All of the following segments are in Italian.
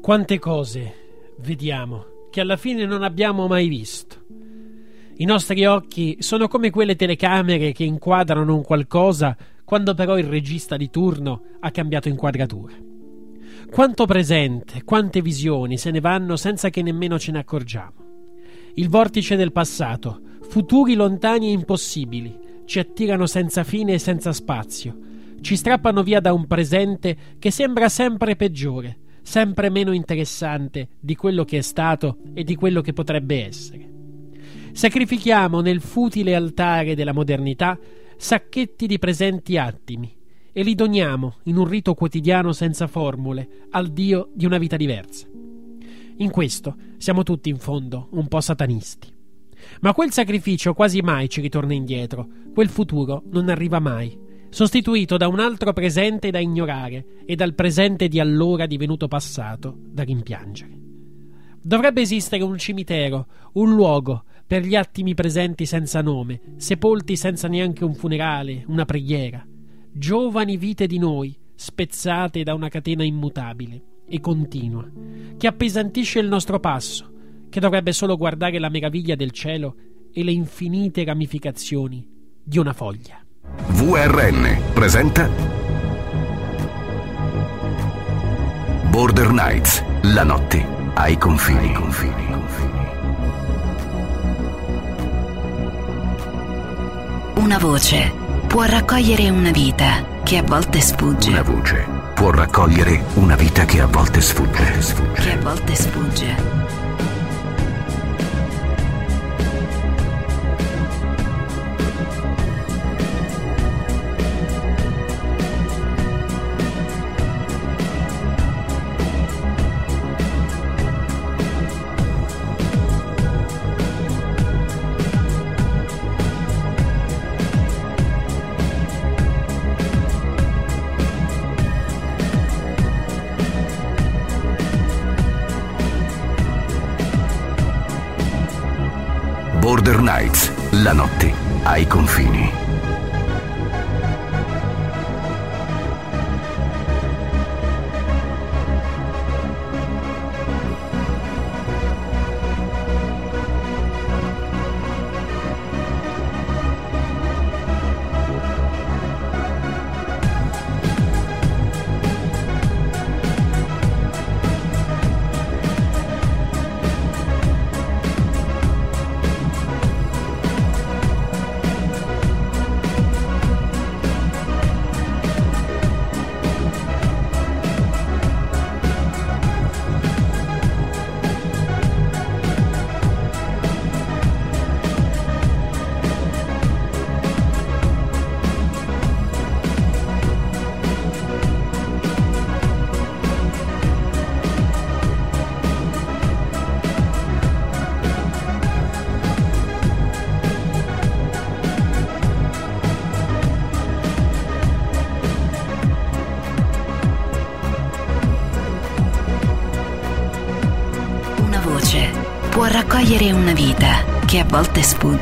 Quante cose vediamo che alla fine non abbiamo mai visto. I nostri occhi sono come quelle telecamere che inquadrano un qualcosa quando però il regista di turno ha cambiato inquadratura. Quanto presente, quante visioni se ne vanno senza che nemmeno ce ne accorgiamo. Il vortice del passato, futuri lontani e impossibili, ci attirano senza fine e senza spazio, ci strappano via da un presente che sembra sempre peggiore, sempre meno interessante di quello che è stato e di quello che potrebbe essere. Sacrifichiamo nel futile altare della modernità sacchetti di presenti attimi e li doniamo in un rito quotidiano senza formule al Dio di una vita diversa. In questo siamo tutti in fondo un po' satanisti. Ma quel sacrificio quasi mai ci ritorna indietro, quel futuro non arriva mai, sostituito da un altro presente da ignorare e dal presente di allora divenuto passato da rimpiangere. Dovrebbe esistere un cimitero, un luogo per gli attimi presenti senza nome, sepolti senza neanche un funerale, una preghiera. Giovani vite di noi, spezzate da una catena immutabile e continua, che appesantisce il nostro passo, che dovrebbe solo guardare la meraviglia del cielo e le infinite ramificazioni di una foglia. VRN presenta Border Nights, la notte ai confini. confini. Una voce può raccogliere una vita che a volte sfugge. Una voce può raccogliere una vita che a volte sfugge. sfugge. Che a volte sfugge. La notte ai confini.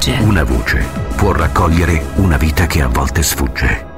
Una voce può raccogliere una vita che a volte sfugge.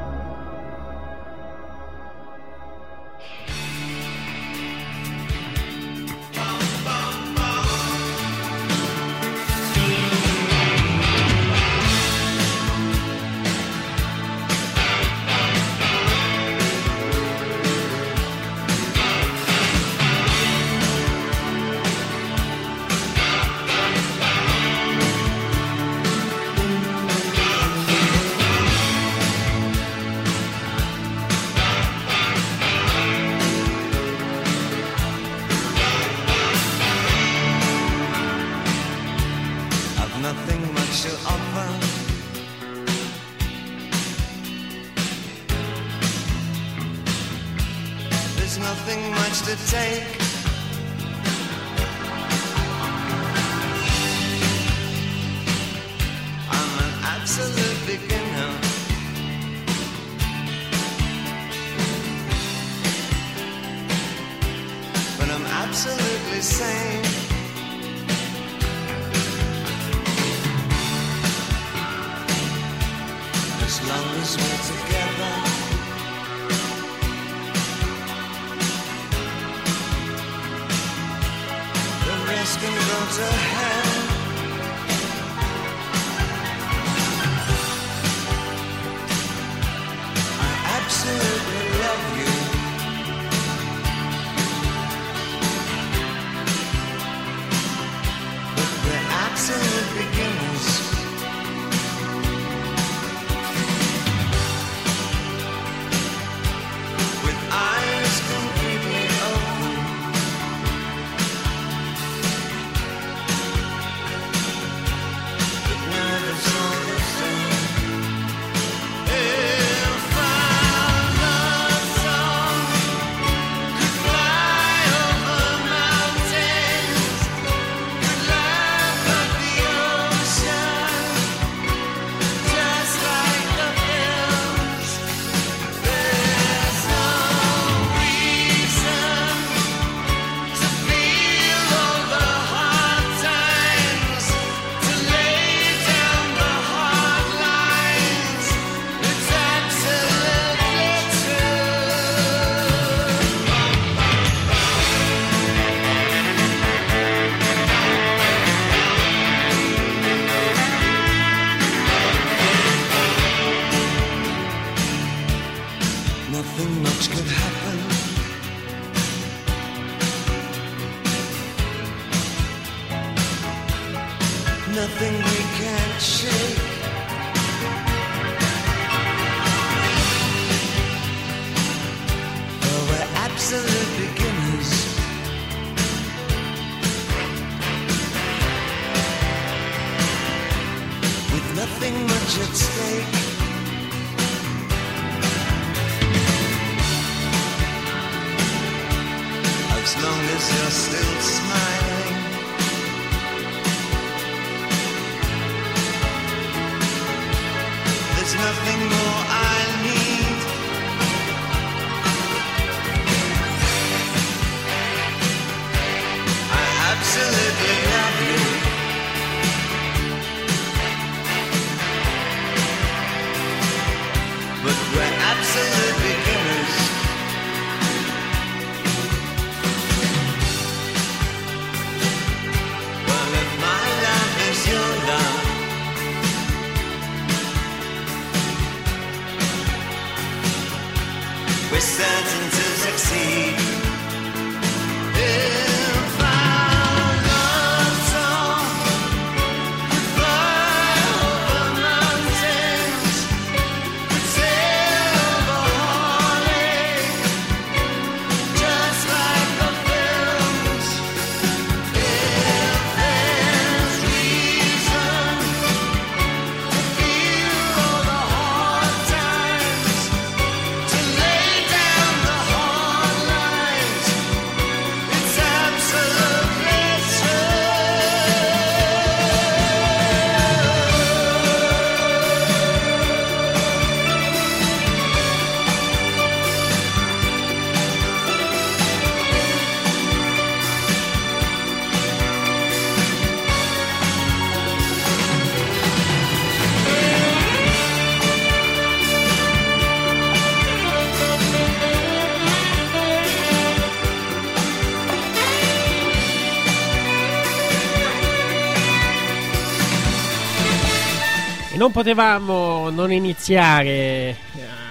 potevamo non iniziare eh,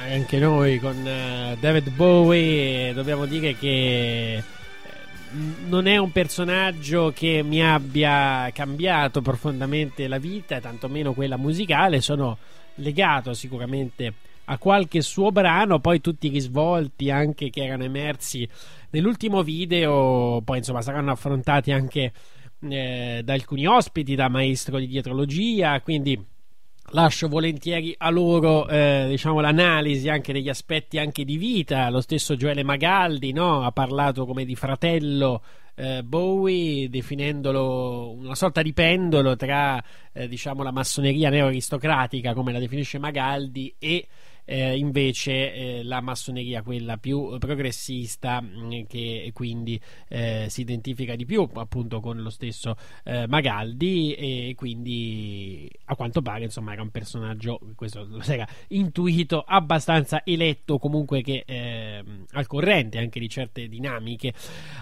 anche noi con eh, David Bowie. Dobbiamo dire che eh, non è un personaggio che mi abbia cambiato profondamente la vita, tantomeno quella musicale. Sono legato sicuramente a qualche suo brano, poi tutti i risvolti anche che erano emersi nell'ultimo video, poi insomma saranno affrontati anche eh, da alcuni ospiti, da maestro di dietrologia, quindi lascio volentieri a loro eh, diciamo, l'analisi anche degli aspetti anche di vita. Lo stesso Gioele Magaldi no? ha parlato come di fratello eh, Bowie, definendolo una sorta di pendolo tra eh, diciamo, la massoneria neo-aristocratica, come la definisce Magaldi, e eh, invece eh, la massoneria, quella più progressista, mh, mm, che quindi eh, si identifica di più appunto con lo stesso eh, Magaldi e quindi a quanto pare insomma era un personaggio, questo lo era intuito, abbastanza eletto comunque che ehm, al corrente anche di certe dinamiche.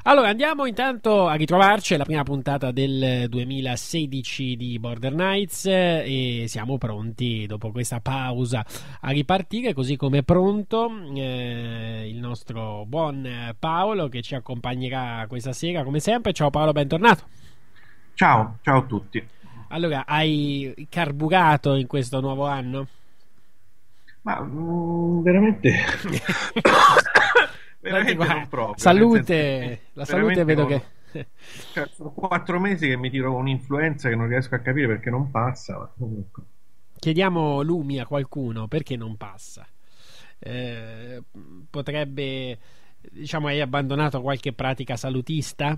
Allora andiamo intanto a ritrovarci, la prima puntata del 2016 di Border Nights e siamo pronti dopo questa pausa a ripartire partire, così come è pronto eh, il nostro buon Paolo che ci accompagnerà questa sera come sempre. Ciao Paolo, bentornato. Ciao, ciao a tutti. Allora, hai carburato in questo nuovo anno? Ma mm, veramente... veramente non proprio. Salute, la salute vedo non... che... Cioè, sono quattro mesi che mi tiro un'influenza che non riesco a capire perché non passa, ma comunque... Chiediamo lumi a qualcuno perché non passa. Eh, potrebbe, diciamo, hai abbandonato qualche pratica salutista?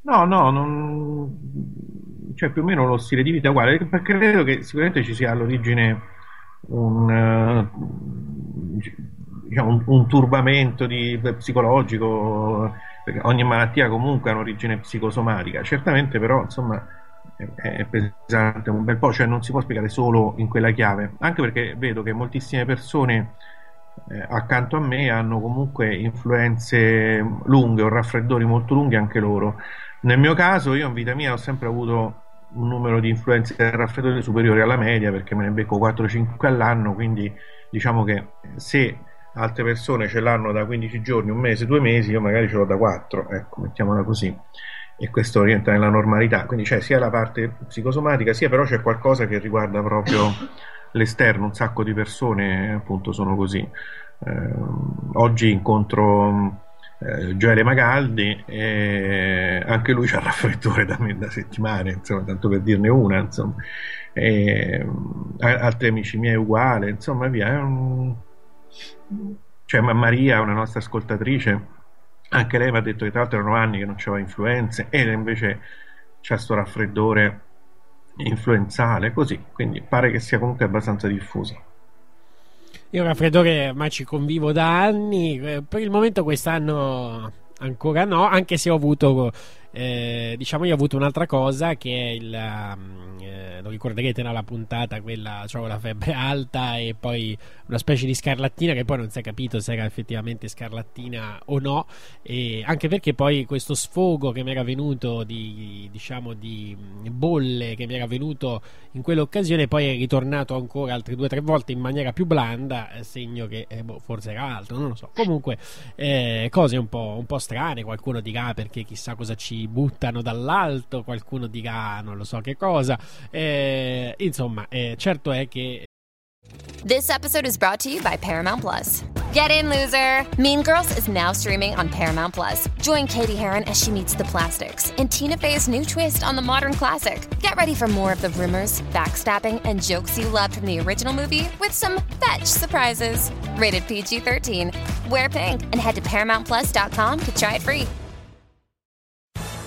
No, no, non... cioè più o meno lo stile di vita uguale, perché credo che sicuramente ci sia all'origine un, uh, diciamo, un, un turbamento di, psicologico, perché ogni malattia comunque ha un'origine psicosomatica, certamente però insomma è pesante un bel po', cioè non si può spiegare solo in quella chiave, anche perché vedo che moltissime persone eh, accanto a me hanno comunque influenze lunghe o raffreddori molto lunghi anche loro. Nel mio caso, io in vita mia ho sempre avuto un numero di influenze raffreddori superiore alla media perché me ne becco 4-5 all'anno, quindi diciamo che se altre persone ce l'hanno da 15 giorni, un mese, due mesi, io magari ce l'ho da 4, ecco, mettiamola così e questo rientra nella normalità. Quindi c'è sia la parte psicosomatica, sia però c'è qualcosa che riguarda proprio l'esterno. Un sacco di persone appunto sono così. Eh, oggi incontro eh, Gioele Magaldi e anche lui c'ha raffreddore da me da settimane, insomma, tanto per dirne una, insomma. E, altri amici miei uguale, insomma, via. Un... Cioè, Maria, una nostra ascoltatrice, anche lei mi ha detto che tra l'altro erano anni che non c'era influenze e invece c'è questo raffreddore influenzale, così, quindi pare che sia comunque abbastanza diffuso. Io raffreddore ormai ci convivo da anni, eh, per il momento quest'anno ancora no, anche se ho avuto eh, diciamo io ho avuto un'altra cosa che è il um, eh, lo ricorderete nella puntata quella cioè la febbre alta e poi una specie di scarlattina che poi non si è capito se era effettivamente scarlattina o no. E anche perché poi questo sfogo che mi era venuto di diciamo di bolle che mi era venuto in quell'occasione poi è ritornato ancora altre due o tre volte in maniera più blanda eh, segno che eh, boh, forse era altro non lo so. Comunque eh, cose un po', un po' strane qualcuno dirà perché chissà cosa ci buttano dall'alto, qualcuno dirà non lo so che cosa. Eh, insomma, eh, certo è che. This episode is brought to you by Paramount Plus. Get in, loser! Mean Girls is now streaming on Paramount Plus. Join Katie Heron as she meets the plastics in Tina Fey's new twist on the modern classic. Get ready for more of the rumors, backstabbing, and jokes you loved from the original movie with some fetch surprises. Rated PG 13. Wear pink and head to ParamountPlus.com to try it free.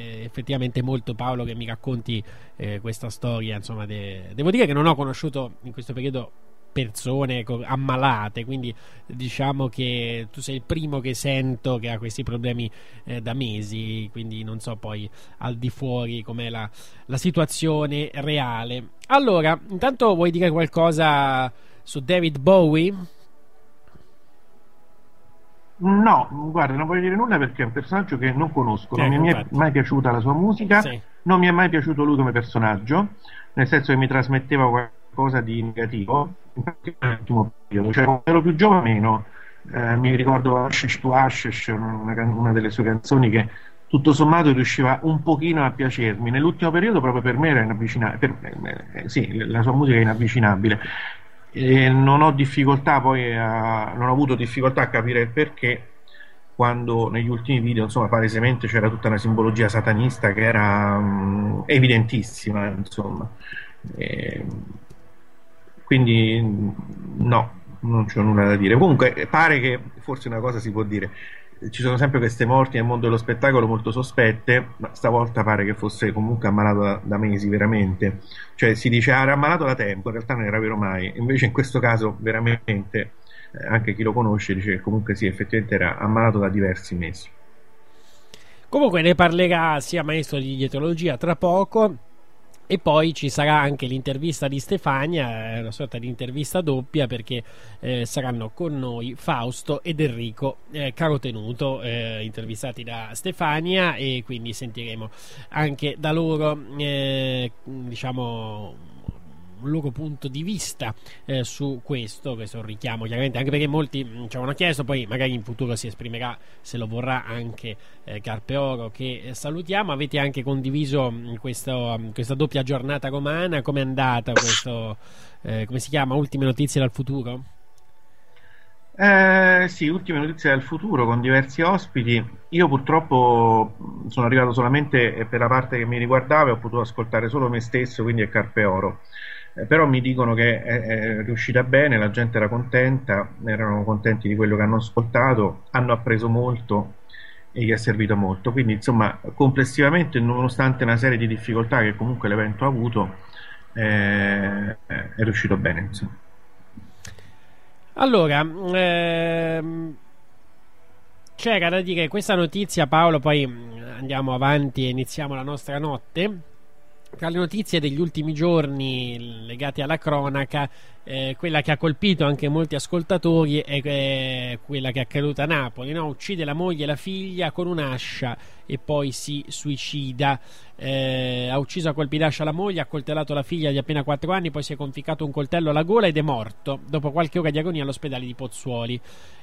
effettivamente molto Paolo che mi racconti eh, questa storia. Insomma, de... devo dire che non ho conosciuto in questo periodo persone ammalate, quindi diciamo che tu sei il primo che sento che ha questi problemi eh, da mesi, quindi non so poi al di fuori com'è la, la situazione reale. Allora, intanto vuoi dire qualcosa su David Bowie? No, guarda, non voglio dire nulla perché è un personaggio che non conosco, non eh, mi è mai piaciuta la sua musica, sì. non mi è mai piaciuto lui come personaggio, nel senso che mi trasmetteva qualcosa di negativo, in particolare nell'ultimo periodo, cioè quando ero più giovane meno, eh, mi ricordo Ashish to Ashish, una, una, delle sue canzoni che tutto sommato riusciva un pochino a piacermi. Nell'ultimo periodo proprio per me era inavvicinabile, eh, sì, la sua musica è inavvicinabile. E non ho difficoltà poi a, non ho avuto difficoltà a capire il perché quando negli ultimi video insomma palesemente c'era tutta una simbologia satanista che era um, evidentissima insomma. E, quindi no non c'ho nulla da dire. Comunque pare che forse una cosa si può dire ci sono sempre queste morti nel mondo dello spettacolo molto sospette, ma stavolta pare che fosse comunque ammalato da, da mesi veramente. Cioè si dice ah, era ammalato da tempo, in realtà non era vero mai. Invece in questo caso veramente eh, anche chi lo conosce dice che comunque sì, effettivamente era ammalato da diversi mesi. Comunque ne parlerà sia maestro di dietrologia tra poco e poi ci sarà anche l'intervista di Stefania, una sorta di intervista doppia perché eh, saranno con noi Fausto ed Enrico eh, Carotenuto, eh, intervistati da Stefania e quindi sentiremo anche da loro eh, diciamo un loro punto di vista eh, su questo, questo richiamo chiaramente, anche perché molti mm, ci avevano chiesto, poi magari in futuro si esprimerà se lo vorrà anche eh, Carpe Oro che eh, salutiamo, avete anche condiviso mm, questo, mm, questa doppia giornata romana, come è andata questo, eh, come si chiama, ultime notizie dal futuro? Eh, sì, ultime notizie dal futuro con diversi ospiti. Io purtroppo sono arrivato solamente per la parte che mi riguardava e ho potuto ascoltare solo me stesso, quindi è Carpe Oro. Eh, però mi dicono che è, è, riuscita bene, la gente era contenta, erano contenti di quello che hanno ascoltato, hanno appreso molto e gli è servito molto. Quindi, insomma, complessivamente, nonostante una serie di difficoltà che comunque l'evento ha avuto, eh, è riuscito bene. Insomma. Allora, ehm, c'era da dire questa notizia, Paolo, poi andiamo avanti e iniziamo la nostra notte tra le notizie degli ultimi giorni legate alla cronaca, eh, quella che ha colpito anche molti ascoltatori è, è quella che è accaduta a Napoli. No? Uccide la moglie e la figlia con un'ascia e poi si suicida. Eh, ha ucciso a colpi d'ascia la moglie, ha coltellato la figlia di appena 4 anni, poi si è conficcato un coltello alla gola ed è morto dopo qualche ora di agonia all'ospedale di Pozzuoli.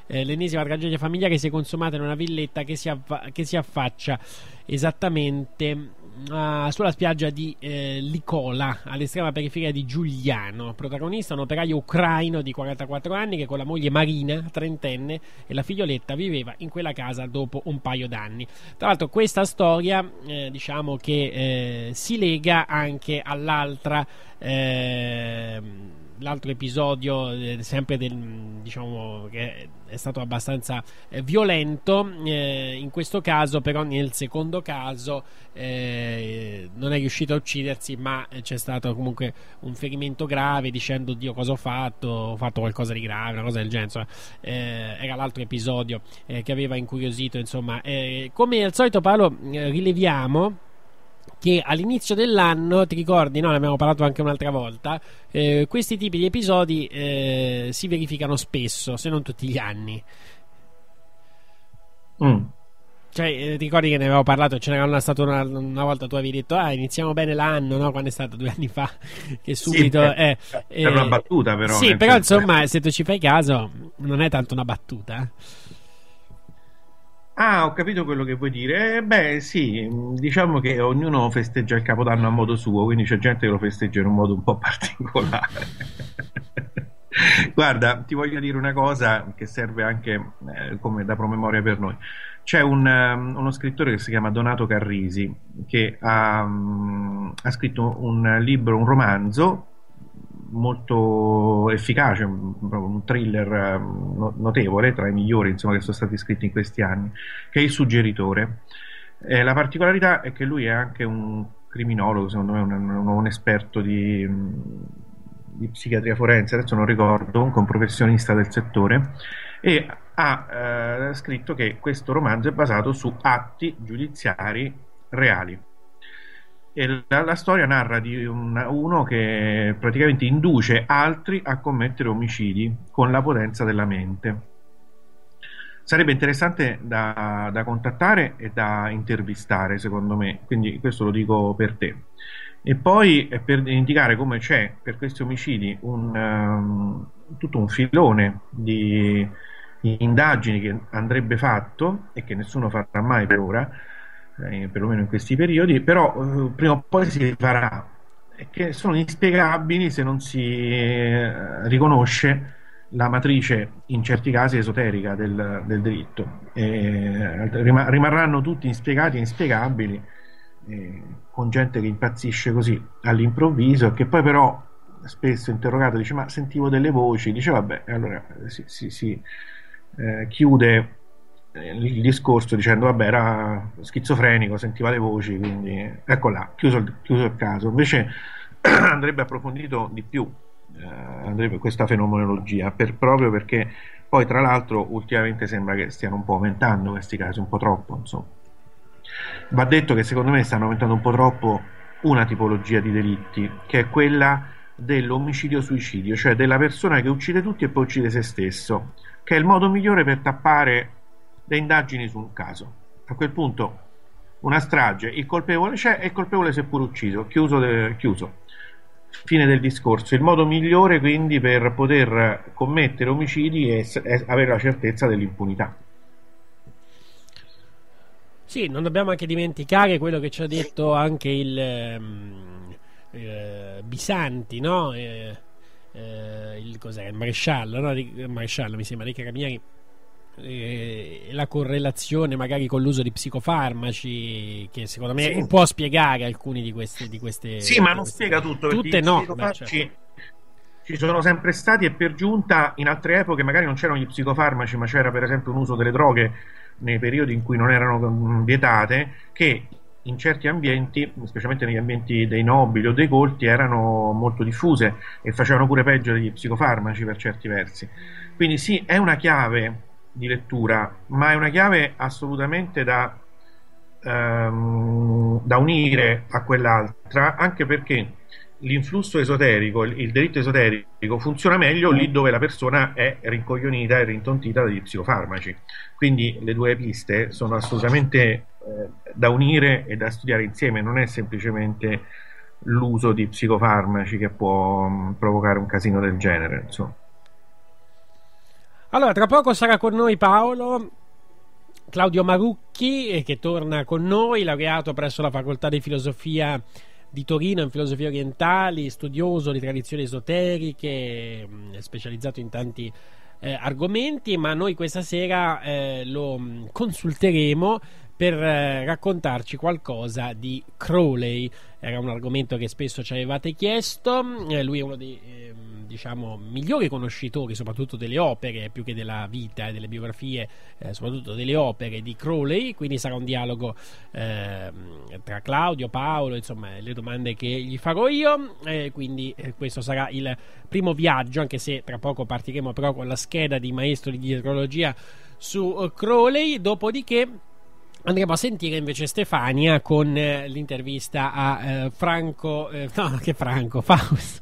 Eh, l'ennesima tragedia familiare si è consumata in una villetta che si, affa- che si affaccia esattamente uh, sulla spiaggia di eh, Licola, all'estrema periferia di Giuliano. Protagonista un operaio ucraino di 44 anni che con la moglie Marina, trentenne, e la figlioletta viveva in quella casa dopo un paio d'anni. Tra l'altro questa storia eh, diciamo che eh, si lega anche all'altra eh, l'altro episodio, eh, sempre del, diciamo che è stato abbastanza eh, violento, eh, in questo caso però nel secondo caso eh, non è riuscito a uccidersi ma c'è stato comunque un ferimento grave dicendo Dio cosa ho fatto, ho fatto qualcosa di grave, una cosa del genere, insomma, era l'altro episodio che aveva incuriosito, insomma, come al solito Paolo rileviamo che all'inizio dell'anno, ti ricordi, no? ne abbiamo parlato anche un'altra volta, eh, questi tipi di episodi eh, si verificano spesso, se non tutti gli anni. Mm. Cioè, eh, ti ricordi che ne avevo parlato? Ce n'era stato una, una, volta tu avevi detto, ah, iniziamo bene l'anno, no? Quando è stato due anni fa, che subito. Sì, eh, è una battuta, però. Sì, però insomma, se tu ci fai caso, non è tanto una battuta. Ah, ho capito quello che vuoi dire. Eh, beh, sì, diciamo che ognuno festeggia il Capodanno a modo suo, quindi c'è gente che lo festeggia in un modo un po' particolare. Guarda, ti voglio dire una cosa che serve anche eh, come da promemoria per noi. C'è un, um, uno scrittore che si chiama Donato Carrisi che ha, um, ha scritto un libro, un romanzo molto efficace, un, thriller ehm, notevole, tra i migliori insomma, che sono stati scritti in questi anni, che è Il Suggeritore. Eh, la particolarità è che lui è anche un criminologo, secondo me un, un, un esperto di, di, psichiatria forense, adesso non ricordo, un professionista del settore, e ha eh, scritto che questo romanzo è basato su atti giudiziari reali e la, la, storia narra di un, uno che praticamente induce altri a commettere omicidi con la potenza della mente. Sarebbe interessante da, da contattare e da intervistare, secondo me, quindi questo lo dico per te. E poi eh, per indicare come c'è per questi omicidi un, um, tutto un filone di indagini che andrebbe fatto e che nessuno farà mai per ora, eh, perlomeno in questi periodi, però eh, prima o poi si farà, e che sono inspiegabili se non si eh, riconosce la matrice in certi casi esoterica del, del diritto. rimarranno tutti inspiegati e inspiegabili eh, con gente che impazzisce così all'improvviso e che poi però spesso interrogato dice ma sentivo delle voci, dice vabbè, allora si, si, si eh, chiude eh, il discorso dicendo vabbè era schizofrenico, sentiva le voci, quindi ecco là, chiuso il, chiuso il caso. Invece andrebbe approfondito di più eh, andrebbe questa fenomenologia per, proprio perché poi tra l'altro ultimamente sembra che stiano un po' aumentando questi casi, un po' troppo insomma. Va detto che secondo me stanno aumentando un po' troppo una tipologia di delitti, che è quella dell'omicidio-suicidio, cioè della persona che uccide tutti e poi uccide se stesso, che è il modo migliore per tappare le indagini su un caso. A quel punto una strage, il colpevole c'è e il colpevole pure ucciso, chiuso, de, chiuso. Fine del discorso. Il modo migliore quindi per poter commettere omicidi è, è avere la certezza dell'impunità. Sì, non dobbiamo anche dimenticare quello che ci ha detto anche il, um, eh, Bisanti, no? Eh, eh, il, il maresciallo, no? maresciallo mi sembra dei carabinieri eh, la correlazione magari con l'uso di psicofarmaci che secondo me sì. può spiegare alcuni di queste, di queste sì ma non spiega tutto tutte no beh, certo. ci sono sempre stati e per giunta in altre epoche magari non c'erano gli psicofarmaci ma c'era per esempio un uso delle droghe nei periodi in cui non erano mm, vietate, che in certi ambienti, specialmente negli ambienti dei nobili o dei colti, erano molto diffuse e facevano pure peggio degli psicofarmaci per certi versi. Quindi sì, è una chiave di lettura, ma è una chiave assolutamente da, um, da unire a quell'altra, anche perché l'influsso esoterico, il, il delitto esoterico funziona meglio lì dove la persona è rincoglionita e rintontita dagli psicofarmaci. Quindi le due piste sono assolutamente eh, da unire e da studiare insieme, non è semplicemente l'uso di psicofarmaci che può mh, mm, provocare un casino del genere. Insomma. Allora, tra poco sarà con noi Paolo. Claudio Marucchi, eh, che torna con noi, laureato presso la Facoltà di Filosofia di Torino in filosofia orientali, studioso di tradizioni esoteriche, mm, specializzato in tanti eh, argomenti, ma noi questa sera eh, lo mm, consulteremo per eh, raccontarci qualcosa di Crowley. Era un argomento che spesso ci avevate chiesto. Eh, lui è uno dei ehm, diciamo, migliori conoscitori, soprattutto delle opere, più che della vita e delle biografie, eh, soprattutto delle opere di Crowley. Quindi sarà un dialogo ehm, tra Claudio, Paolo, insomma, le domande che gli farò io. quindi eh, questo sarà il primo viaggio, anche se tra poco partiremo però con la scheda di maestro di dietrologia su uh, Crowley. Dopodiché Andremo a sentire invece Stefania con eh, l'intervista a eh, Franco, eh, no che Franco, Faust.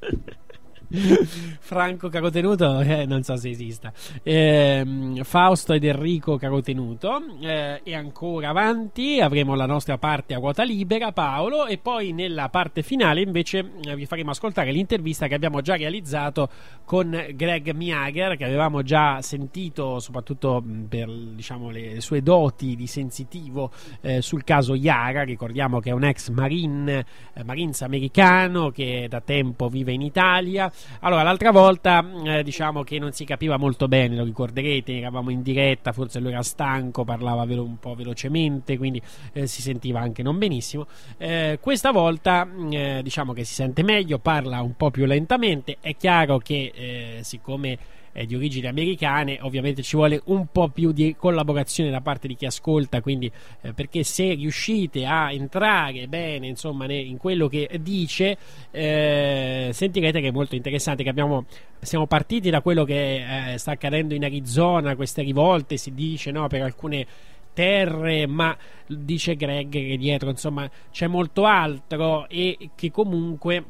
Franco Carotenuto, eh, non so se esista, eh, Fausto ed Enrico Carotenuto eh, e ancora avanti avremo la nostra parte a ruota libera, Paolo, e poi nella parte finale invece eh, vi faremo ascoltare l'intervista che abbiamo già realizzato con Greg Miager, che avevamo già sentito soprattutto per diciamo, le sue doti di sensitivo eh, sul caso Yara, ricordiamo che è un ex marine, eh, marines americano che da tempo vive in Italia allora, l'altra volta eh, diciamo che non si capiva molto bene, lo ricorderete, eravamo in diretta, forse lui era stanco, parlava velo- un po' velocemente, quindi eh, si sentiva anche non benissimo. Eh, questa volta eh, diciamo che si sente meglio, parla un po' più lentamente, è chiaro che eh, siccome eh, di origini americane, ovviamente ci vuole un po' più di collaborazione da parte di chi ascolta, quindi eh, perché se riuscite a entrare bene insomma, in quello che dice, eh, sentirete che è molto interessante, che abbiamo, siamo partiti da quello che eh, sta accadendo in Arizona, queste rivolte, si dice no, per alcune terre, ma dice Greg che dietro insomma c'è molto altro e che comunque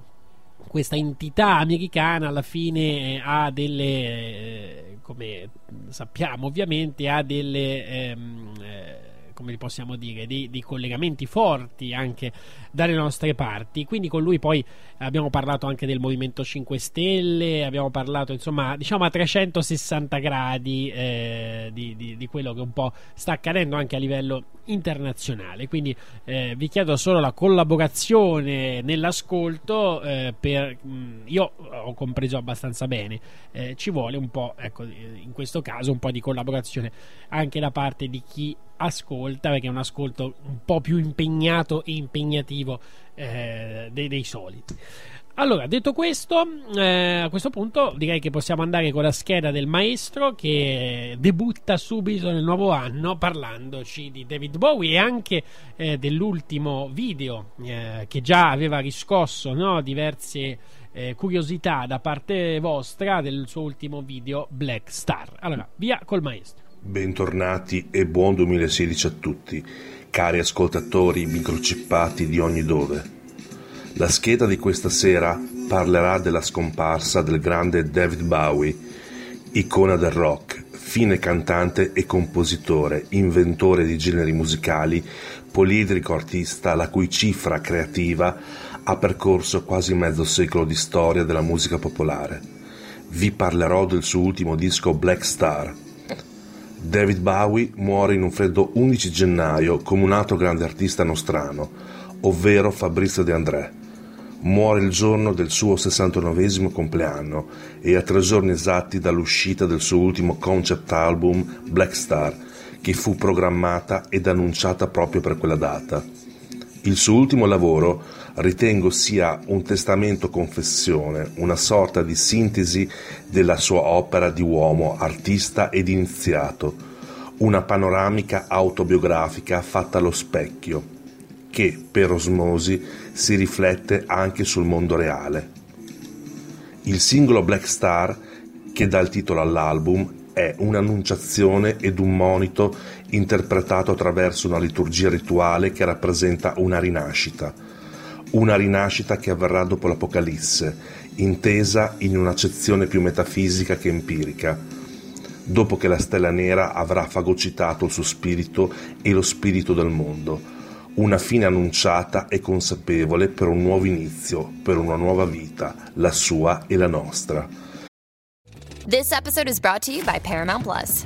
questa entità americana alla fine eh, ha delle, eh, come sappiamo ovviamente, ha delle... Ehm, eh, come possiamo dire, dei, dei, collegamenti forti anche dalle nostre parti. Quindi con lui poi abbiamo parlato anche del Movimento 5 Stelle, abbiamo parlato insomma diciamo a 360 gradi eh, di, di, di, quello che un po' sta accadendo anche a livello internazionale. Quindi eh, vi chiedo solo la collaborazione nell'ascolto eh, per, mh, io ho compreso abbastanza bene, eh, ci vuole un po', ecco, in questo caso un po' di collaborazione anche da parte di chi ascolta, perché è un ascolto un po' più impegnato e impegnativo eh, dei, dei soliti. Allora, detto questo, eh, a questo punto direi che possiamo andare con la scheda del maestro che debutta subito nel nuovo anno parlandoci di David Bowie e anche eh, dell'ultimo video eh, che già aveva riscosso no, diverse eh, curiosità da parte vostra del suo ultimo video Black Star. Allora, via col maestro. Bentornati e buon 2016 a tutti, cari ascoltatori microchippati di ogni dove. La scheda di questa sera parlerà della scomparsa del grande David Bowie, icona del rock, fine cantante e compositore, inventore di generi musicali, poliedrico artista la cui cifra creativa ha percorso quasi mezzo secolo di storia della musica popolare. Vi parlerò del suo ultimo disco Black Star. David Bowie muore in un freddo 11 gennaio come un altro grande artista nostrano, ovvero Fabrizio De André muore il giorno del suo 69 compleanno e a tre giorni esatti dall'uscita del suo ultimo concept album Black Star, che fu programmata ed annunciata proprio per quella data. Il suo ultimo lavoro ritengo sia un testamento confessione, una sorta di sintesi della sua opera di uomo, artista ed iniziato, una panoramica autobiografica fatta allo specchio, che per osmosi si riflette anche sul mondo reale. Il singolo Black Star, che dà il titolo all'album, è un'annunciazione ed un monito interpretato attraverso una liturgia rituale che rappresenta una rinascita, una rinascita che avverrà dopo l'Apocalisse, intesa in un'accezione più metafisica che empirica, dopo che la stella nera avrà fagocitato il suo spirito e lo spirito del mondo una fine annunciata e consapevole per un nuovo inizio, per una nuova vita, la sua e la nostra. This episode is brought to you by Paramount Plus.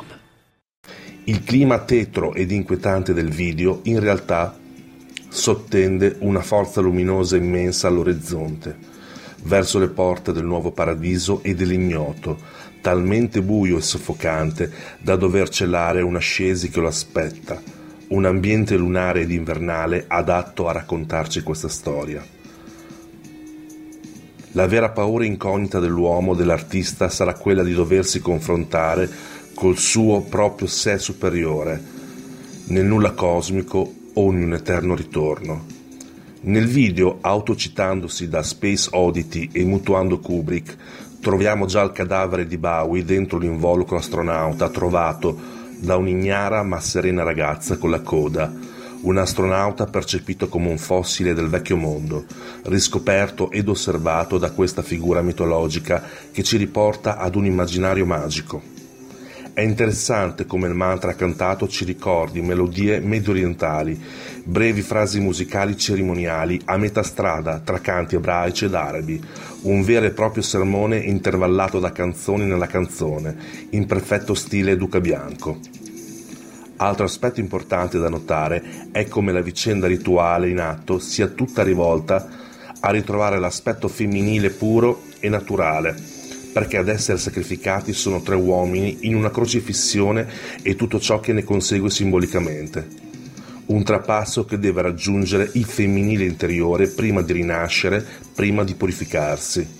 Il clima tetro ed inquietante del video in realtà sottende una forza luminosa immensa all'orizzonte, verso le porte del nuovo paradiso e dell'ignoto, talmente buio e soffocante da dover celare un'ascesi che lo aspetta, un ambiente lunare ed invernale adatto a raccontarci questa storia. La vera paura incognita dell'uomo, dell'artista, sarà quella di doversi confrontare col suo proprio sé superiore, nel nulla cosmico o in un eterno ritorno. Nel video, autocitandosi da Space Oddity e mutuando Kubrick, troviamo già il cadavere di Bowie dentro l'involucro astronauta trovato da un'ignara ma serena ragazza con la coda, un astronauta percepito come un fossile del vecchio mondo, riscoperto ed osservato da questa figura mitologica che ci riporta ad un immaginario magico. È interessante come il mantra cantato ci ricordi melodie medio-orientali, brevi frasi musicali cerimoniali a metà strada tra canti ebraici ed arabi, un vero e proprio sermone intervallato da canzoni nella canzone, in perfetto stile Duca Bianco. Altro aspetto importante da notare è come la vicenda rituale in atto sia tutta rivolta a ritrovare l'aspetto femminile puro e naturale, perché ad essere sacrificati sono tre uomini in una crocifissione e tutto ciò che ne consegue simbolicamente. Un trapasso che deve raggiungere il femminile interiore prima di rinascere, prima di purificarsi.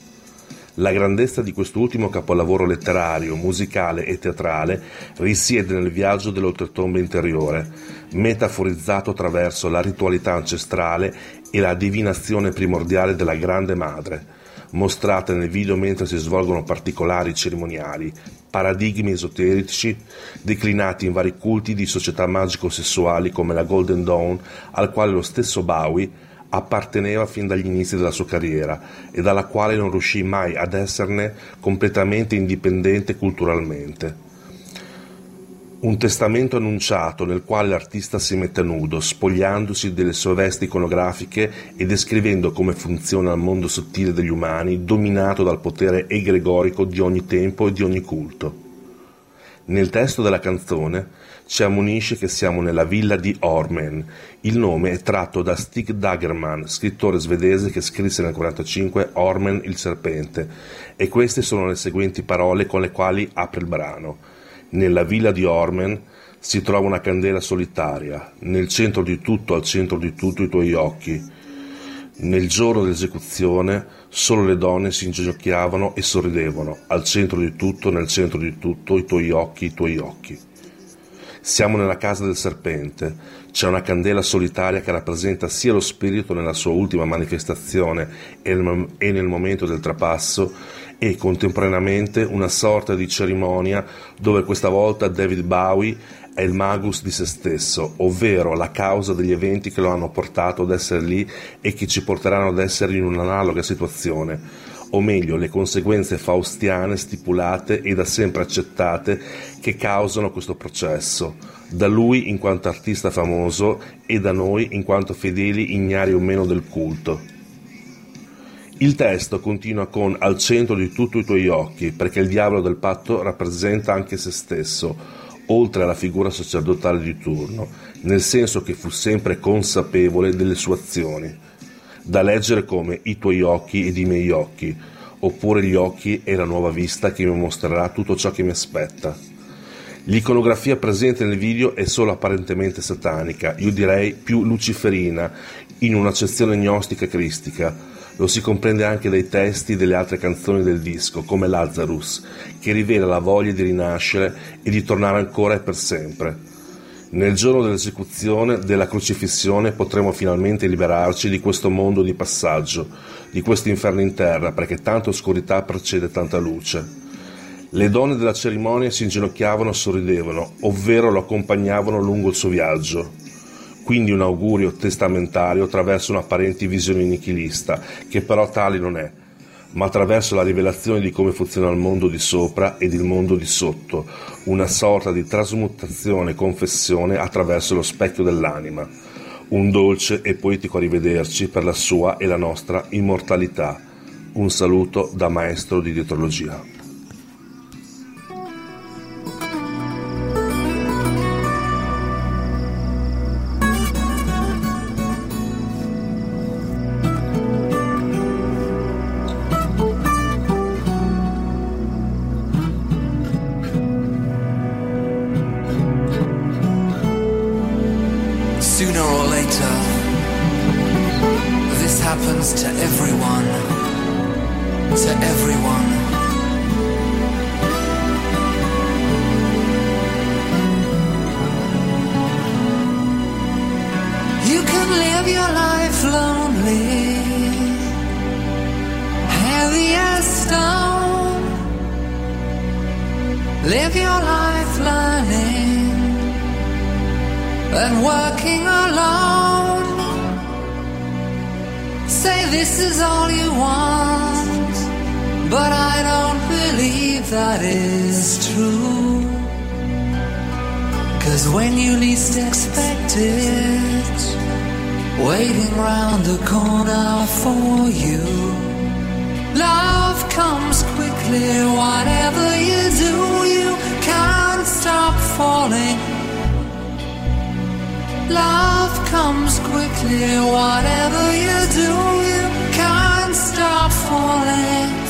La grandezza di quest'ultimo capolavoro letterario, musicale e teatrale risiede nel viaggio dell'oltretomba interiore, metaforizzato attraverso la ritualità ancestrale e la divinazione primordiale della Grande Madre, mostrate nel video mentre si svolgono particolari cerimoniali, paradigmi esoterici declinati in vari culti di società magico-sessuali come la Golden Dawn, al quale lo stesso Bowie apparteneva fin dagli inizi della sua carriera e dalla quale non riuscì mai ad esserne completamente indipendente culturalmente. Un testamento annunciato nel quale l'artista si mette nudo, spogliandosi delle sue vesti iconografiche e descrivendo come funziona il mondo sottile degli umani, dominato dal potere egregorico di ogni tempo e di ogni culto. Nel testo della canzone ci ammonisce che siamo nella villa di Ormen. Il nome è tratto da Stig Dagerman, scrittore svedese che scrisse nel 1945 Ormen il serpente, e queste sono le seguenti parole con le quali apre il brano. Nella villa di Ormen si trova una candela solitaria, nel centro di tutto, al centro di tutto i tuoi occhi. Nel giorno dell'esecuzione solo le donne si inginocchiavano e sorridevano, al centro di tutto, nel centro di tutto, i tuoi occhi, i tuoi occhi. Siamo nella casa del serpente, c'è una candela solitaria che rappresenta sia lo spirito nella sua ultima manifestazione e nel momento del trapasso e contemporaneamente una sorta di cerimonia dove questa volta David Bowie è il magus di se stesso, ovvero la causa degli eventi che lo hanno portato ad essere lì e che ci porteranno ad essere in un'analoga situazione o meglio le conseguenze faustiane stipulate e da sempre accettate che causano questo processo, da lui in quanto artista famoso e da noi in quanto fedeli ignari o meno del culto. Il testo continua con al centro di tutti i tuoi occhi, perché il diavolo del patto rappresenta anche se stesso, oltre alla figura sacerdotale di turno, nel senso che fu sempre consapevole delle sue azioni da leggere come i tuoi occhi ed i miei occhi, oppure gli occhi e la nuova vista che mi mostrerà tutto ciò che mi aspetta. L'iconografia presente nel video è solo apparentemente satanica, io direi più luciferina, in un'accezione gnostica cristica. Lo si comprende anche dai testi delle altre canzoni del disco, come Lazarus, che rivela la voglia di rinascere e di tornare ancora e per sempre. Nel giorno dell'esecuzione, della crocifissione, potremo finalmente liberarci di questo mondo di passaggio, di questo inferno in terra, perché tanta oscurità precede tanta luce. Le donne della cerimonia si inginocchiavano e sorridevano, ovvero lo accompagnavano lungo il suo viaggio. Quindi un augurio testamentario attraverso un'apparente visione nichilista, che però tale non è, ma attraverso la rivelazione di come funziona il mondo di sopra ed il mondo di sotto, una sorta di trasmutazione confessione attraverso lo specchio dell'anima, un dolce e poetico arrivederci per la sua e la nostra immortalità. Un saluto da maestro di dietrologia. Live your life learning and working alone. Say this is all you want, but I don't believe that is true. Cause when you least expect it, waiting round the corner for you, love comes clear. Whatever you do, you can't stop falling. Love comes quickly. Whatever you do, you can't stop falling.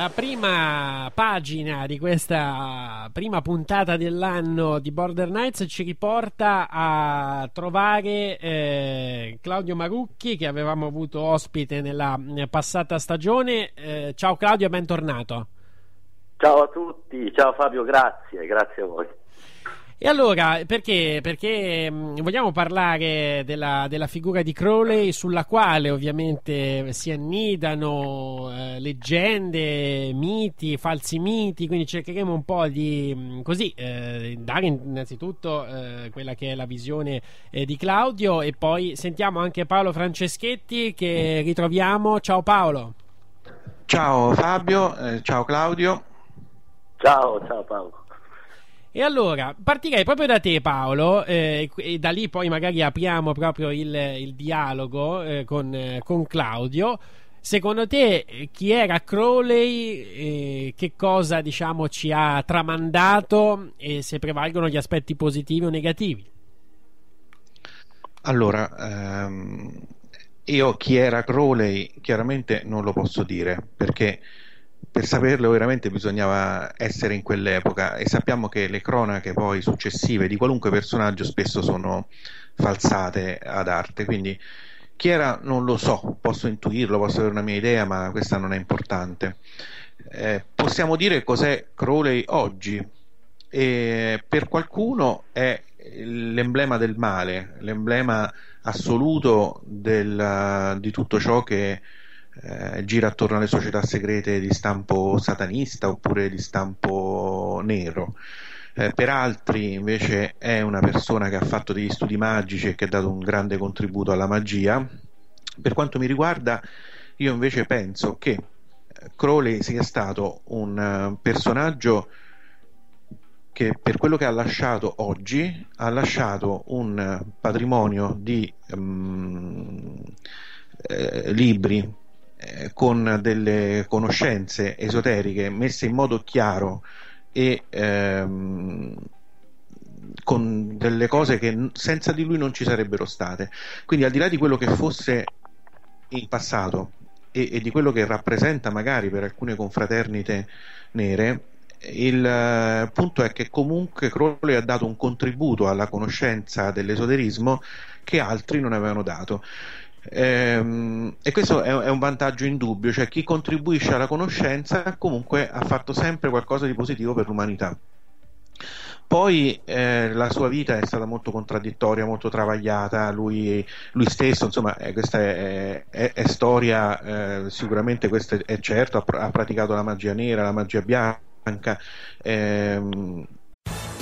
La prima pagina di questa prima puntata dell'anno di Border Nights ci riporta a trovare eh, Claudio Marucchi che avevamo avuto ospite nella passata stagione. Eh, ciao Claudio, bentornato. Ciao a tutti, ciao Fabio, grazie, grazie a voi. E allora, perché? Perché mh, vogliamo parlare della, della figura di Crowley sulla quale ovviamente si annidano eh, leggende, miti, falsi miti, quindi cercheremo un po' di mh, così eh, dare innanzitutto eh, quella che è la visione eh, di Claudio e poi sentiamo anche Paolo Franceschetti che ritroviamo. Ciao Paolo. Ciao Fabio, eh, ciao Claudio. Ciao, ciao Paolo. E allora, partirei proprio da te Paolo, eh, e da lì poi magari apriamo proprio il, il dialogo eh, con, eh, con Claudio. Secondo te eh, chi era Crowley, eh, che cosa diciamo ci ha tramandato e se prevalgono gli aspetti positivi o negativi? Allora, ehm, io chi era Crowley chiaramente non lo posso dire perché per saperlo veramente bisognava essere in quell'epoca. E sappiamo che le cronache poi successive di qualunque personaggio spesso sono falsate ad arte, quindi chi era non lo so, posso intuirlo, posso avere una mia idea, ma questa non è importante. Eh, possiamo dire cos'è Crowley oggi. E per qualcuno è l'emblema del male, l'emblema assoluto del, di tutto ciò che eh, gira attorno alle società segrete di stampo satanista oppure di stampo nero. Eh, per altri invece è una persona che ha fatto degli studi magici e che ha dato un grande contributo alla magia. Per quanto mi riguarda, io invece penso che Crowley sia stato un uh, personaggio che per quello che ha lasciato oggi ha lasciato un uh, patrimonio di um, eh, libri eh, con delle conoscenze esoteriche messe in modo chiaro e ehm, con delle cose che senza di lui non ci sarebbero state. Quindi al di là di quello che fosse in passato e, e di quello che rappresenta magari per alcune confraternite nere, il eh, punto è che comunque Crowley ha dato un contributo alla conoscenza dell'esoterismo che altri non avevano dato. Ehm, e questo è, un vantaggio indubbio, cioè chi contribuisce alla conoscenza comunque ha fatto sempre qualcosa di positivo per l'umanità. Poi eh, la sua vita è stata molto contraddittoria, molto travagliata, lui, lui stesso, insomma, eh, questa è, è, è storia, eh, sicuramente questo è, certo, ha, ha, praticato la magia nera, la magia bianca. Ehm,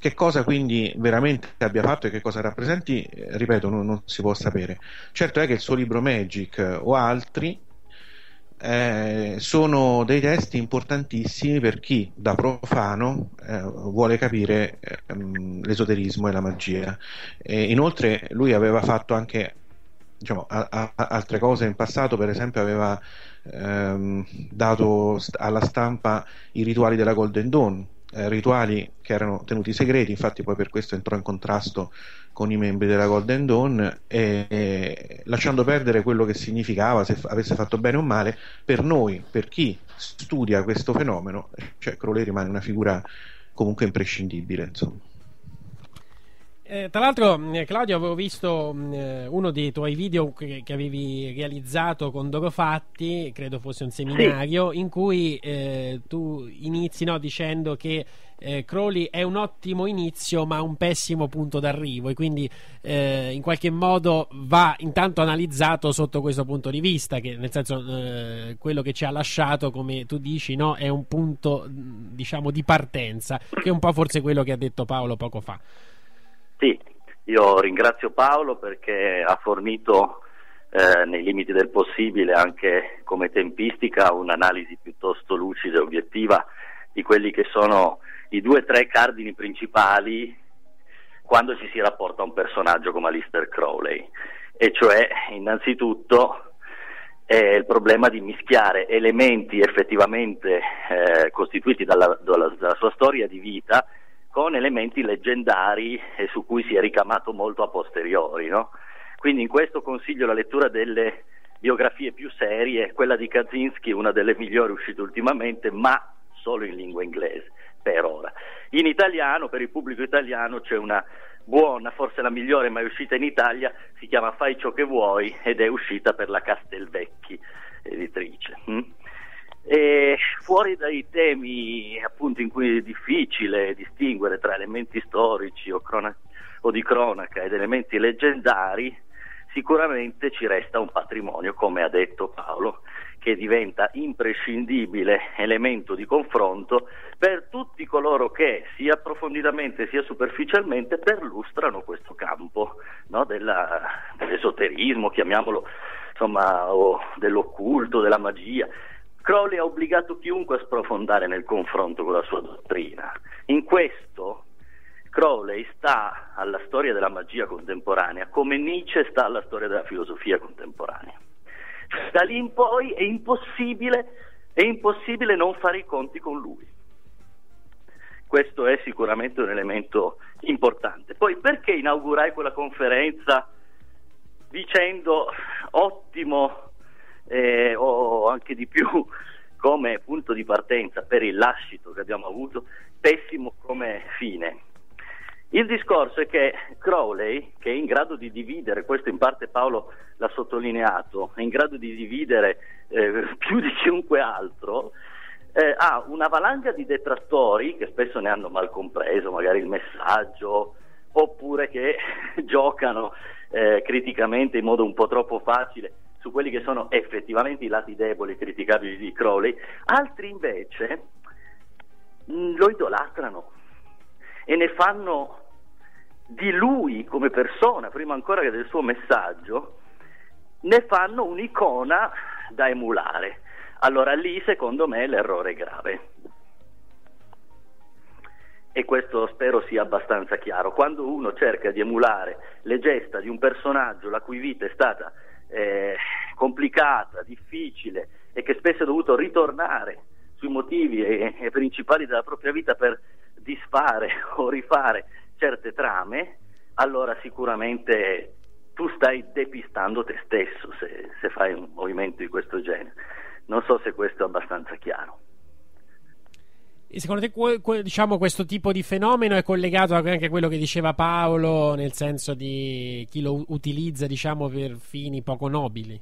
Che cosa quindi veramente abbia fatto e che cosa rappresenti, eh, ripeto, non, non, si può sapere. Certo è che il suo libro Magic o altri eh, sono dei testi importantissimi per chi da profano eh, vuole capire ehm, l'esoterismo e la magia. E inoltre lui aveva fatto anche diciamo, a, a, altre cose in passato, per esempio aveva ehm, dato alla stampa i rituali della Golden Dawn eh, rituali che erano tenuti segreti, infatti poi per questo entrò in contrasto con i membri della Golden Dawn e, e lasciando perdere quello che significava se f- avesse fatto bene o male per noi, per chi studia questo fenomeno, cioè Crowley rimane una figura comunque imprescindibile, insomma. Eh, tra l'altro, eh, Claudio, avevo visto mm, eh, uno dei tuoi video che, che, avevi realizzato con Dorofatti, credo fosse un seminario, sì. in cui eh, tu inizi no, dicendo che Crowley è un ottimo inizio ma un pessimo punto d'arrivo e quindi in qualche modo va intanto analizzato sotto questo punto di vista, che nel senso quello che ci ha lasciato, come tu dici, no, è un punto diciamo di partenza, che è un po' forse quello che ha detto Paolo poco fa. Sì, io ringrazio Paolo perché ha fornito eh, nei limiti del possibile anche come tempistica un'analisi piuttosto lucida e obiettiva di quelli che sono i due o tre cardini principali quando ci si rapporta a un personaggio come Alistair Crowley, e cioè innanzitutto è il problema di mischiare elementi effettivamente eh, costituiti dalla, dalla, dalla sua storia di vita con elementi leggendari su cui si è ricamato molto a posteriori. No? Quindi in questo consiglio la lettura delle biografie più serie, quella di Kaczynski, una delle migliori uscite ultimamente, ma solo in lingua inglese per ora. In italiano, per il pubblico italiano, c'è una buona, forse la migliore mai uscita in Italia, si chiama Fai ciò che vuoi ed è uscita per la Castelvecchi editrice. Hm? E fuori dai temi appunto in cui è difficile distinguere tra elementi storici o, crona- o di cronaca ed elementi leggendari, sicuramente ci resta un patrimonio, come ha detto Paolo, che diventa imprescindibile elemento di confronto per tutti coloro che sia approfonditamente sia superficialmente perlustrano questo campo no, della, dell'esoterismo, chiamiamolo insomma, o dell'occulto, della magia. Crowley ha obbligato chiunque a sprofondare nel confronto con la sua dottrina. In questo Crowley sta alla storia della magia contemporanea come Nietzsche sta alla storia della filosofia contemporanea. Da lì in poi è impossibile, è impossibile non fare i conti con lui. Questo è sicuramente un elemento importante. Poi perché inaugurai quella conferenza dicendo ottimo eh, o anche di più come punto di partenza per il lascito che abbiamo avuto, pessimo come fine. Il discorso è che Crowley, che è in grado di dividere, questo in parte Paolo l'ha sottolineato, è in grado di dividere eh, più di chiunque altro, eh, ha una valanga di detrattori che spesso ne hanno mal compreso magari il messaggio, oppure che giocano eh, criticamente in modo un po' troppo facile su quelli che sono effettivamente i lati deboli e criticabili di Crowley, altri invece mm, lo idolatrano e ne fanno di lui come persona, prima ancora che del suo messaggio, ne fanno un'icona da emulare. Allora lì secondo me l'errore è grave. E questo spero sia abbastanza chiaro. Quando uno cerca di emulare le gesta di un personaggio la cui vita è stata eh, complicata, difficile e che spesso è dovuto ritornare sui motivi e, e principali della propria vita per disfare o rifare certe trame, allora sicuramente tu stai depistando te stesso se, se fai un movimento di questo genere. Non so se questo è abbastanza chiaro. Secondo te diciamo, questo tipo di fenomeno è collegato anche a quello che diceva Paolo, nel senso di chi lo utilizza diciamo, per fini poco nobili?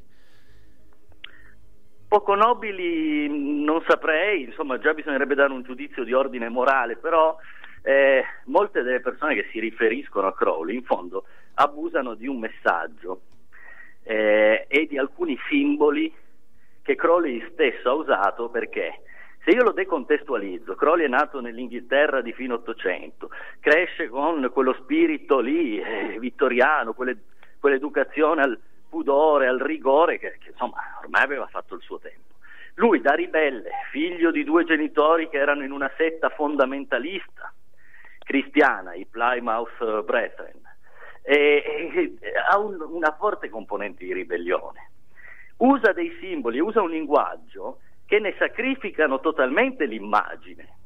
Poco nobili non saprei, insomma già bisognerebbe dare un giudizio di ordine morale, però eh, molte delle persone che si riferiscono a Crowley in fondo abusano di un messaggio eh, e di alcuni simboli che Crowley stesso ha usato perché se io lo decontestualizzo, Crowley è nato nell'Inghilterra di fine Ottocento, cresce con quello spirito lì eh, vittoriano, quelle, quell'educazione al pudore, al rigore che, che insomma ormai aveva fatto il suo tempo. Lui da ribelle, figlio di due genitori che erano in una setta fondamentalista cristiana, i Plymouth Brethren, e, e, ha un, una forte componente di ribellione. Usa dei simboli, usa un linguaggio che ne sacrificano totalmente l'immagine.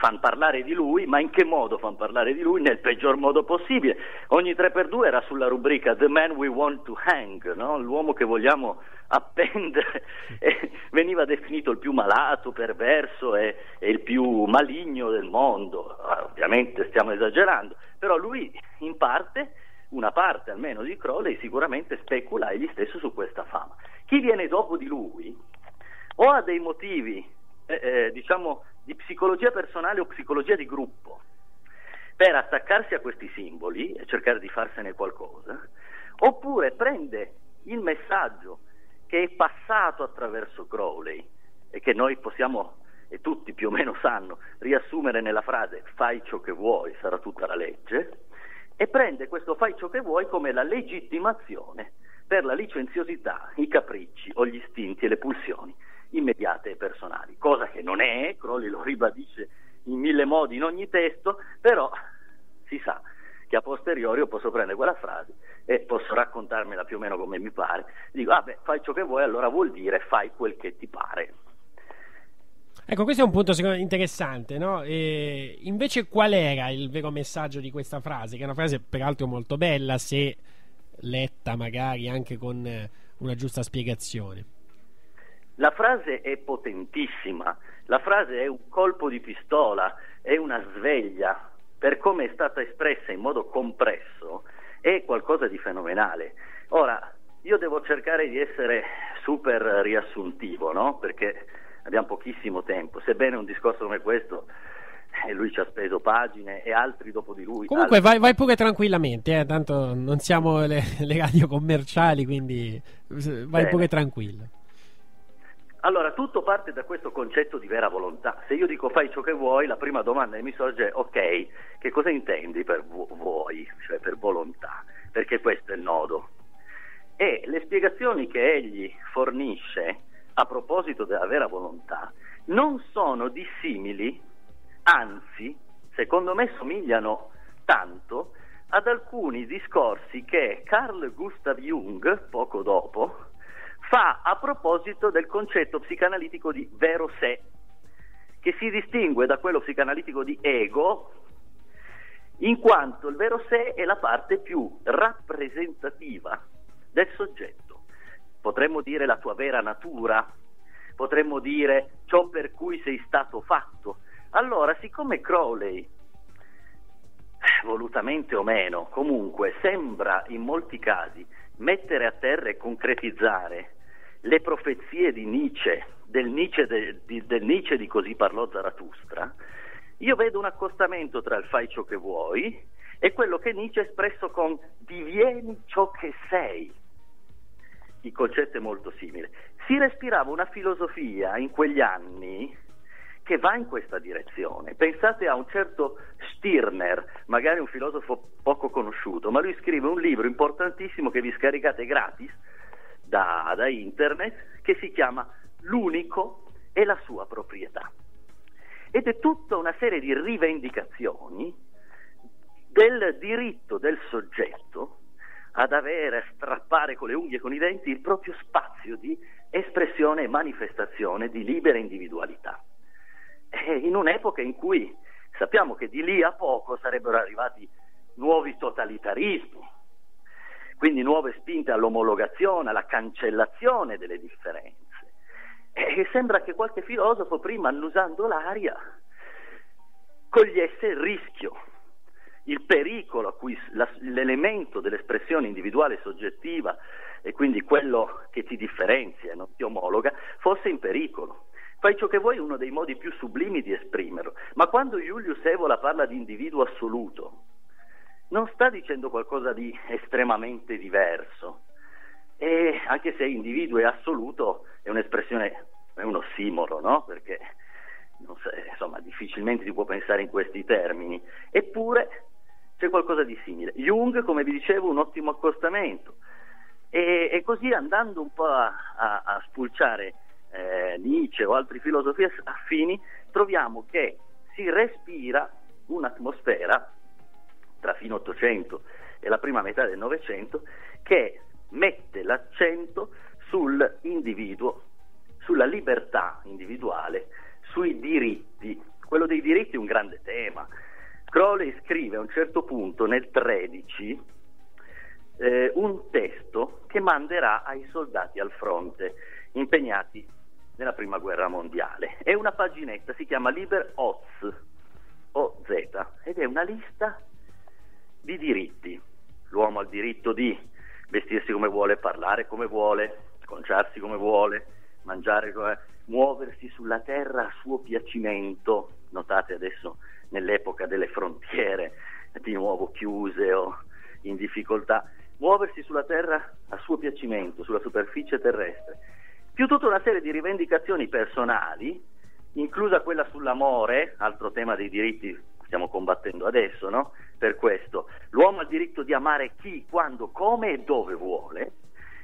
Fanno parlare di lui, ma in che modo fanno parlare di lui? Nel peggior modo possibile. Ogni 3x2 era sulla rubrica The Man We Want to Hang, no? l'uomo che vogliamo appendere. E veniva definito il più malato, perverso e, e il più maligno del mondo. Ah, ovviamente stiamo esagerando, però lui in parte una parte almeno di Crowley sicuramente specula egli stesso su questa fama. Chi viene dopo di lui o ha dei motivi, eh, eh, diciamo, di psicologia personale o psicologia di gruppo per attaccarsi a questi simboli e cercare di farsene qualcosa, oppure prende il messaggio che è passato attraverso Crowley e che noi possiamo, e tutti più o meno sanno, riassumere nella frase fai ciò che vuoi, sarà tutta la legge, e prende questo fai ciò che vuoi come la legittimazione per la licenziosità, i capricci o gli istinti e le pulsioni immediate e personali, cosa che non è, Crowley lo ribadisce in mille modi in ogni testo, però si sa che a posteriori io posso prendere quella frase e posso raccontarmela più o meno come mi pare, dico, vabbè, fai ciò che vuoi, allora vuol dire fai quel che ti pare. Ecco, questo è un punto interessante, no? E invece qual era il vero messaggio di questa frase? Che è una frase peraltro molto bella se letta magari anche con una giusta spiegazione. La frase è potentissima, la frase è un colpo di pistola, è una sveglia, per come è stata espressa in modo compresso, è qualcosa di fenomenale. Ora, io devo cercare di essere super riassuntivo, no? Perché abbiamo pochissimo tempo, sebbene un discorso come questo eh, lui ci ha speso pagine e altri dopo di lui. Comunque altri... vai, vai, pure tranquillamente, eh, tanto non siamo le, le radio commerciali, quindi vai Bene. pure tranquillo. Allora, tutto parte da questo concetto di vera volontà. Se io dico fai ciò che vuoi, la prima domanda che mi sorge è ok, che cosa intendi per vu- vuoi, cioè per volontà? Perché questo è il nodo. E le spiegazioni che egli fornisce a proposito della vera volontà non sono dissimili, anzi, secondo me somigliano tanto ad alcuni discorsi che Carl Gustav Jung, poco dopo, fa a proposito del concetto psicanalitico di vero sé, che si distingue da quello psicanalitico di ego, in quanto il vero sé è la parte più rappresentativa del soggetto. Potremmo dire la tua vera natura, potremmo dire ciò per cui sei stato fatto. Allora, siccome Crowley, volutamente o meno, comunque sembra in molti casi mettere a terra e concretizzare le profezie di Nietzsche, del Nietzsche, de, di, del Nietzsche di Così parlò Zarathustra, io vedo un accostamento tra il fai ciò che vuoi è quello che Nietzsche ha espresso con divieni ciò che sei. Il concetto è molto simile. Si respirava una filosofia in quegli anni che va in questa direzione. Pensate a un certo Stirner, magari un filosofo poco conosciuto, ma lui scrive un libro importantissimo che vi scaricate gratis da, da internet che si chiama L'unico e la sua proprietà. Ed è tutta una serie di rivendicazioni del diritto del soggetto ad avere, a strappare con le unghie e con i denti il proprio spazio di espressione e manifestazione di libera individualità. E in un'epoca in cui sappiamo che di lì a poco sarebbero arrivati nuovi totalitarismi, quindi nuove spinte all'omologazione, alla cancellazione delle differenze. E sembra che qualche filosofo, prima annusando l'aria, cogliesse il rischio il pericolo a cui l'elemento dell'espressione individuale soggettiva e quindi quello che ti differenzia e non ti omologa fosse in pericolo. Fai ciò che vuoi è uno dei modi più sublimi di esprimerlo, ma quando Julius Evola parla di individuo assoluto, non sta dicendo qualcosa di estremamente diverso, e anche se individuo è assoluto è un'espressione, è un ossimoro, no? Perché so, insomma, difficilmente si può pensare in questi termini, eppure c'è qualcosa di simile. Jung, come vi dicevo, un ottimo accostamento. E, e così andando un po' a, a, a spulciare eh, Nietzsche o altri filosofi affini, troviamo che si respira un'atmosfera tra fine 800 e la prima metà del Novecento che mette l'accento sull'individuo, sulla libertà individuale, sui diritti. Quello dei diritti è un grande tema. Crowley scrive a un certo punto nel 13 eh, un testo che manderà ai soldati al fronte impegnati nella prima guerra mondiale. È una paginetta, si chiama Liber Oz, OZ, ed è una lista di diritti. L'uomo ha il diritto di vestirsi come vuole, parlare come vuole, conciarsi come vuole, mangiare come muoversi sulla terra a suo piacimento. Notate adesso nell'epoca delle frontiere di nuovo chiuse o in difficoltà, muoversi sulla terra a suo piacimento, sulla superficie terrestre, più tutta una serie di rivendicazioni personali, inclusa quella sull'amore, altro tema dei diritti stiamo combattendo adesso, no? Per questo, l'uomo ha il diritto di amare chi, quando, come e dove vuole,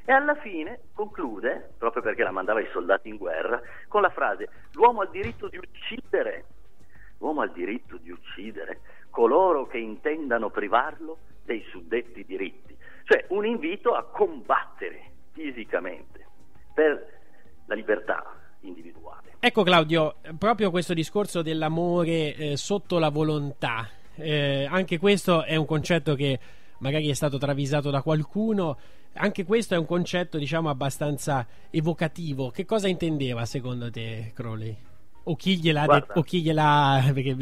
e alla fine conclude, proprio perché la mandava i soldati in guerra, con la frase: l'uomo ha il diritto di uccidere. L'uomo ha il diritto di uccidere coloro che intendano privarlo dei suddetti diritti, cioè un invito a combattere fisicamente per la libertà individuale. Ecco Claudio, proprio questo discorso dell'amore eh, sotto la volontà, eh, anche questo è un concetto che magari è stato travisato da qualcuno, anche questo è un concetto diciamo abbastanza evocativo. Che cosa intendeva secondo te Crowley? o chi gliel'ha, de- o chi gliel'ha perché,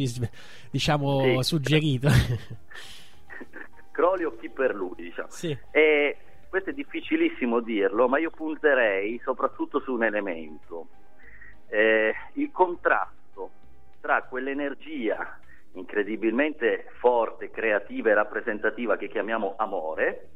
diciamo, sì. suggerito. Crowley o chi per lui, diciamo. Sì. E questo è difficilissimo dirlo, ma io punterei soprattutto su un elemento, eh, il contrasto tra quell'energia incredibilmente forte, creativa e rappresentativa che chiamiamo amore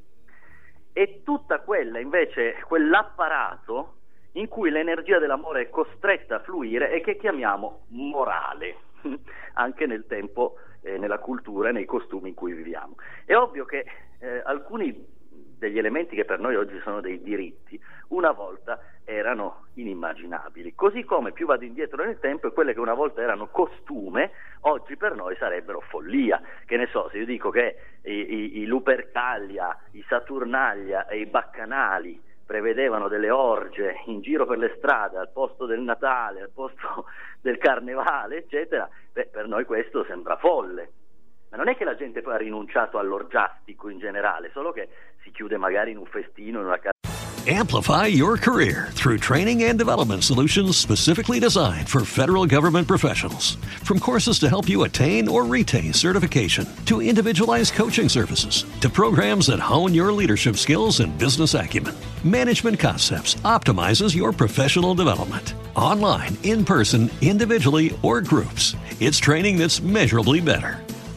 e tutta quella invece, quell'apparato in cui l'energia dell'amore è costretta a fluire e che chiamiamo morale, anche nel tempo, eh, nella cultura e nei costumi in cui viviamo. È ovvio che eh, alcuni degli elementi che per noi oggi sono dei diritti, una volta erano inimmaginabili, così come più vado indietro nel tempo e quelle che una volta erano costume, oggi per noi sarebbero follia. Che ne so, se io dico che i, i, i Lupercalia, i Saturnaglia e i Baccanali prevedevano delle orge in giro per le strade al posto del Natale, al posto del Carnevale, eccetera, beh, per noi questo sembra folle. Ma non è che la gente poi ha rinunciato all'orgiastico in generale, solo che si chiude magari in un festino, in una casa. Amplify your career through training and development solutions specifically designed for federal government professionals. From courses to help you attain or retain certification, to individualized coaching services, to programs that hone your leadership skills and business acumen, Management Concepts optimizes your professional development. Online, in person, individually, or groups, it's training that's measurably better.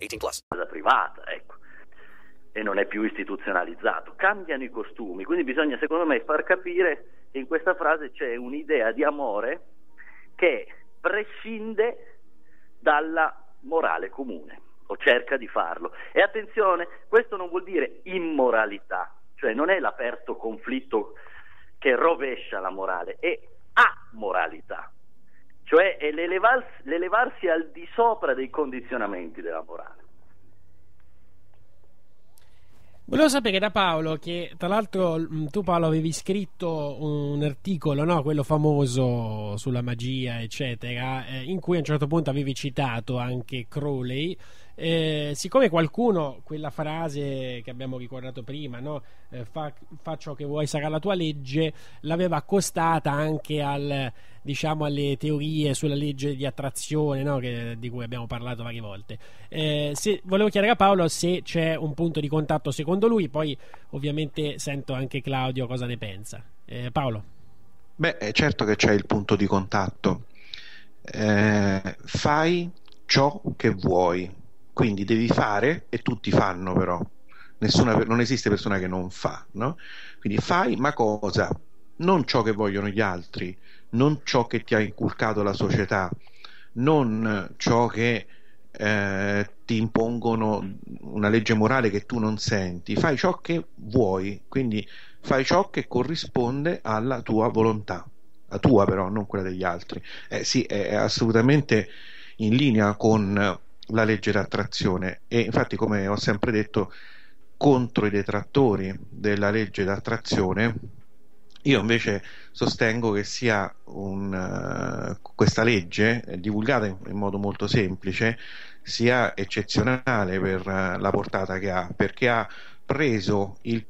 18 plus. Cosa privata, ecco. E non è più istituzionalizzato. Cambiano i costumi, quindi bisogna secondo me far capire che in questa frase c'è un'idea di amore che prescinde dalla morale comune o cerca di farlo. E attenzione, questo non vuol dire immoralità, cioè non è l'aperto conflitto che rovescia la morale, è amoralità, cioè è l'elevarsi, l'elevarsi al di sopra dei condizionamenti della morale. Volevo sapere da Paolo che, tra l'altro, mh, tu Paolo avevi scritto un articolo, no? quello famoso sulla magia, eccetera, eh, in cui a un certo punto avevi citato anche Crowley. Eh, siccome qualcuno quella frase che abbiamo ricordato prima, no? Eh, fa, fa ciò che vuoi, sarà la tua legge, l'aveva accostata anche al, diciamo, alle teorie sulla legge di attrazione no? che, di cui abbiamo parlato varie volte. Eh, se, volevo chiedere a Paolo se c'è un punto di contatto secondo lui, poi ovviamente sento anche Claudio cosa ne pensa. Eh, Paolo. Beh, certo che c'è il punto di contatto. Eh, fai ciò che vuoi, quindi devi fare e tutti fanno però. Nessuna, non esiste persona che non fa, no? Quindi fai, ma cosa? Non ciò che vogliono gli altri, non ciò che ti ha inculcato la società, non ciò che eh, ti impongono una legge morale che tu non senti, fai ciò che vuoi, quindi fai ciò che corrisponde alla tua volontà, la tua però, non quella degli altri. Eh, sì, è assolutamente in linea con la legge d'attrazione. E infatti come ho sempre detto contro i detrattori della legge d'attrazione io invece sostengo che sia un, uh, questa legge eh, divulgata in, in, modo molto semplice sia eccezionale per uh, la portata che ha perché ha preso il,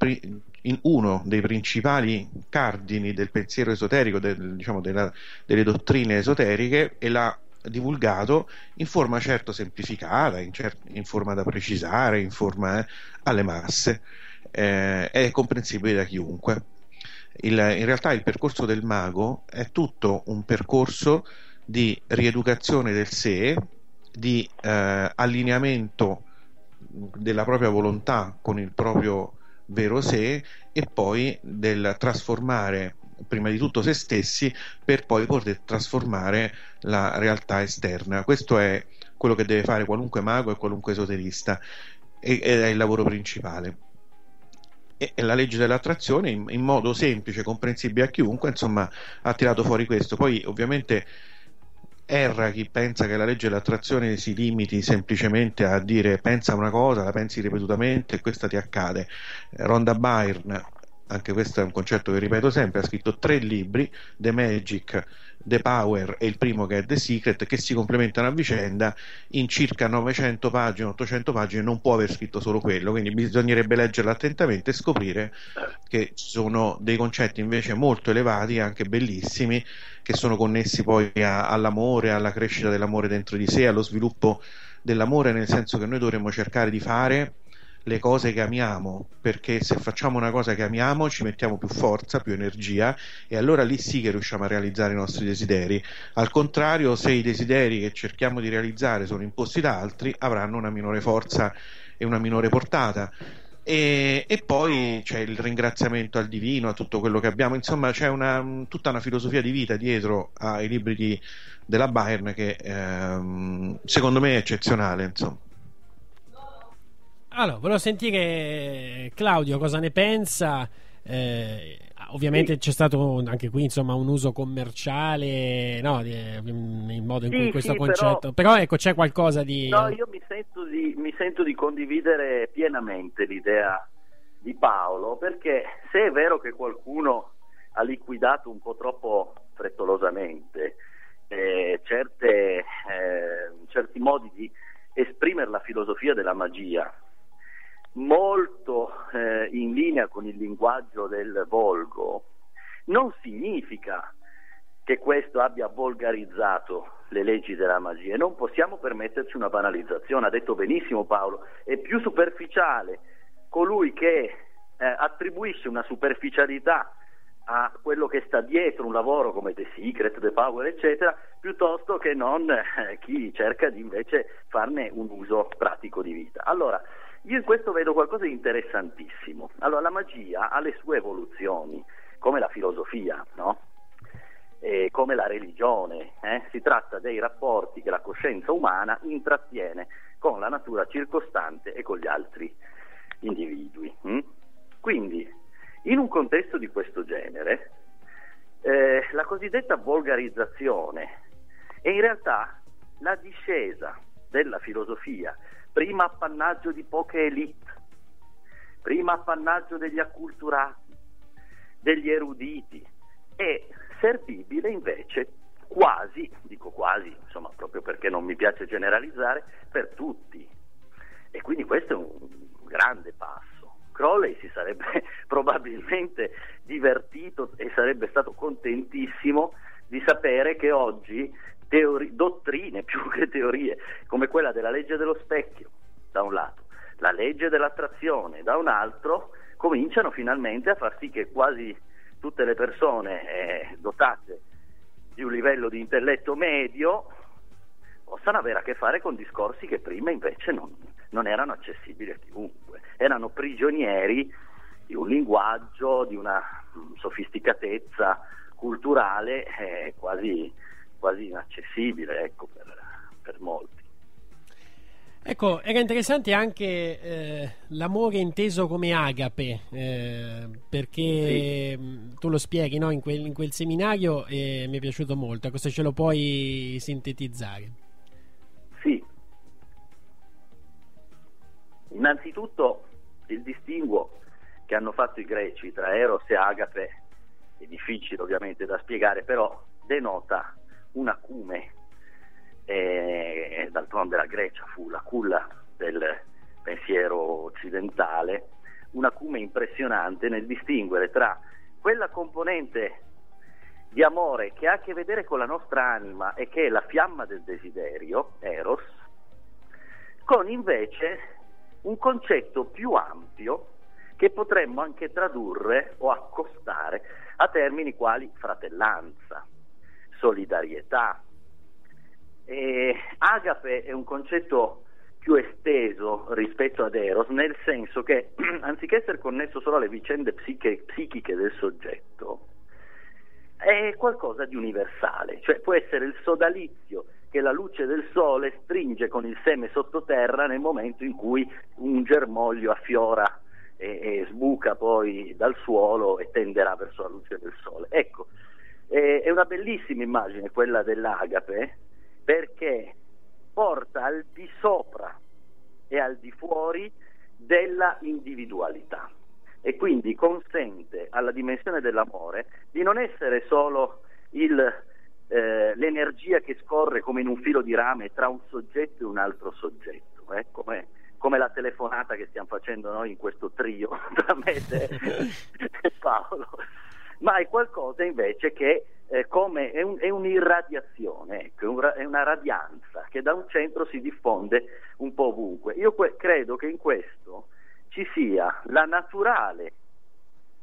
uno dei principali cardini del pensiero esoterico del, diciamo, della, delle dottrine esoteriche e l'ha divulgato in forma certo semplificata, in, cer- in forma da precisare, in forma eh, alle masse, eh, è comprensibile da chiunque. Il, in realtà il percorso del mago è tutto un percorso di rieducazione del sé, di eh, allineamento della propria volontà con il proprio vero sé e poi del trasformare prima di tutto se stessi per poi poter trasformare la realtà esterna. Questo è quello che deve fare qualunque mago e qualunque esoterista ed è il lavoro principale. E la legge dell'attrazione in, modo semplice, comprensibile a chiunque, insomma, ha tirato fuori questo. Poi ovviamente erra chi pensa che la legge dell'attrazione si limiti semplicemente a dire pensa una cosa, la pensi ripetutamente e questa ti accade. Rhonda Byrne anche questo è un concetto che ripeto sempre, ha scritto tre libri, The Magic, The Power e il primo che è The Secret, che si complementano a vicenda. In circa 900 pagine, 800 pagine, non può aver scritto solo quello, quindi bisognerebbe leggerlo attentamente e scoprire che ci sono dei concetti invece molto elevati, anche bellissimi, che sono connessi poi a, all'amore, alla crescita dell'amore dentro di sé, allo sviluppo dell'amore, nel senso che noi dovremmo cercare di fare le cose che amiamo, perché se facciamo una cosa che amiamo ci mettiamo più forza, più energia e allora lì sì che riusciamo a realizzare i nostri desideri. Al contrario, se i desideri che cerchiamo di realizzare sono imposti da altri, avranno una minore forza e una minore portata. E, e, poi c'è il ringraziamento al divino, a tutto quello che abbiamo, insomma c'è una, tutta una filosofia di vita dietro ai libri di, della Bayern che ehm, secondo me è eccezionale. Insomma. Allora, volevo sentire Claudio cosa ne pensa. Eh, ovviamente sì. c'è stato anche qui insomma, un uso commerciale no, nel modo in cui sì, questo sì, concetto. Però, però, ecco, c'è qualcosa di. No, io mi sento di, mi sento di condividere pienamente l'idea di Paolo, perché se è vero che qualcuno ha liquidato un po' troppo frettolosamente eh, certe, eh, certi modi di esprimere la filosofia della magia, molto eh, in linea con il linguaggio del volgo, non significa che questo abbia volgarizzato le leggi della magia non possiamo permetterci una banalizzazione, ha detto benissimo Paolo, è più superficiale colui che eh, attribuisce una superficialità a quello che sta dietro un lavoro come The Secret, The Power, eccetera, piuttosto che non eh, chi cerca di invece farne un uso pratico di vita. Allora, io in questo vedo qualcosa di interessantissimo. Allora, la magia ha le sue evoluzioni, come la filosofia, no? E come la religione. Eh? Si tratta dei rapporti che la coscienza umana intrattiene con la natura circostante e con gli altri individui. Hm? Quindi, in un contesto di questo genere, eh, la cosiddetta volgarizzazione è in realtà la discesa della filosofia, prima appannaggio di poche elite, prima appannaggio degli acculturati, degli eruditi, è servibile invece quasi, dico quasi, insomma proprio perché non mi piace generalizzare, per tutti. E quindi questo è un grande passo. Crowley si sarebbe probabilmente divertito e sarebbe stato contentissimo di sapere che oggi teori- dottrine più che teorie come quella della legge dello specchio, da un lato, la legge dell'attrazione, da un altro, cominciano finalmente a far sì che quasi tutte le persone eh, dotate di un livello di intelletto medio possano avere a che fare con discorsi che prima invece non, non erano accessibili a chiunque, erano prigionieri di un linguaggio, di una mm, sofisticatezza culturale eh, quasi, quasi, inaccessibile ecco, per, per, molti. Ecco, era interessante anche eh, l'amore inteso come agape, eh, perché sì. Mm, tu lo spieghi no? in, quel, in, quel, seminario e mi è piaciuto molto. Cosa ce lo puoi sintetizzare? Sì, Innanzitutto il distinguo che hanno fatto i greci tra Eros e Agape è difficile ovviamente da spiegare, però denota un acume, eh, d'altronde la Grecia fu la culla del pensiero occidentale, un acume impressionante nel distinguere tra quella componente di amore che ha a che vedere con la nostra anima e che è la fiamma del desiderio, Eros, con invece un concetto più ampio che potremmo anche tradurre o accostare a termini quali fratellanza, solidarietà. E agape è un concetto più esteso rispetto ad Eros, nel senso che anziché essere connesso solo alle vicende psiche, psichiche del soggetto, è qualcosa di universale, cioè può essere il sodalizio che la luce del sole stringe con il seme sottoterra nel momento in cui un germoglio affiora e, e sbuca poi dal suolo e tenderà verso la luce del sole. Ecco, eh, è una bellissima immagine quella dell'agape perché porta al di sopra e al di fuori della individualità e quindi consente alla dimensione dell'amore di non essere solo il eh, l'energia che scorre come in un filo di rame tra un soggetto e un altro soggetto, eh? come, come, la telefonata che stiamo facendo noi in questo trio tra me e Paolo, ma è qualcosa invece che eh, come è, un, è, un'irradiazione, ecco, è una radianza che da un centro si diffonde un po' ovunque. Io que- credo che in questo ci sia la naturale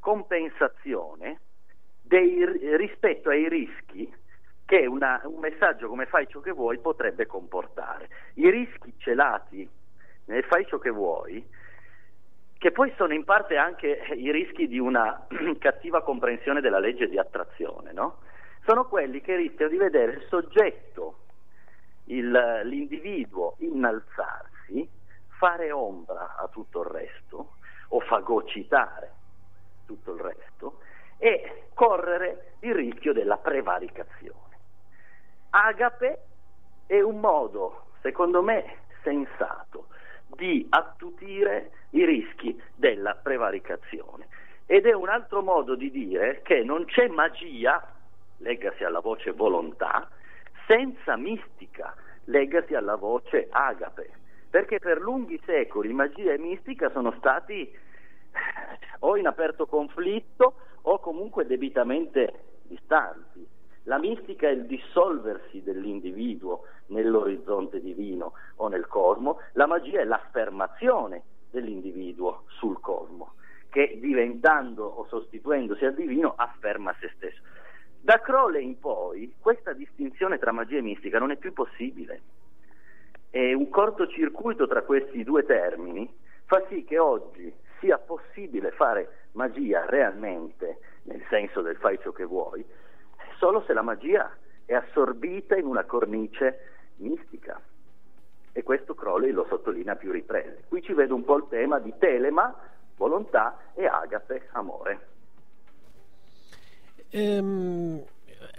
compensazione dei, rispetto ai rischi che una, un messaggio come fai ciò che vuoi potrebbe comportare. I rischi celati nel fai ciò che vuoi, che poi sono in parte anche i rischi di una cattiva comprensione della legge di attrazione, no? sono quelli che rischiano di vedere il soggetto, il, l'individuo innalzarsi, fare ombra a tutto il resto o fagocitare tutto il resto e correre il rischio della prevaricazione. Agape è un modo, secondo me, sensato di attutire i rischi della prevaricazione. ed è un altro modo di dire che non c'è magia, leggasi alla voce volontà, senza mistica, leggasi alla voce agape, perché per lunghi secoli magia e mistica sono stati eh, o in aperto conflitto o comunque debitamente distanti. La mistica è il dissolversi dell'individuo nell'orizzonte divino o nel cosmo, la magia è l'affermazione dell'individuo sul cosmo, che diventando o sostituendosi al divino afferma se stesso. Da Crowley in poi questa distinzione tra magia e mistica non è più possibile. E un cortocircuito tra questi due termini fa sì che oggi sia possibile fare magia realmente, nel senso del fai ciò che vuoi, solo se la magia è assorbita in una cornice mistica. E questo Crowley lo sottolinea più riprese. Qui ci vedo un po' il tema di telema, volontà e agape, amore. Ehm,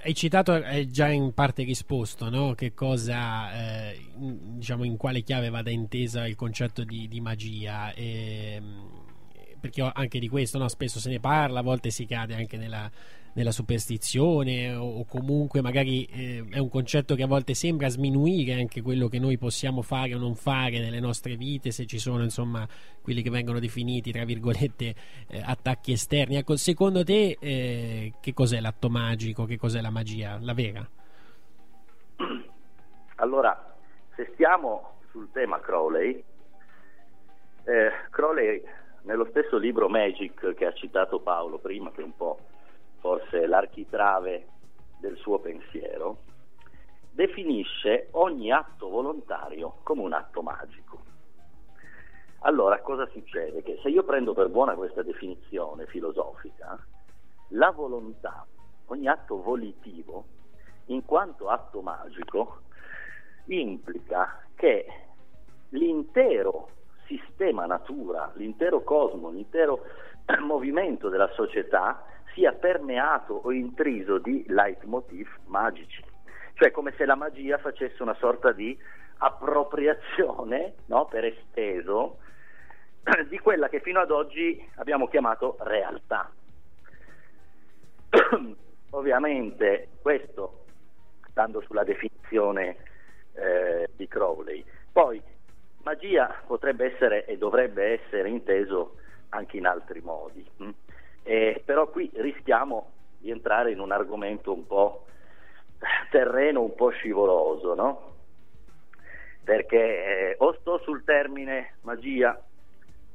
hai citato, hai già in parte risposto, no? Che cosa, eh, in, diciamo, in quale chiave vada intesa il concetto di, di magia. Ehm, perché anche di questo no? spesso se ne parla, a volte si cade anche nella, nella superstizione o, comunque magari eh, è un concetto che a volte sembra sminuire anche quello che noi possiamo fare o non fare nelle nostre vite se ci sono insomma quelli che vengono definiti tra virgolette eh, attacchi esterni. Ecco, secondo te eh, che cos'è l'atto magico, che cos'è la magia, la vera? Allora, se stiamo sul tema Crowley, eh, Crowley nello stesso libro Magic che ha citato Paolo prima, che un po' forse l'architrave del suo pensiero, definisce ogni atto volontario come un atto magico. Allora, cosa succede? Che se io prendo per buona questa definizione filosofica, la volontà, ogni atto volitivo, in quanto atto magico, implica che l'intero sistema natura, l'intero cosmo, l'intero movimento della società sia permeato o intriso di leitmotiv magici. Cioè come se la magia facesse una sorta di appropriazione, no, per esteso, di quella che fino ad oggi abbiamo chiamato realtà. Ovviamente questo stando sulla definizione eh, di Crowley. Poi Magia potrebbe essere e dovrebbe essere inteso anche in altri modi, hm? Eh, però qui rischiamo di entrare in un argomento un po' terreno, un po' scivoloso, no? Perché eh, o sto sul termine magia,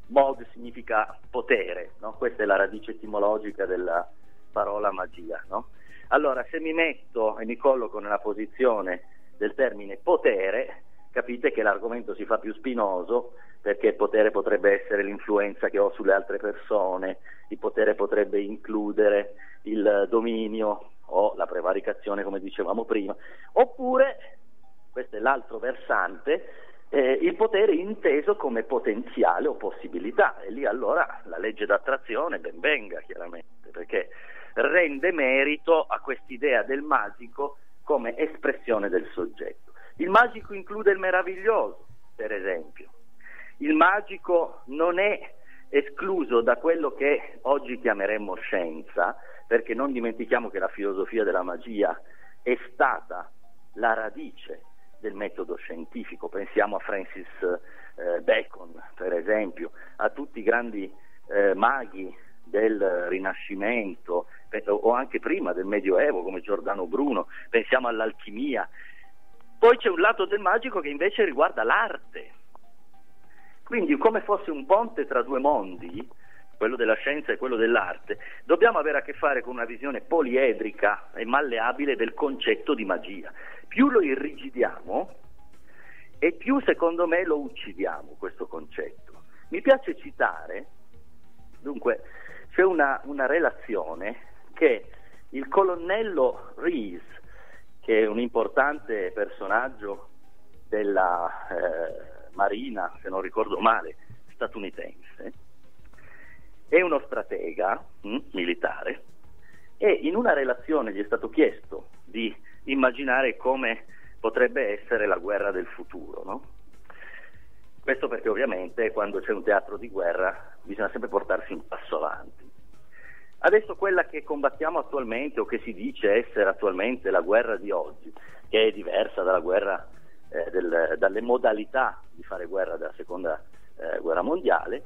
mod significa potere, no? Questa è la radice etimologica della parola magia, no? Allora, se mi metto e mi colloco nella posizione del termine potere, capite che l'argomento si fa più spinoso perché il potere potrebbe essere l'influenza che ho sulle altre persone, il potere potrebbe includere il dominio o la prevaricazione come dicevamo prima, oppure, questo è l'altro versante, eh, il potere inteso come potenziale o possibilità e lì allora la legge d'attrazione ben venga chiaramente perché rende merito a quest'idea del magico come espressione del soggetto. Il magico include il meraviglioso, per esempio. Il magico non è escluso da quello che oggi chiameremmo scienza, perché non dimentichiamo che la filosofia della magia è stata la radice del metodo scientifico. Pensiamo a Francis eh, Bacon, per esempio, a tutti i grandi eh, maghi del Rinascimento o anche prima del Medioevo come Giordano Bruno, pensiamo all'alchimia, poi c'è un lato del magico che invece riguarda l'arte. Quindi come fosse un ponte tra due mondi, quello della scienza e quello dell'arte, dobbiamo avere a che fare con una visione poliedrica e malleabile del concetto di magia. Più lo irrigidiamo e più secondo me lo uccidiamo questo concetto. Mi piace citare, dunque, c'è una, una relazione che il colonnello Rees che è un importante personaggio della eh, Marina, se non ricordo male, statunitense, è uno stratega hm, militare e in una relazione gli è stato chiesto di immaginare come potrebbe essere la guerra del futuro. No? Questo perché ovviamente quando c'è un teatro di guerra bisogna sempre portarsi un passo avanti. Adesso quella che combattiamo attualmente o che si dice essere attualmente la guerra di oggi, che è diversa dalla guerra, eh, del- dalle modalità di fare guerra della seconda eh, guerra mondiale,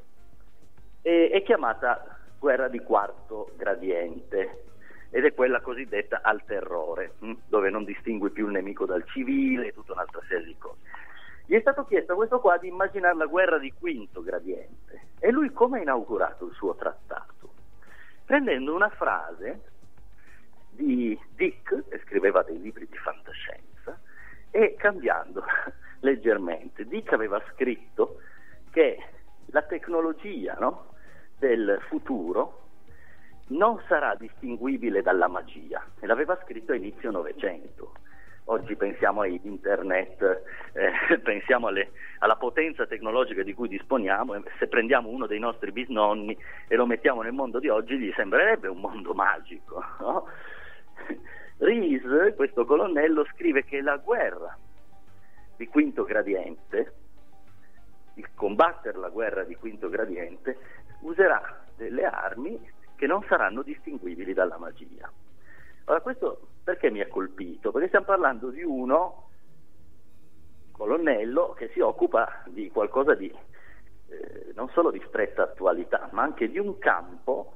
è, è chiamata guerra di quarto gradiente ed è quella cosiddetta al terrore, mh, dove non distingui più il nemico dal civile e tutta un'altra serie di cose. Gli è stato chiesto a questo qua di immaginare la guerra di quinto gradiente e lui come ha inaugurato il suo trattato? Prendendo una frase di Dick, che scriveva dei libri di fantascienza, e cambiando leggermente. Dick aveva scritto che la tecnologia no, del futuro non sarà distinguibile dalla magia e l'aveva scritto a inizio Novecento. Oggi pensiamo a internet, eh, pensiamo alle- alla potenza tecnologica di cui disponiamo se prendiamo uno dei nostri bisnonni e lo mettiamo nel mondo di oggi gli sembrerebbe un mondo magico. No? Rees, questo colonnello, scrive che la guerra di quinto gradiente, il combattere la guerra di quinto gradiente, userà delle armi che non saranno distinguibili dalla magia. Ora, questo perché mi ha colpito? Perché stiamo parlando di uno, colonnello, che si occupa di qualcosa di eh, non solo di stretta attualità, ma anche di un campo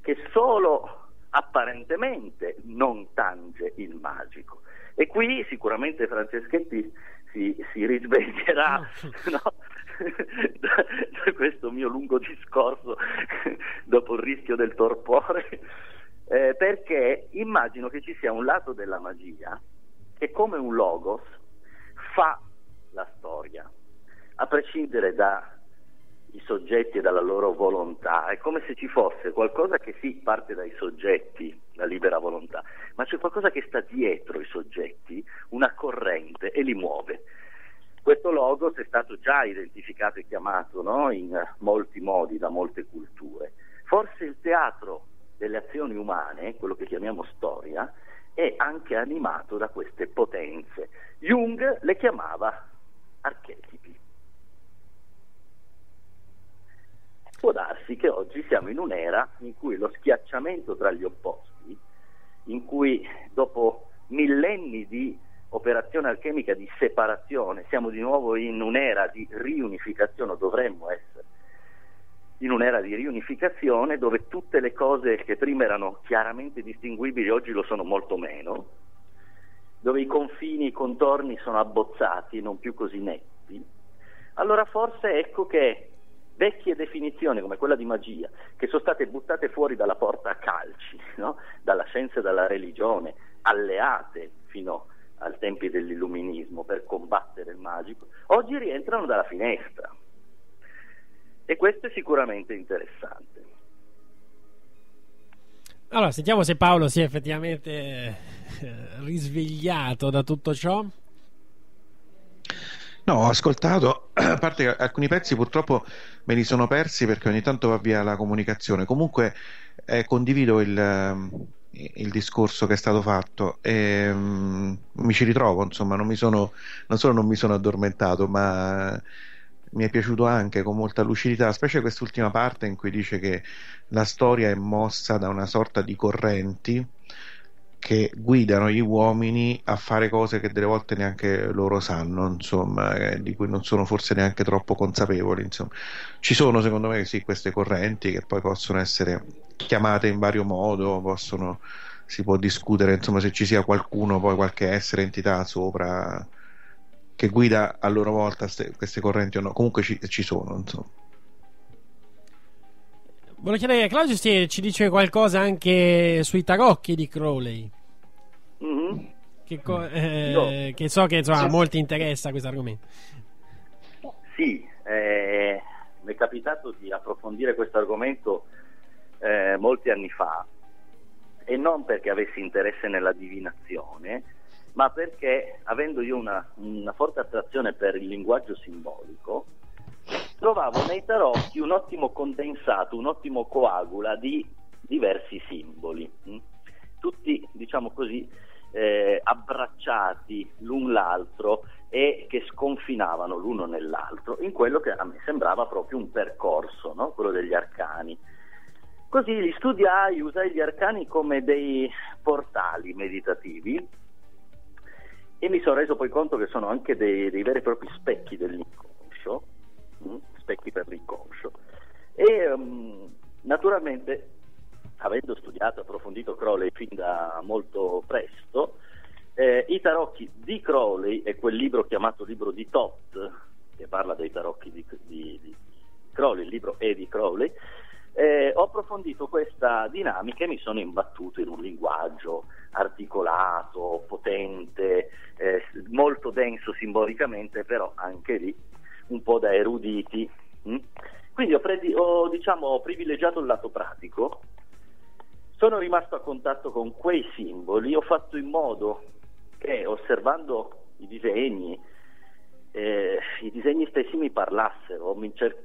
che solo apparentemente non tange il magico. E qui sicuramente Franceschetti si, si risveglierà no? da, da questo mio lungo discorso dopo il rischio del torpore, eh, perché immagino che ci sia un lato della magia che come un logos fa la storia, a prescindere dai soggetti e dalla loro volontà, è come se ci fosse qualcosa che sì parte dai soggetti, la libera volontà, ma c'è qualcosa che sta dietro i soggetti, una corrente e li muove. Questo logos è stato già identificato e chiamato no, in molti modi da molte culture. Forse il teatro delle azioni umane, quello che chiamiamo storia, è anche animato da queste potenze. Jung le chiamava archetipi. Può darsi che oggi siamo in un'era in cui lo schiacciamento tra gli opposti, in cui dopo millenni di operazione alchemica di separazione, siamo di nuovo in un'era di riunificazione, o dovremmo essere in un'era di riunificazione dove tutte le cose che prima erano chiaramente distinguibili oggi lo sono molto meno, dove i confini, i contorni sono abbozzati non più così netti. Allora forse ecco che vecchie definizioni come quella di magia, che sono state buttate fuori dalla porta a calci, no? dalla scienza e dalla religione, alleate fino ai tempi dell'illuminismo per combattere il magico, oggi rientrano dalla finestra. E questo è sicuramente interessante. Allora, sentiamo se Paolo si è effettivamente eh, risvegliato da tutto ciò. No, ho ascoltato, a parte che alcuni pezzi purtroppo me li sono persi perché ogni tanto va via la comunicazione. Comunque eh, condivido il, ehm, il discorso che è stato fatto e mm, mi ci ritrovo, insomma, non, mi sono, non solo non mi sono addormentato, ma mi è piaciuto anche con molta lucidità, specie quest'ultima parte in cui dice che la storia è mossa da una sorta di correnti che guidano gli uomini a fare cose che delle volte neanche loro sanno, insomma, eh, di cui non sono forse neanche troppo consapevoli. Insomma. Ci sono secondo me sì queste correnti che poi possono essere chiamate in vario modo, possono, si può discutere insomma se ci sia qualcuno, poi qualche essere, entità sopra che guida a loro volta ste- queste correnti o no, comunque ci, ci sono, insomma. Volevo chiedere a Claudio se ci dice qualcosa anche sui tarocchi di Crowley. Mhm. Che, co- eh, No. che so che insomma, Sì. a molti interessa questo argomento. Sì, eh, mi è capitato di approfondire questo argomento eh, molti anni fa e non perché avessi interesse nella divinazione, ma perché avendo io una, una forte attrazione per il linguaggio simbolico, trovavo nei tarocchi un ottimo condensato, un ottimo coagula di diversi simboli, mh? tutti diciamo così eh, abbracciati l'un l'altro e che sconfinavano l'uno nell'altro in quello che a me sembrava proprio un percorso, no? quello degli arcani. Così li studiai, usai gli arcani come dei portali meditativi e mi sono reso poi conto che sono anche dei, dei veri e propri specchi dell'inconscio, mm, specchi per l'inconscio. E um, naturalmente, avendo studiato e approfondito Crowley fin da molto presto, eh, I tarocchi di Crowley e quel libro chiamato Libro di Tot, che parla dei tarocchi di, di, di Crowley, il libro è di Crowley, eh, ho approfondito questa dinamica e mi sono imbattuto in un linguaggio articolato, potente, eh, molto denso simbolicamente, però anche lì un po' da eruditi. Hm? Quindi ho, predi- ho, diciamo, privilegiato il lato pratico, sono rimasto a contatto con quei simboli, ho fatto in modo che osservando i disegni, eh, i disegni stessi mi parlassero,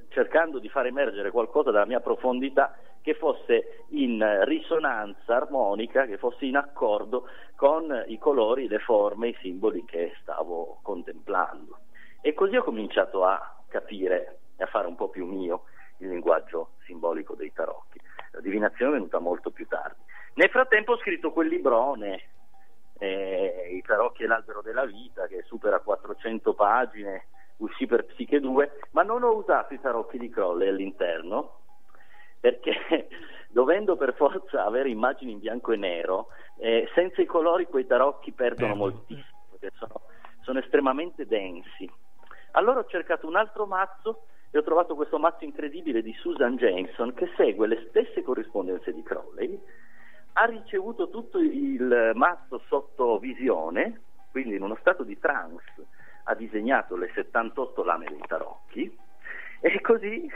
cercando di far emergere qualcosa dalla mia profondità che fosse in risonanza armonica, che fosse in accordo con i colori, le forme, i simboli che stavo contemplando. E così ho cominciato a capire e a fare un po' più mio il linguaggio simbolico dei tarocchi. La divinazione è venuta molto più tardi. Nel frattempo ho scritto quel librone eh, I tarocchi e l'albero della vita che supera 400 pagine, uscì per Psiche 2, ma non ho usato i tarocchi di Crowley all'interno perché dovendo per forza avere immagini in bianco e nero, eh, senza i colori quei tarocchi perdono eh. moltissimo perché sono, sono estremamente densi. Allora ho cercato un altro mazzo e ho trovato questo mazzo incredibile di Susan Jameson che segue le stesse corrispondenze di Crowley ha ricevuto tutto il mazzo sotto visione, quindi in uno stato di trance ha disegnato le 78 lame dei tarocchi e così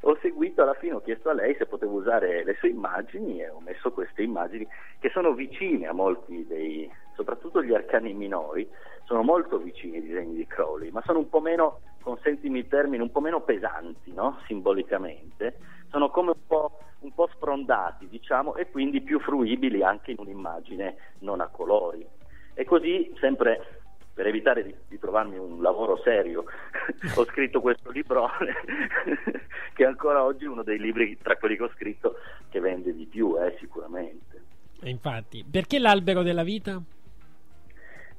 ho seguito alla fine, ho chiesto a lei se potevo usare le sue immagini e ho messo queste immagini che sono vicine a molti dei, soprattutto gli arcani minori, sono molto vicini ai disegni di Crowley, ma sono un po' meno, consentimi il termine, un po' meno pesanti, no? simbolicamente, sono come un po', un po' sprondati, diciamo, e quindi più fruibili anche in un'immagine non a colori. E così, sempre per evitare di, di trovarmi un lavoro serio, ho scritto questo libro che ancora oggi è uno dei libri tra quelli che ho scritto che vende di più, eh, sicuramente. E infatti, perché l'albero della vita?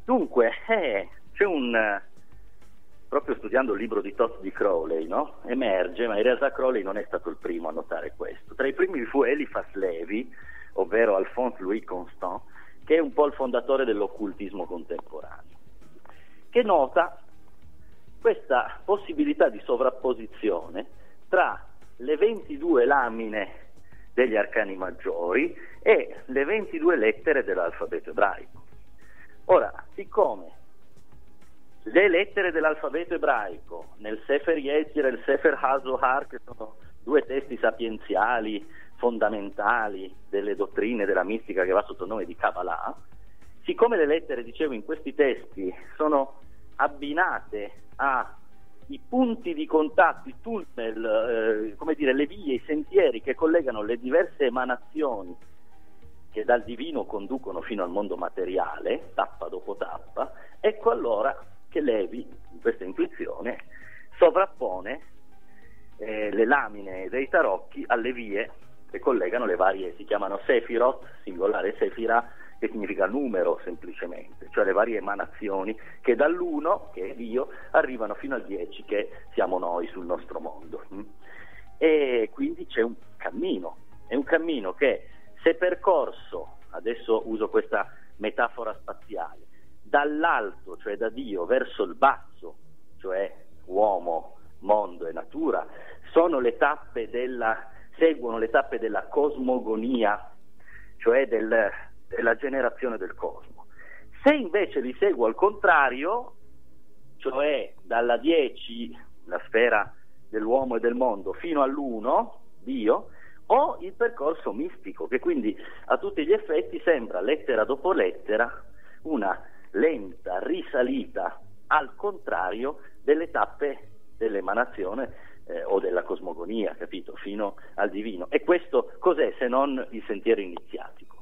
Dunque, eh, c'è un proprio studiando il libro di Todd di Crowley, no? emerge, ma in realtà Crowley non è stato il primo a notare questo. Tra i primi fu Eliphas Levi, ovvero Alphonse Louis Constant, che è un po' il fondatore dell'occultismo contemporaneo, che nota questa possibilità di sovrapposizione tra le 22 lamine degli arcani maggiori e le 22 lettere dell'alfabeto ebraico. Ora, siccome le lettere dell'alfabeto ebraico nel Sefer Yetzir e il Sefer Hazohar, che sono due testi sapienziali fondamentali delle dottrine della mistica che va sotto il nome di Kabbalah, siccome le lettere, dicevo, in questi testi sono abbinate ai punti di contatto, i tunnel, eh, come dire, le vie, i sentieri che collegano le diverse emanazioni che dal divino conducono fino al mondo materiale, tappa dopo tappa, ecco allora che Levi, in questa intuizione, sovrappone eh, le lamine dei tarocchi alle vie che collegano le varie, si chiamano Sefirot, singolare Sefira, che significa numero semplicemente, cioè le varie emanazioni che dall'1, che è Dio, arrivano fino al 10, che siamo noi sul nostro mondo. Mm? E quindi c'è un cammino, è un cammino che se percorso, adesso uso questa metafora spaziale, dall'alto, cioè da Dio, verso il basso, cioè uomo, mondo e natura, le della, seguono le tappe della cosmogonia, cioè del, della generazione del cosmo. Se invece li seguo al contrario, cioè dalla 10, la sfera dell'uomo e del mondo, fino all'1, Dio, ho il percorso mistico, che quindi a tutti gli effetti sembra lettera dopo lettera una lenta risalita al contrario delle tappe dell'emanazione eh, o della cosmogonia, capito? Fino al divino. E questo cos'è se non il sentiero iniziatico?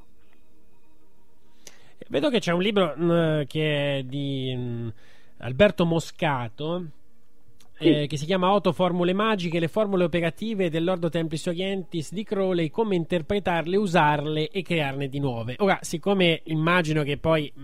Vedo che c'è un libro mh, che è di mh, Alberto Moscato eh, che si chiama Otto Formule Magiche, le formule operative dell'Ordo Templis Orientis di Crowley, come interpretarle, usarle e crearne di nuove. Ora, siccome immagino che poi, mh,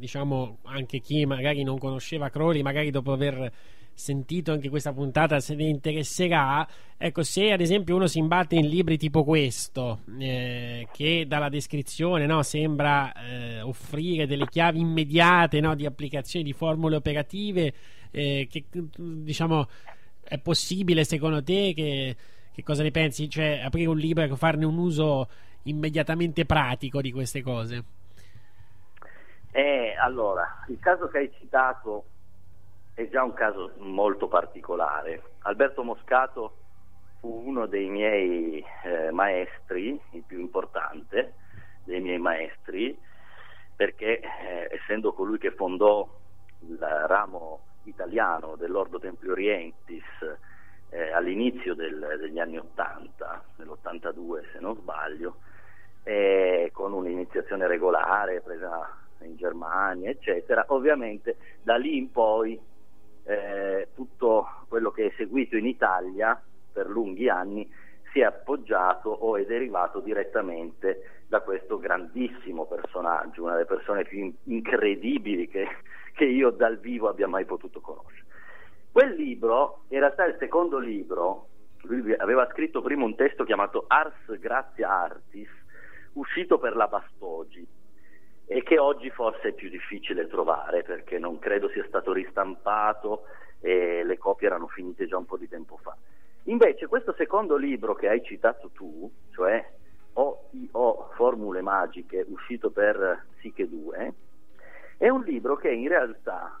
diciamo, anche chi magari non conosceva Crowley, magari dopo aver sentito anche questa puntata se ne interesserà. Ecco se ad esempio uno si imbatte in libri tipo questo eh, che dalla descrizione no, sembra eh, offrire delle chiavi immediate no, di applicazione di formule operative eh, che diciamo è possibile secondo te che, che cosa ne pensi? Cioè aprire un libro e farne un uso immediatamente pratico di queste cose eh, allora il caso che hai citato è già un caso molto particolare. Alberto Moscato fu uno dei miei eh, maestri, il più importante dei miei maestri, perché eh, essendo colui che fondò il ramo italiano dell'Ordo Templi Orientis eh, all'inizio del, degli anni 80, nell'82 se non sbaglio, con un'iniziazione regolare presa in Germania, eccetera, ovviamente da lì in poi eh, tutto quello che è seguito in Italia per lunghi anni si è appoggiato o è derivato direttamente da questo grandissimo personaggio, una delle persone più incredibili che, che io dal vivo abbia mai potuto conoscere. Quel libro, in realtà il secondo libro, lui aveva scritto prima un testo chiamato Ars Grazia Artis, uscito per la Bastogi, e che oggi forse è più difficile trovare perché non credo sia stato ristampato e le copie erano finite già un po' di tempo fa. Invece questo secondo libro che hai citato tu, cioè OIO Formule Magiche, uscito per Psiche 2, è un libro che in realtà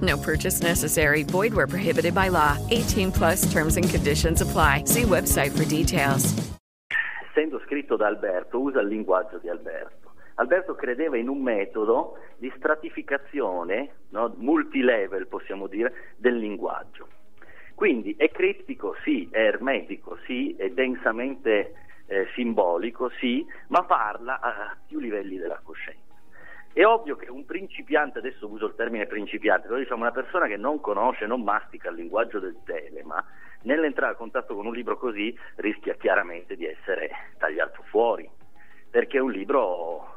No purchase necessary. Void where prohibited by law. 18 plus terms and conditions apply. See website for details. Essendo scritto da Alberto, usa il linguaggio di Alberto. Alberto credeva in un metodo di stratificazione, no, multilevel possiamo dire, del linguaggio. Quindi è criptico, sì, è ermetico, sì, è densamente eh, simbolico, sì, ma parla a più livelli della coscienza. È ovvio che un principiante, adesso uso il termine principiante, però diciamo una persona che non conosce, non mastica il linguaggio del telema, nell'entrare a contatto con un libro così rischia chiaramente di essere tagliato fuori, perché è un libro,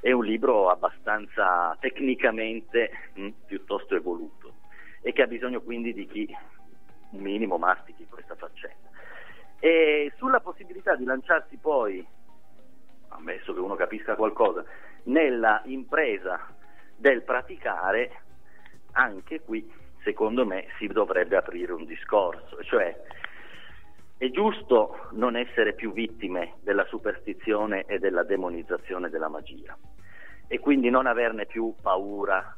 è un libro abbastanza tecnicamente mh, piuttosto evoluto e che ha bisogno quindi di chi un minimo mastichi questa faccenda. E sulla possibilità di lanciarsi poi, ammesso che uno capisca qualcosa, nella impresa del praticare, anche qui secondo me si dovrebbe aprire un discorso, cioè è giusto non essere più vittime della superstizione e della demonizzazione della magia e quindi non averne più paura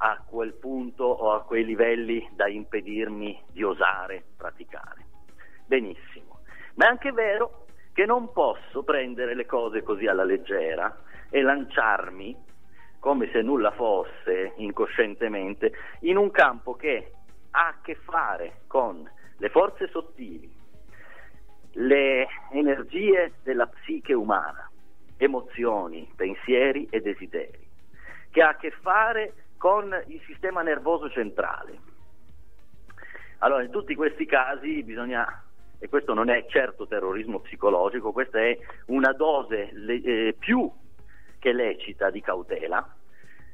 a quel punto o a quei livelli da impedirmi di osare praticare. Benissimo, ma è anche vero che non posso prendere le cose così alla leggera e lanciarmi come se nulla fosse incoscientemente in un campo che ha a che fare con le forze sottili, le energie della psiche umana, emozioni, pensieri e desideri, che ha a che fare con il sistema nervoso centrale. Allora, in tutti questi casi bisogna, e questo non è certo terrorismo psicologico, questa è una dose le, eh, più che lecita di cautela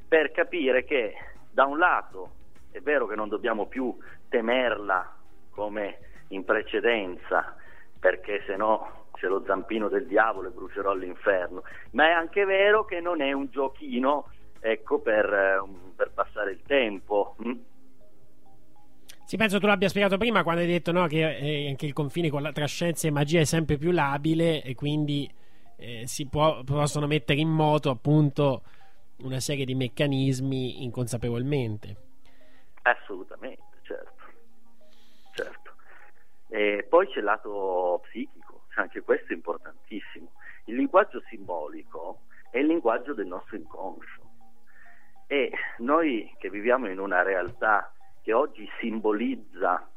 per capire che da un lato è vero che non dobbiamo più temerla come in precedenza perché se no c'è lo zampino del diavolo e brucerò all'inferno, ma è anche vero che non è un giochino ecco, per, eh, per passare il tempo. hm? Sì, penso tu l'abbia spiegato prima quando hai detto no, che eh, anche il confine con la- tra scienza e magia è sempre più labile e quindi eh, si può- possono mettere in moto appunto una serie di meccanismi inconsapevolmente. Assolutamente, certo. certo. E poi c'è il lato psichico, anche questo è importantissimo. Il linguaggio simbolico è il linguaggio del nostro inconscio e noi che viviamo in una realtà che oggi simbolizza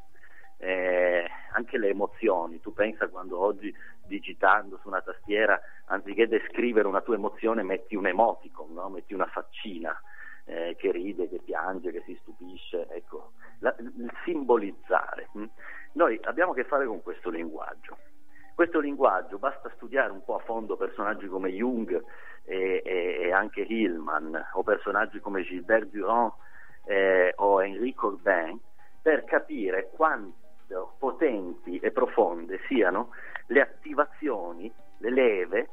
eh, anche le emozioni, tu pensa quando oggi digitando su una tastiera, anziché descrivere una tua emozione, metti un emoticon, no? metti una faccina eh, che ride, che piange, che si stupisce, ecco, La- il simbolizzare. hm? Noi abbiamo a che fare con questo linguaggio. Questo linguaggio basta studiare un po' a fondo personaggi come Jung e, e- e anche Hillman o personaggi come Gilbert Durand eh, o Enrico Corbin per capire quanto potenti e profonde siano le attivazioni, le leve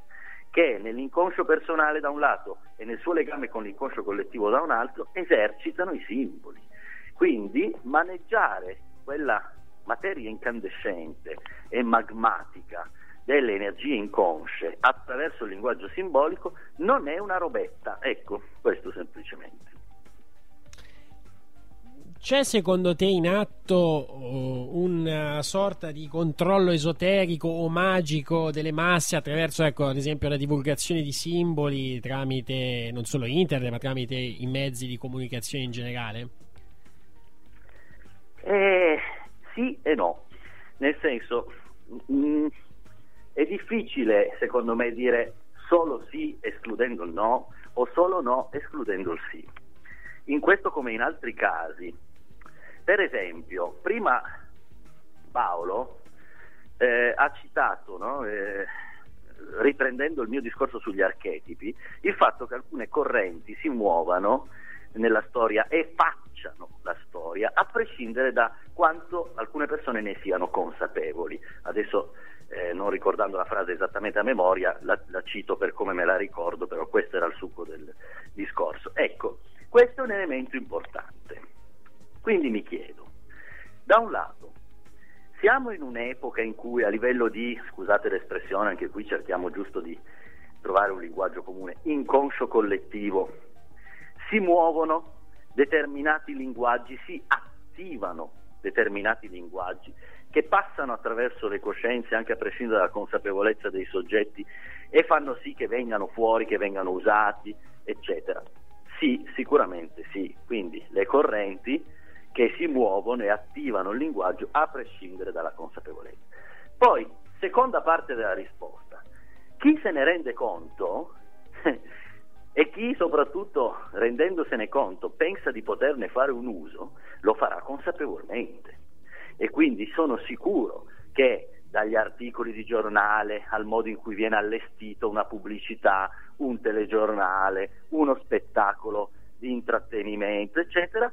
che nell'inconscio personale da un lato e nel suo legame con l'inconscio collettivo da un altro esercitano i simboli. Quindi maneggiare quella materia incandescente e magmatica delle energie inconsce attraverso il linguaggio simbolico non è una robetta, ecco, questo semplicemente. C'è secondo te in atto oh, una sorta di controllo esoterico o magico delle masse attraverso, ecco, ad esempio, la divulgazione di simboli tramite non solo internet, ma tramite i mezzi di comunicazione in generale? Eh, sì e no, nel senso mm, è difficile secondo me dire solo sì escludendo il no o solo no escludendo il sì. In questo come in altri casi, per esempio, prima Paolo eh, ha citato, no, eh, riprendendo il mio discorso sugli archetipi, il fatto che alcune correnti si muovano nella storia e facciano la storia, a prescindere da quanto alcune persone ne siano consapevoli. Adesso, eh, non ricordando la frase esattamente a memoria, la, la cito per come me la ricordo, però questo era il succo del discorso. Ecco, questo è un elemento importante. Quindi mi chiedo, da un lato, siamo in un'epoca in cui a livello di, scusate l'espressione, anche qui cerchiamo giusto di trovare un linguaggio comune, inconscio collettivo, si muovono determinati linguaggi, si attivano determinati linguaggi che passano attraverso le coscienze anche a prescindere dalla consapevolezza dei soggetti e fanno sì che vengano fuori, che vengano usati, eccetera. Sì, sicuramente sì. Quindi le correnti che si muovono e attivano il linguaggio a prescindere dalla consapevolezza. Poi, seconda parte della risposta, chi se ne rende conto e chi soprattutto rendendosene conto pensa di poterne fare un uso, lo farà consapevolmente. E quindi sono sicuro che dagli articoli di giornale al modo in cui viene allestito una pubblicità, un telegiornale, uno spettacolo di intrattenimento, eccetera,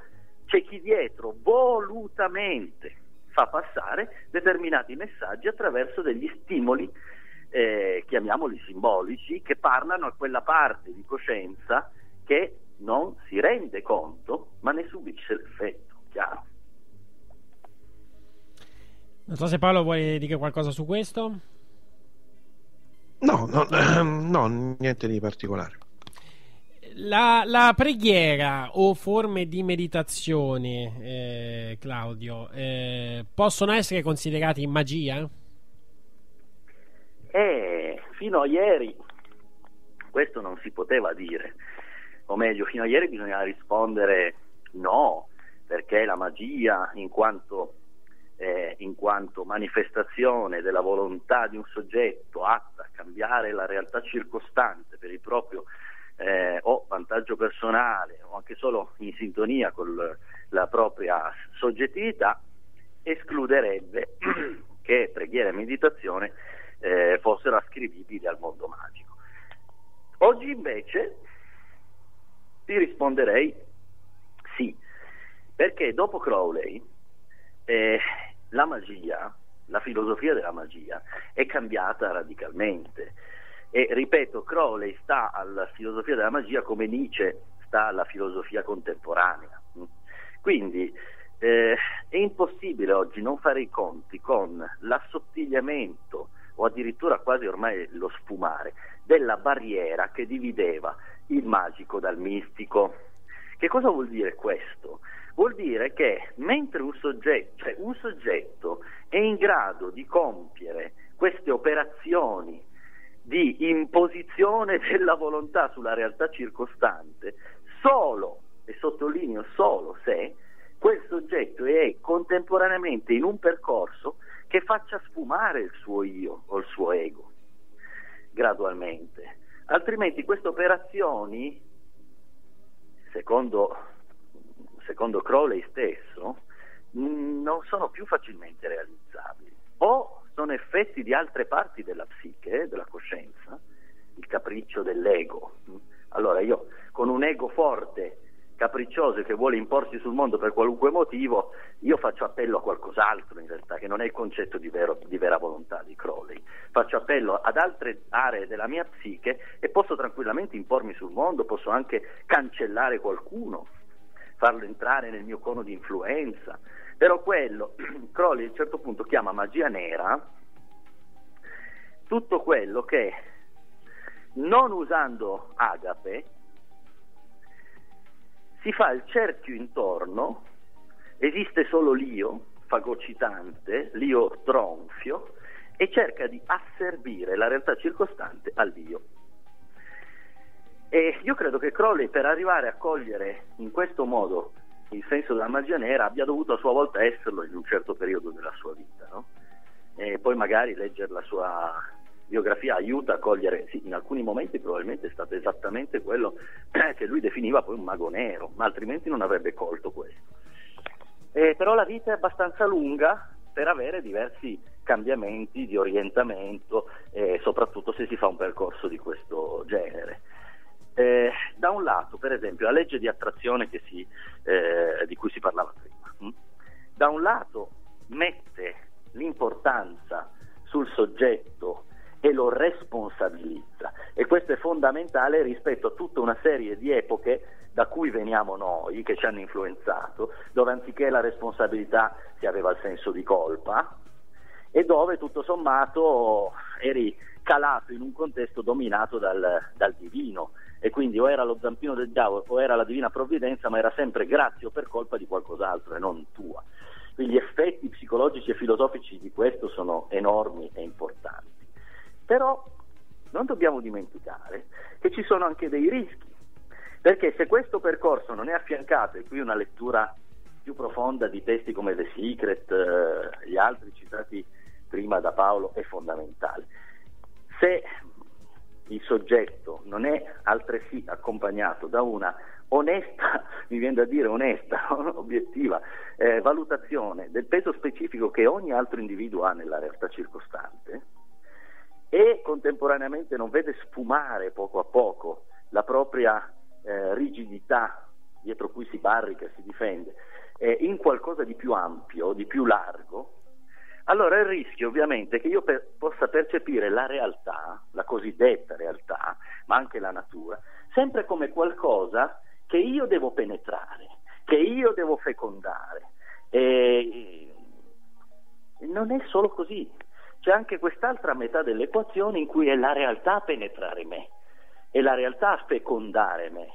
c'è chi dietro volutamente fa passare determinati messaggi attraverso degli stimoli, eh, chiamiamoli simbolici, che parlano a quella parte di coscienza che non si rende conto ma ne subisce l'effetto, chiaro? Non so se Paolo vuole dire qualcosa su questo. No, no, no, niente di particolare. La, la preghiera o forme di meditazione, eh, Claudio, eh, possono essere considerati magia? E fino a ieri questo non si poteva dire, o meglio, fino a ieri bisognava rispondere no, perché la magia, in quanto, eh, in quanto manifestazione della volontà di un soggetto atta a cambiare la realtà circostante per il proprio eh, o vantaggio personale o anche solo in sintonia con la propria soggettività, escluderebbe che preghiera e meditazione eh, fossero ascrivibili al mondo magico. Oggi invece ti risponderei sì, perché dopo Crowley eh, la magia, la filosofia della magia è cambiata radicalmente. E ripeto, Crowley sta alla filosofia della magia come Nietzsche sta alla filosofia contemporanea. Quindi eh, è impossibile oggi non fare i conti con l'assottigliamento o addirittura quasi ormai lo sfumare della barriera che divideva il magico dal mistico. Che cosa vuol dire questo? Vuol dire che mentre un soggetto, cioè un soggetto è in grado di compiere queste operazioni di imposizione della volontà sulla realtà circostante, solo, e sottolineo solo se, quel soggetto è contemporaneamente in un percorso che faccia sfumare il suo io o il suo ego, gradualmente. Altrimenti queste operazioni, secondo, secondo Crowley stesso, non sono più facilmente realizzabili. O sono effetti di altre parti della psiche, della coscienza, il capriccio dell'ego. Allora io con un ego forte, capriccioso e che vuole imporsi sul mondo per qualunque motivo, io faccio appello a qualcos'altro in realtà, che non è il concetto di, vero, di vera volontà di Crowley. Faccio appello ad altre aree della mia psiche e posso tranquillamente impormi sul mondo, posso anche cancellare qualcuno, farlo entrare nel mio cono di influenza, però quello, Crowley a un certo punto chiama magia nera tutto quello che non usando agape si fa il cerchio intorno, esiste solo l'io fagocitante, l'io tronfio, e cerca di asservire la realtà circostante all'io. E io credo che Crowley per arrivare a cogliere in questo modo il senso della magia nera abbia dovuto a sua volta esserlo in un certo periodo della sua vita, no? E poi magari leggere la sua biografia aiuta a cogliere, sì, in alcuni momenti probabilmente è stato esattamente quello che lui definiva poi un mago nero, ma altrimenti non avrebbe colto questo. Eh, però la vita è abbastanza lunga per avere diversi cambiamenti di orientamento, eh, soprattutto se si fa un percorso di questo genere. Eh, da un lato, per esempio, la legge di attrazione si, eh, di cui si parlava prima, hm? da un lato mette l'importanza sul soggetto e lo responsabilizza e questo è fondamentale rispetto a tutta una serie di epoche da cui veniamo noi, che ci hanno influenzato, dove anziché la responsabilità si aveva il senso di colpa e dove tutto sommato eri calato in un contesto dominato dal, dal divino e quindi o era lo zampino del diavolo o era la divina provvidenza, ma era sempre grazie o per colpa di qualcos'altro e non tua. Quindi gli effetti psicologici e filosofici di questo sono enormi e importanti. Però non dobbiamo dimenticare che ci sono anche dei rischi, perché se questo percorso non è affiancato, e qui una lettura più profonda di testi come The Secret, eh, gli altri citati prima da Paolo, è fondamentale. Se il soggetto non è altresì accompagnato da una onesta, mi viene da dire onesta, obiettiva eh, valutazione del peso specifico che ogni altro individuo ha nella realtà circostante, e contemporaneamente non vede sfumare poco a poco la propria eh, rigidità dietro cui si barrica e si difende eh, in qualcosa di più ampio, di più largo, allora il rischio ovviamente è che io per, possa percepire la realtà, la cosiddetta realtà, ma anche la natura, sempre come qualcosa che io devo penetrare, che io devo fecondare. E non è solo così, c'è anche quest'altra metà dell'equazione in cui è la realtà a penetrare me, è la realtà a fecondare me.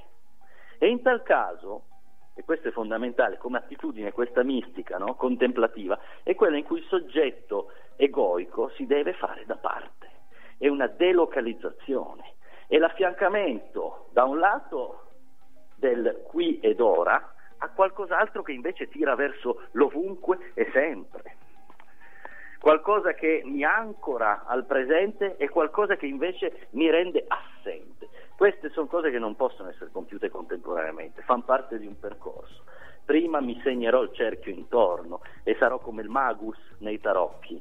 E in tal caso, e questo è fondamentale come attitudine, questa mistica no? contemplativa, è quella in cui il soggetto egoico si deve fare da parte, è una delocalizzazione, è l'affiancamento da un lato del qui ed ora a qualcos'altro che invece tira verso l'ovunque e sempre qualcosa che mi ancora al presente e qualcosa che invece mi rende assente. Queste sono cose che non possono essere compiute contemporaneamente, fanno parte di un percorso. Prima mi segnerò il cerchio intorno e sarò come il magus nei tarocchi,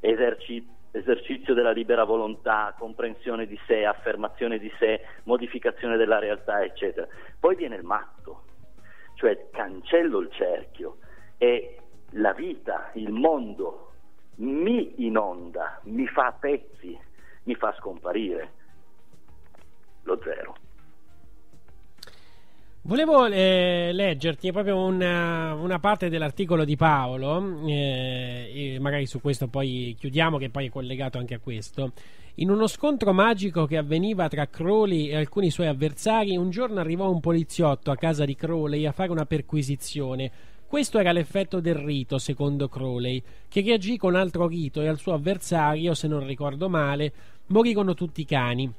eserci- esercizio della libera volontà, comprensione di sé, affermazione di sé, modificazione della realtà, eccetera. Poi viene il matto, cioè cancello il cerchio e la vita, il mondo mi inonda, mi fa a pezzi, mi fa scomparire lo zero. Volevo eh, leggerti proprio una, una, parte dell'articolo di Paolo, eh, magari su questo poi chiudiamo, che poi è collegato anche a questo. In uno scontro magico che avveniva tra Crowley e alcuni suoi avversari, un giorno arrivò un poliziotto a casa di Crowley a fare una perquisizione. Questo era l'effetto del rito, secondo Crowley, che reagì con altro rito e al suo avversario, se non ricordo male, morirono tutti i cani.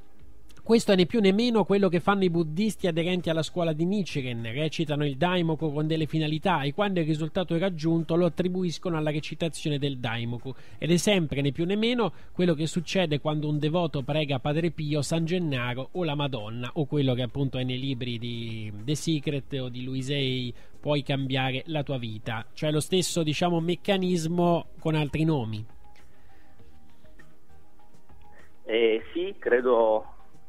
Questo è né più né meno quello che fanno i buddisti aderenti alla scuola di Nichiren, recitano il Daimoku con delle finalità e quando il risultato è raggiunto lo attribuiscono alla recitazione del Daimoku. Ed è sempre né più né meno quello che succede quando un devoto prega Padre Pio, San Gennaro o la Madonna o quello che appunto è nei libri di The Secret o di Luisei puoi cambiare la tua vita, cioè lo stesso diciamo meccanismo con altri nomi. Eh, sì, credo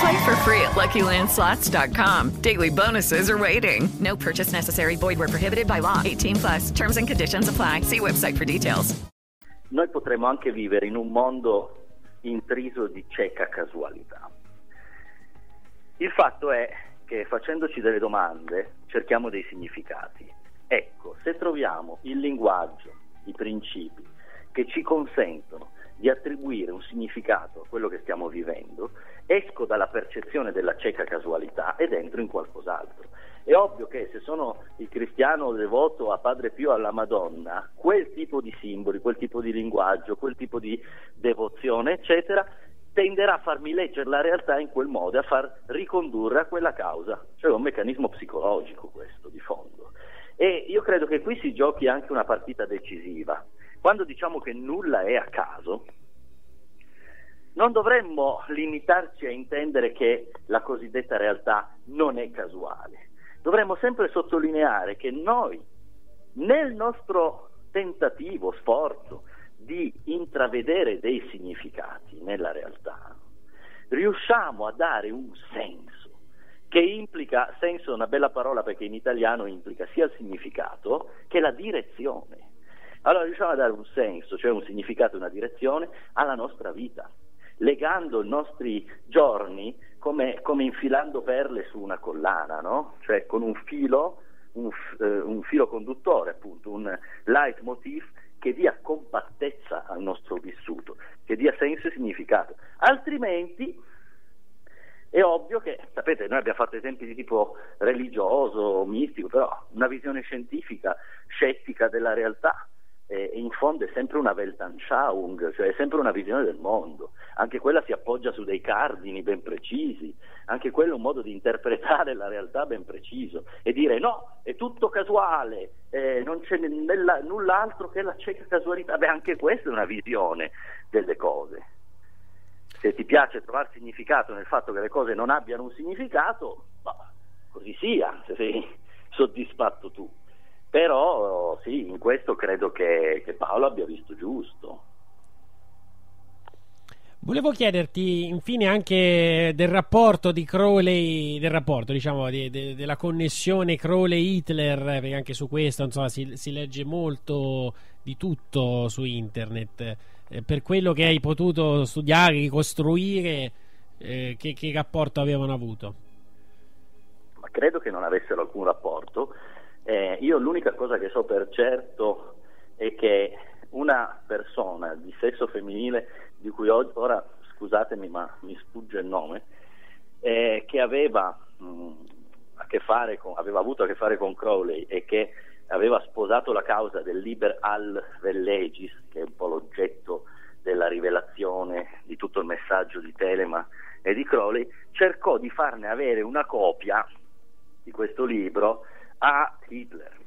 Play for free at LuckyLandSlots.com. Daily bonuses are waiting. No purchase necessary. Void were prohibited by law. 18 plus. Terms and conditions apply. See website for details. Noi potremmo anche vivere in un mondo intriso di cieca casualità. Il fatto è che facendoci delle domande cerchiamo dei significati. Ecco, se troviamo il linguaggio, i principi che ci consentono di attribuire un significato a quello che stiamo vivendo, esco dalla percezione della cieca casualità ed entro in qualcos'altro. È ovvio che se sono il cristiano devoto a Padre Pio alla Madonna, quel tipo di simboli, quel tipo di linguaggio, quel tipo di devozione, eccetera, tenderà a farmi leggere la realtà in quel modo, a far ricondurre a quella causa. Cioè è un meccanismo psicologico questo di fondo. E io credo che qui si giochi anche una partita decisiva. Quando diciamo che nulla è a caso, non dovremmo limitarci a intendere che la cosiddetta realtà non è casuale. Dovremmo sempre sottolineare che noi, nel nostro tentativo, sforzo di intravedere dei significati nella realtà, riusciamo a dare un senso che implica, senso è una bella parola perché in italiano implica sia il significato che la direzione. Allora riusciamo a dare un senso, cioè un significato e una direzione alla nostra vita, legando i nostri giorni come, come infilando perle su una collana, no? cioè con un filo, un, eh, un filo conduttore, appunto, un leitmotiv che dia compattezza al nostro vissuto, che dia senso e significato. Altrimenti è ovvio che, sapete, noi abbiamo fatto esempi di tipo religioso, mistico, però una visione scientifica, scettica della realtà, eh, in fondo è sempre una Weltanschauung, cioè è sempre una visione del mondo, anche quella si appoggia su dei cardini ben precisi, anche quello è un modo di interpretare la realtà ben preciso e dire no, è tutto casuale, eh, non c'è nella, null'altro che la cieca casualità, beh anche questa è una visione delle cose. Se ti piace trovare significato nel fatto che le cose non abbiano un significato, bah, così sia, se sei soddisfatto tu. Però sì, in questo credo che, che Paolo abbia visto giusto. Volevo chiederti infine anche del rapporto di Crowley, del rapporto diciamo di, de, della connessione Crowley-Hitler, perché anche su questo insomma, si, si legge molto di tutto su internet. Eh, per quello che hai potuto studiare, ricostruire, eh, che, che rapporto avevano avuto? Ma credo che non avessero alcun rapporto eh, io l'unica cosa che so per certo è che una persona di sesso femminile, di cui oggi, ora scusatemi ma mi sfugge il nome, eh, che aveva, mh, fare con, aveva avuto a che fare con Crowley e che aveva sposato la causa del Liber al Vellegis, che è un po' l'oggetto della rivelazione di tutto il messaggio di Telema e di Crowley, cercò di farne avere una copia di questo libro a Hitler.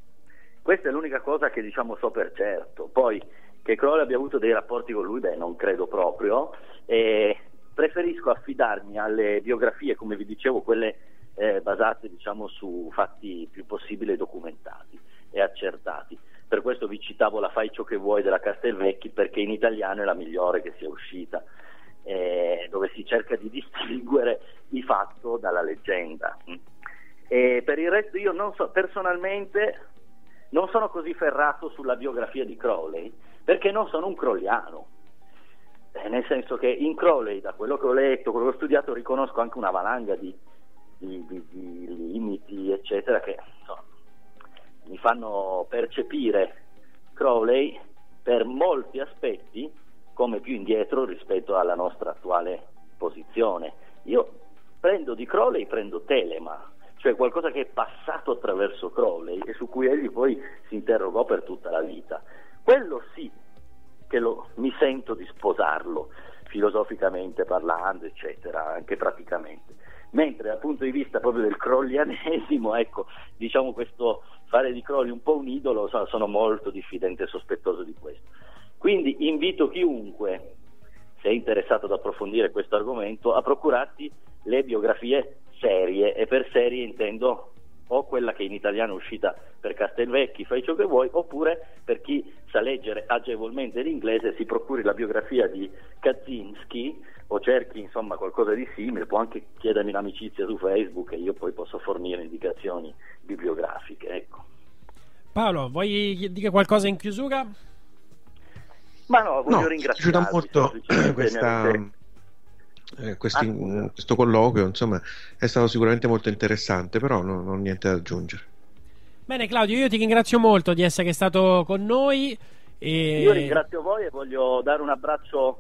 Questa è l'unica cosa che diciamo so per certo. Poi che Crowley abbia avuto dei rapporti con lui, beh, non credo proprio. E preferisco affidarmi alle biografie, come vi dicevo, quelle eh, basate diciamo, su fatti più possibile documentati e accertati. Per questo vi citavo la Fai ciò che vuoi della Castelvecchi perché in italiano è la migliore che sia uscita, eh, dove si cerca di distinguere il fatto dalla leggenda. E per il resto io non so, personalmente non sono così ferrato sulla biografia di Crowley perché non sono un crowleyano. Eh, nel senso che in Crowley, da quello che ho letto, quello che ho studiato, riconosco anche una valanga di, di, di, di limiti, eccetera, che insomma, mi fanno percepire Crowley per molti aspetti come più indietro rispetto alla nostra attuale posizione. Io prendo di Crowley, prendo Telema, cioè qualcosa che è passato attraverso Crowley e su cui egli poi si interrogò per tutta la vita. Quello sì che lo, mi sento di sposarlo, filosoficamente parlando, eccetera, anche praticamente. Mentre dal punto di vista proprio del crollianesimo, ecco, diciamo questo fare di Crowley un po' un idolo, sono, molto diffidente e sospettoso di questo. Quindi invito chiunque, se è interessato ad approfondire questo argomento, a procurarsi le biografie serie e per serie intendo o quella che in italiano è uscita per Castelvecchi, fai ciò che vuoi, oppure per chi sa leggere agevolmente l'inglese si procuri la biografia di Kaczynski o cerchi insomma qualcosa di simile, può anche chiedermi l'amicizia su Facebook e io poi posso fornire indicazioni bibliografiche. Ecco. Paolo, vuoi dire qualcosa in chiusura? Ma no, voglio No, ringraziarvi. ci aiuta molto mi questa, avete- eh, questi- Ah, questo colloquio, insomma, è stato sicuramente molto interessante, però non, non ho niente da aggiungere. Bene Claudio, io ti ringrazio molto di essere stato con noi. E... Io ringrazio voi e voglio dare un abbraccio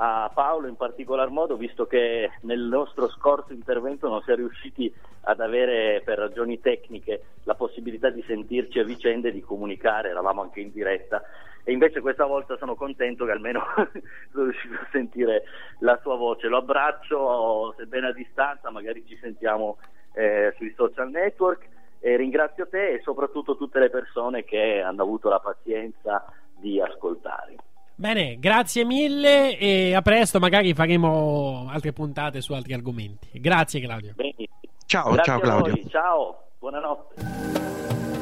a Paolo in particolar modo, visto che nel nostro scorso intervento non si è riusciti ad avere per ragioni tecniche la possibilità di sentirci a vicenda e di comunicare, eravamo anche in diretta e invece questa volta sono contento che almeno sono riuscito a sentire la sua voce. Lo abbraccio, sebbene a distanza, magari ci sentiamo eh, sui social network e ringrazio te e soprattutto tutte le persone che hanno avuto la pazienza di ascoltare. Bene, grazie mille e a presto, magari faremo altre puntate su altri argomenti. Grazie Claudio. Ciao, Grazie ciao Claudio. ciao, buonanotte.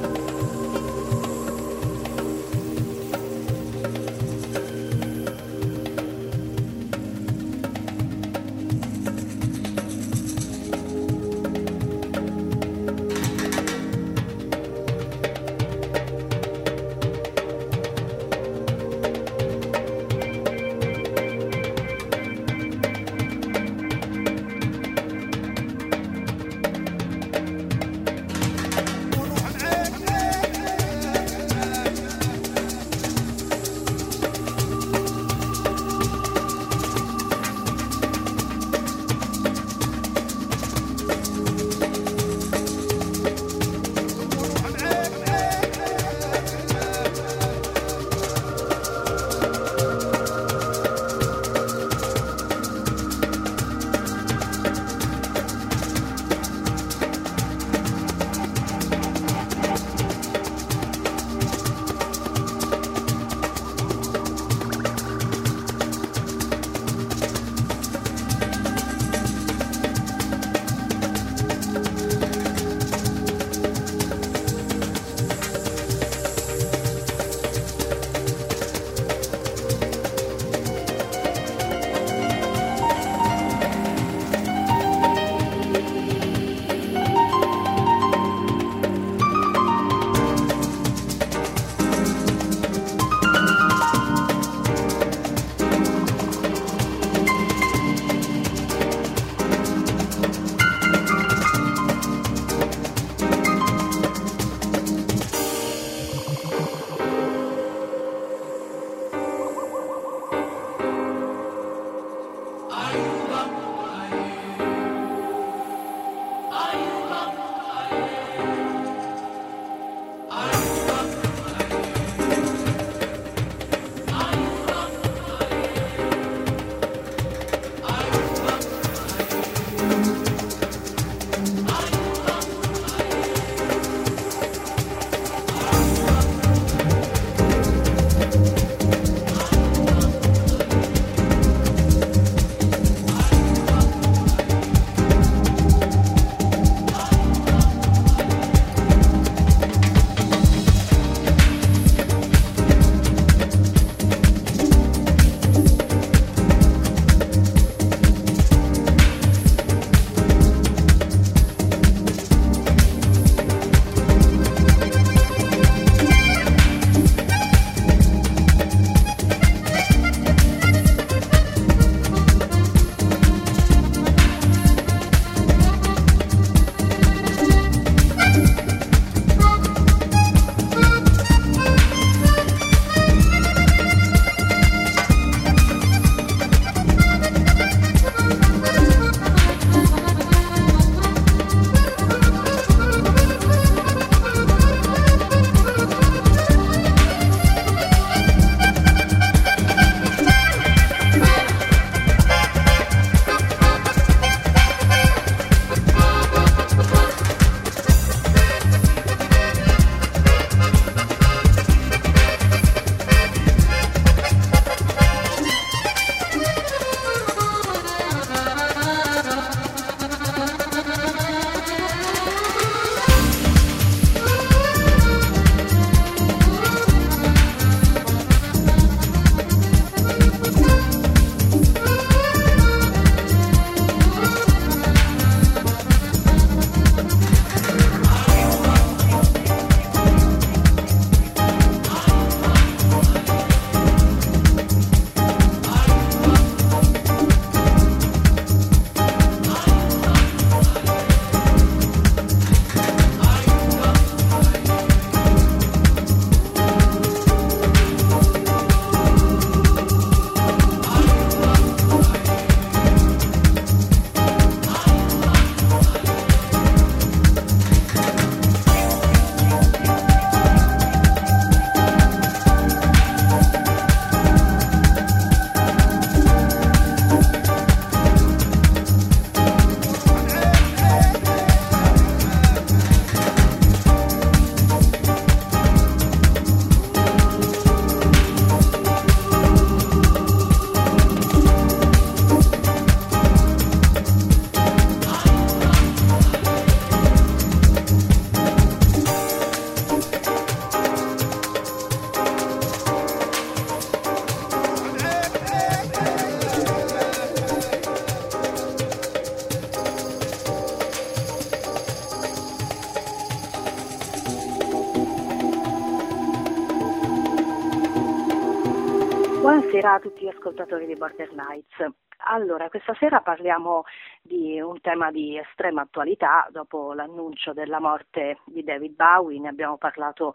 Ascoltatori di Border Nights. Allora, questa sera parliamo di un tema di estrema attualità. Dopo l'annuncio della morte di David Bowie, ne abbiamo parlato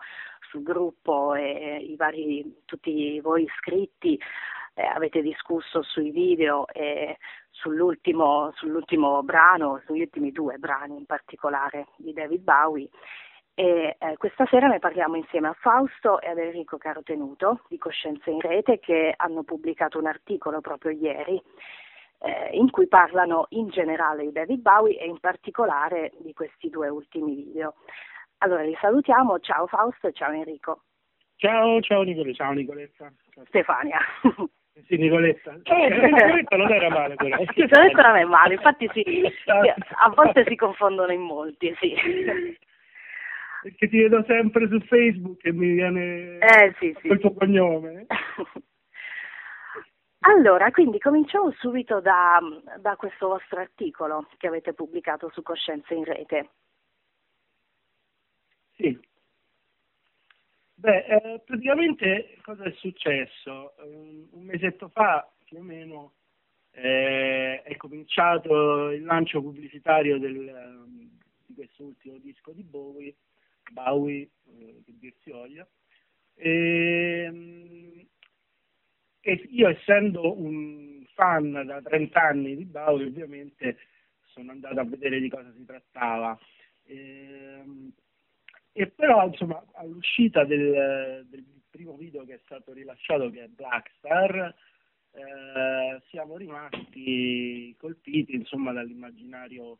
sul gruppo e vari, tutti voi iscritti. Eh, avete discusso sui video e sull'ultimo, sull'ultimo brano, sugli ultimi due brani in particolare di David Bowie. E eh, questa sera ne parliamo insieme a Fausto e ad Enrico Carotenuto Coscienza in Rete che hanno pubblicato un articolo proprio ieri eh, in cui parlano in generale di David Bowie e in particolare di questi due ultimi video. Allora li salutiamo, ciao Fausto ciao Enrico. Ciao, ciao Nicoletta, ciao Nicoletta. Ciao. Stefania. Sì, Nicoletta. Eh, Nicoletta non era male però. Nicoletta non è male, infatti sì, a volte si confondono in molti, sì. Perché ti vedo sempre su Facebook e mi viene eh, sì, sì. il tuo cognome. Allora, quindi cominciamo subito da, da, questo vostro articolo che avete pubblicato su Coscienza in Rete. Sì. Beh, eh, praticamente cosa è successo? Um, un mesetto fa, più o meno, eh, è cominciato il lancio pubblicitario del, um, di questo ultimo disco di Bowie Bowie, eh, che dir si voglia. E, ehm, e io essendo un fan da 30 anni di Bowie ovviamente sono andato a vedere di cosa si trattava. E, ehm, e però insomma all'uscita del, del, primo video che è stato rilasciato che è Blackstar eh, siamo rimasti colpiti insomma dall'immaginario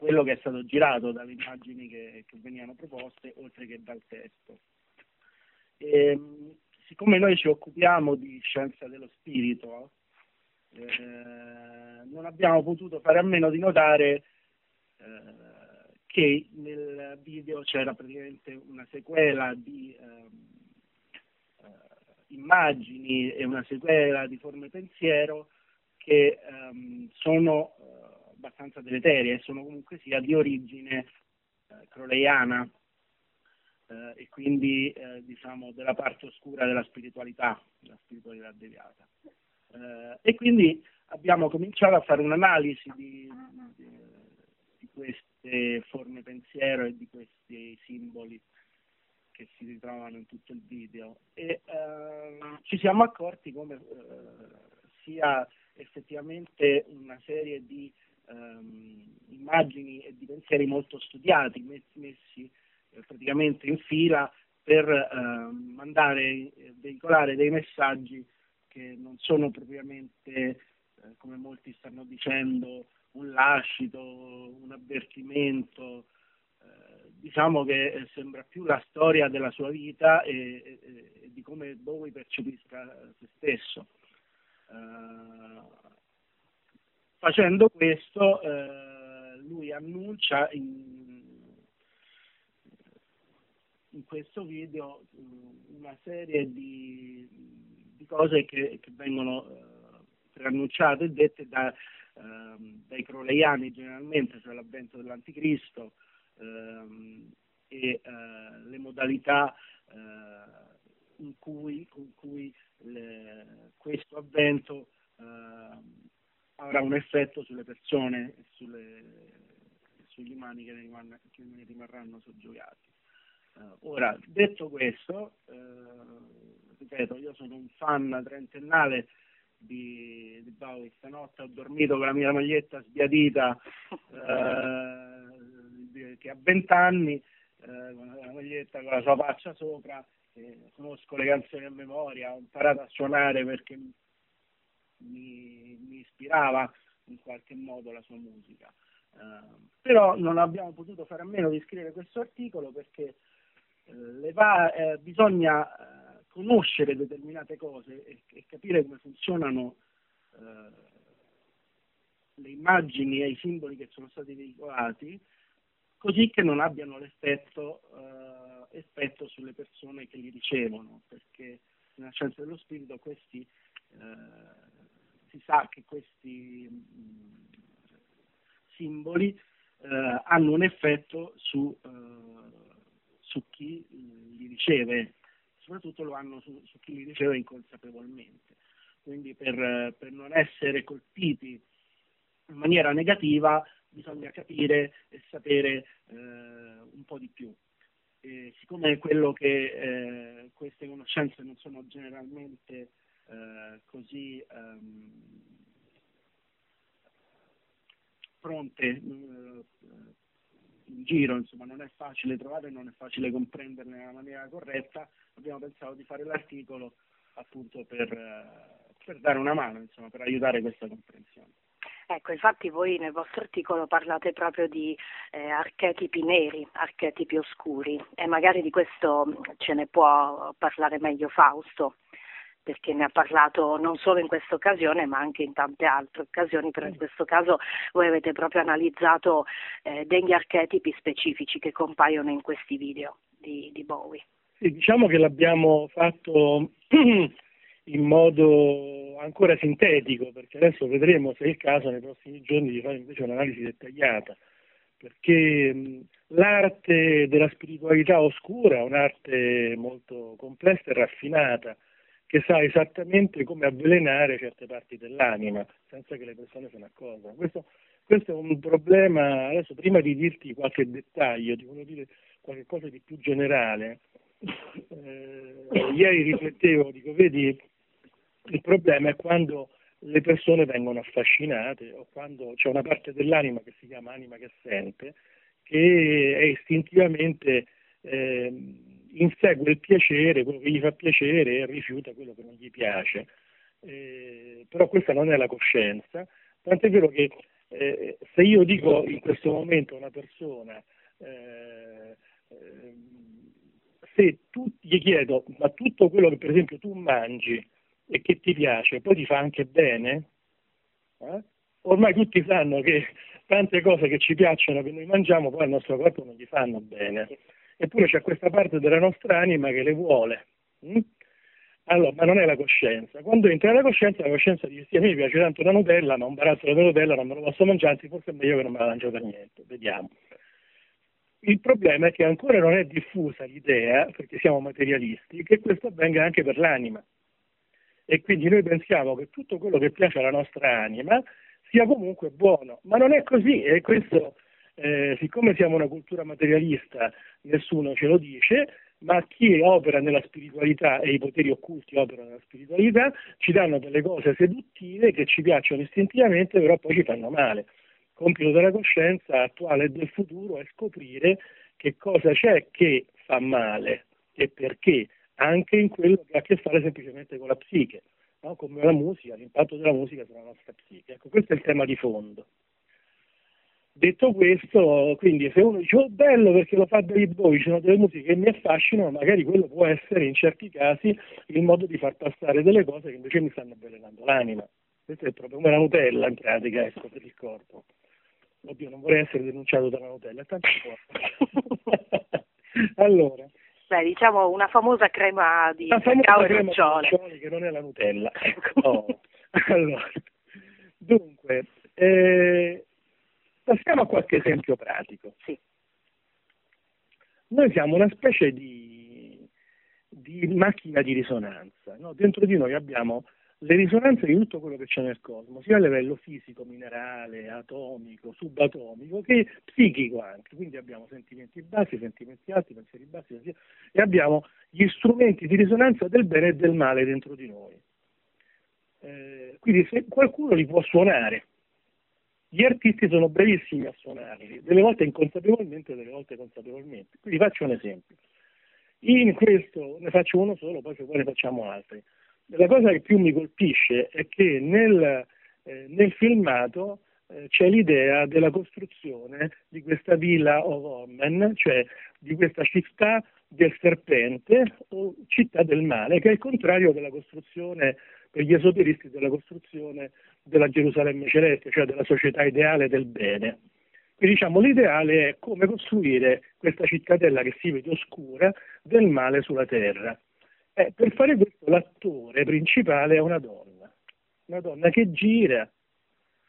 Quello che è stato girato, dalle immagini che, che venivano proposte, oltre che dal testo. E, siccome noi ci occupiamo di scienza dello spirito, eh, non abbiamo potuto fare a meno di notare eh, che nel video c'era praticamente una sequela di eh, immagini e una sequela di forme pensiero che ehm, sono abbastanza deleterie e sono comunque sia di origine eh, crowleyana eh, e quindi eh, diciamo della parte oscura della spiritualità, della spiritualità deviata. Eh, e quindi abbiamo cominciato a fare un'analisi di, di, di queste forme pensiero e di questi simboli che si ritrovano in tutto il video e ehm, ci siamo accorti come eh, sia effettivamente una serie di ehm, immagini e di pensieri molto studiati, messi, messi eh, praticamente in fila per eh, mandare, eh, veicolare dei messaggi che non sono propriamente, eh, come molti stanno dicendo, un lascito, un avvertimento. Eh, diciamo che sembra più la storia della sua vita e, e, e di come Bowie percepisca se stesso. Facendo questo, lui annuncia in, in questo video una serie di, di cose che, che vengono eh, preannunciate e dette da, ehm, dai crolleiani generalmente, cioè l'avvento dell'anticristo ehm, e eh, le modalità eh, in cui, con cui le, questo avvento ehm, avrà un effetto sulle persone e sulle, sugli umani che ne, rimarranno, che rimarranno soggiogati. Eh, ora, detto questo, eh, ripeto, io sono un fan trentennale di, di Bowie, stanotte ho dormito con la mia maglietta sbiadita eh, che ha 20 anni, la maglietta con la sua faccia sopra, conosco le canzoni a memoria, ho imparato a suonare perché mi, mi ispirava in qualche modo la sua musica. Eh, però non abbiamo potuto fare a meno di scrivere questo articolo perché le va- eh, bisogna conoscere determinate cose e, e capire come funzionano le immagini e i simboli che sono stati veicolati così che non abbiano l'effetto effetto sulle persone che li ricevono, perché nella scienza dello spirito questi, si sa che questi mh, simboli eh, hanno un effetto su, eh, su chi li riceve, soprattutto lo hanno su, su chi li riceve inconsapevolmente. Quindi per, per non essere colpiti in maniera negativa bisogna capire e sapere eh, un po' di più. E siccome quello che eh, queste conoscenze non sono generalmente eh, così ehm, pronte eh, in giro, insomma non è facile trovarle, non è facile comprenderle nella maniera corretta, abbiamo pensato di fare l'articolo appunto per, eh, per dare una mano, insomma, per aiutare questa comprensione. Ecco, infatti voi nel vostro articolo parlate proprio di eh, archetipi neri, archetipi oscuri e magari di questo ce ne può parlare meglio Fausto perché ne ha parlato non solo in questa occasione ma anche in tante altre occasioni, però in questo caso voi avete proprio analizzato eh, degli archetipi specifici che compaiono in questi video di, di Bowie. Sì, diciamo che l'abbiamo fatto in modo ancora sintetico, perché adesso vedremo se è il caso nei prossimi giorni di fare invece un'analisi dettagliata, perché mh, l'arte della spiritualità oscura è un'arte molto complessa e raffinata, che sa esattamente come avvelenare certe parti dell'anima, senza che le persone se ne accorgano. Questo, questo è un problema, adesso prima di dirti qualche dettaglio, ti voglio dire qualche cosa di più generale. Eh, ieri riflettevo, dico, vedi, il problema è quando le persone vengono affascinate o quando c'è una parte dell'anima che si chiama anima che sente, che è istintivamente eh, insegue il piacere, quello che gli fa piacere e rifiuta quello che non gli piace. Eh, però questa non è la coscienza, tant'è vero che eh, se io dico in questo momento a una persona eh, se tu gli chiedo ma tutto quello che per esempio tu mangi e che ti piace, poi ti fa anche bene? Eh? Ormai tutti sanno che tante cose che ci piacciono, che noi mangiamo, poi al nostro corpo non gli fanno bene. Eppure c'è questa parte della nostra anima che le vuole. Hm? Allora, ma non è la coscienza. Quando entra la coscienza, la coscienza dice sì, a me piace tanto la Nutella, ma un barattolo di Nutella non me lo posso mangiare, anzi forse è meglio che non me la mangio per niente. Vediamo. Il problema è che ancora non è diffusa l'idea, perché siamo materialisti, che questo avvenga anche per l'anima e quindi noi pensiamo che tutto quello che piace alla nostra anima sia comunque buono, ma non è così e questo, eh, siccome siamo una cultura materialista, nessuno ce lo dice, ma chi opera nella spiritualità e i poteri occulti operano nella spiritualità ci danno delle cose seduttive che ci piacciono istintivamente, però poi ci fanno male. Il compito della coscienza attuale e del futuro è scoprire che cosa c'è che fa male e perché anche in quello che ha a che fare semplicemente con la psiche, no? come la musica, l'impatto della musica sulla nostra psiche. Ecco, questo è il tema di fondo. Detto questo, quindi se uno dice oh bello perché lo fa David Bowie, ci sono delle musiche che mi affascinano, magari quello può essere in certi casi il modo di far passare delle cose che invece mi stanno avvelenando l'anima. Questo è proprio come la Nutella in pratica, ecco, per il corpo. Oddio, non vorrei essere denunciato dalla Nutella, è tanto buono. allora, Beh, diciamo una famosa crema di famosa cacao e nocciole. che non è la Nutella. No. allora, dunque, eh, passiamo a qualche esempio pratico. Sì. Noi siamo una specie di, di macchina di risonanza. no? Dentro di noi abbiamo le risonanze di tutto quello che c'è nel cosmo, sia a livello fisico, minerale, atomico, subatomico, che psichico anche. Quindi abbiamo sentimenti bassi, sentimenti alti, pensieri bassi, pensieri... e abbiamo gli strumenti di risonanza del bene e del male dentro di noi. Eh, quindi se qualcuno li può suonare, gli artisti sono bravissimi a suonarli, delle volte inconsapevolmente, delle volte consapevolmente. Quindi faccio un esempio. In questo ne faccio uno solo, poi ne facciamo altri. La cosa che più mi colpisce è che nel, eh, nel filmato eh, c'è l'idea della costruzione di questa villa of Omen, cioè di questa città del serpente o città del male, che è il contrario della costruzione per gli esoteristi della costruzione della Gerusalemme celeste, cioè della società ideale del bene. Quindi diciamo l'ideale è come costruire questa cittadella che si vede oscura del male sulla terra. Eh, per fare questo l'attore principale è una donna, una donna che gira,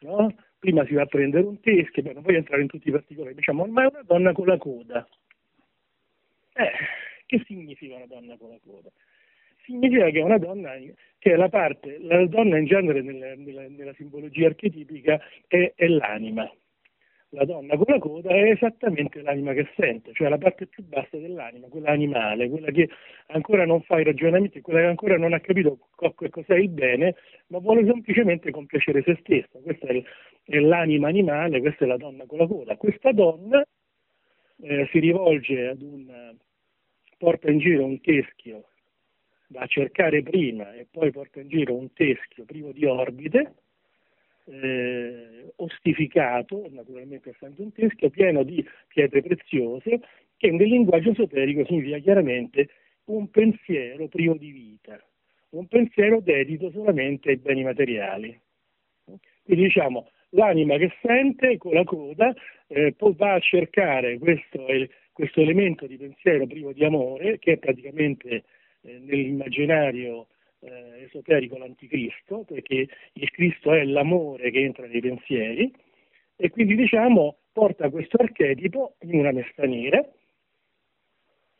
no? prima si va a prendere un teschio, non voglio entrare in tutti i particolari, diciamo, ma è una donna con la coda. Eh, che significa una donna con la coda? Significa che è una donna che è la parte, la donna in genere nella, nella, nella simbologia archetipica è, è l'anima la donna con la coda è esattamente l'anima che sente, cioè la parte più bassa dell'anima, quella animale, quella che ancora non fa i ragionamenti, quella che ancora non ha capito co- cos'è il bene, ma vuole semplicemente compiacere se stessa. Questa è, è l'anima animale, questa è la donna con la coda. Questa donna eh, si rivolge ad un, porta in giro un teschio, va a cercare prima e poi porta in giro un teschio privo di orbite, eh, ostificato, naturalmente essendo un teschio, pieno di pietre preziose, che nel linguaggio esoterico significa chiaramente un pensiero privo di vita, un pensiero dedito solamente ai beni materiali. Quindi diciamo, l'anima che sente con la coda eh, poi va a cercare questo, questo, elemento di pensiero privo di amore, che è praticamente eh, nell'immaginario eh, esoterico l'anticristo, perché il Cristo è l'amore che entra nei pensieri, e quindi diciamo porta questo archetipo in una mestaniera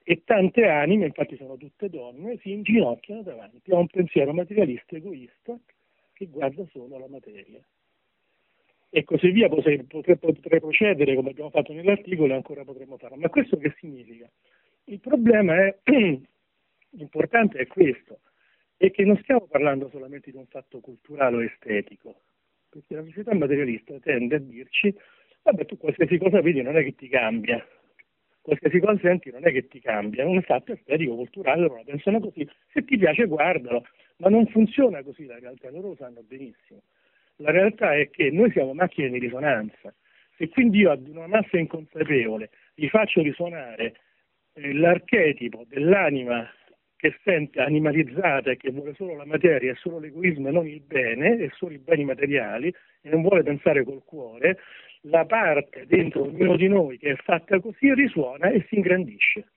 e tante anime, infatti sono tutte donne, si inginocchiano davanti a un pensiero materialista egoista che guarda solo la materia. E così via potrei, potrei procedere come abbiamo fatto nell'articolo e ancora potremmo farlo. Ma questo che significa? Il problema è importante è questo, è che non stiamo parlando solamente di un fatto culturale o estetico, perché la società materialista tende a dirci, vabbè tu qualsiasi cosa vedi non è che ti cambia, qualsiasi cosa senti non è che ti cambia, è un fatto estetico, culturale, loro la pensano così, se ti piace guardalo, ma non funziona così la realtà, loro lo sanno benissimo. La realtà è che noi siamo macchine di risonanza, se quindi io ad una massa inconsapevole gli faccio risuonare eh, l'archetipo dell'anima che sente animalizzata e che vuole solo la materia e solo l'egoismo e non il bene e solo i beni materiali e non vuole pensare col cuore, la parte dentro ognuno di noi che è fatta così risuona e si ingrandisce.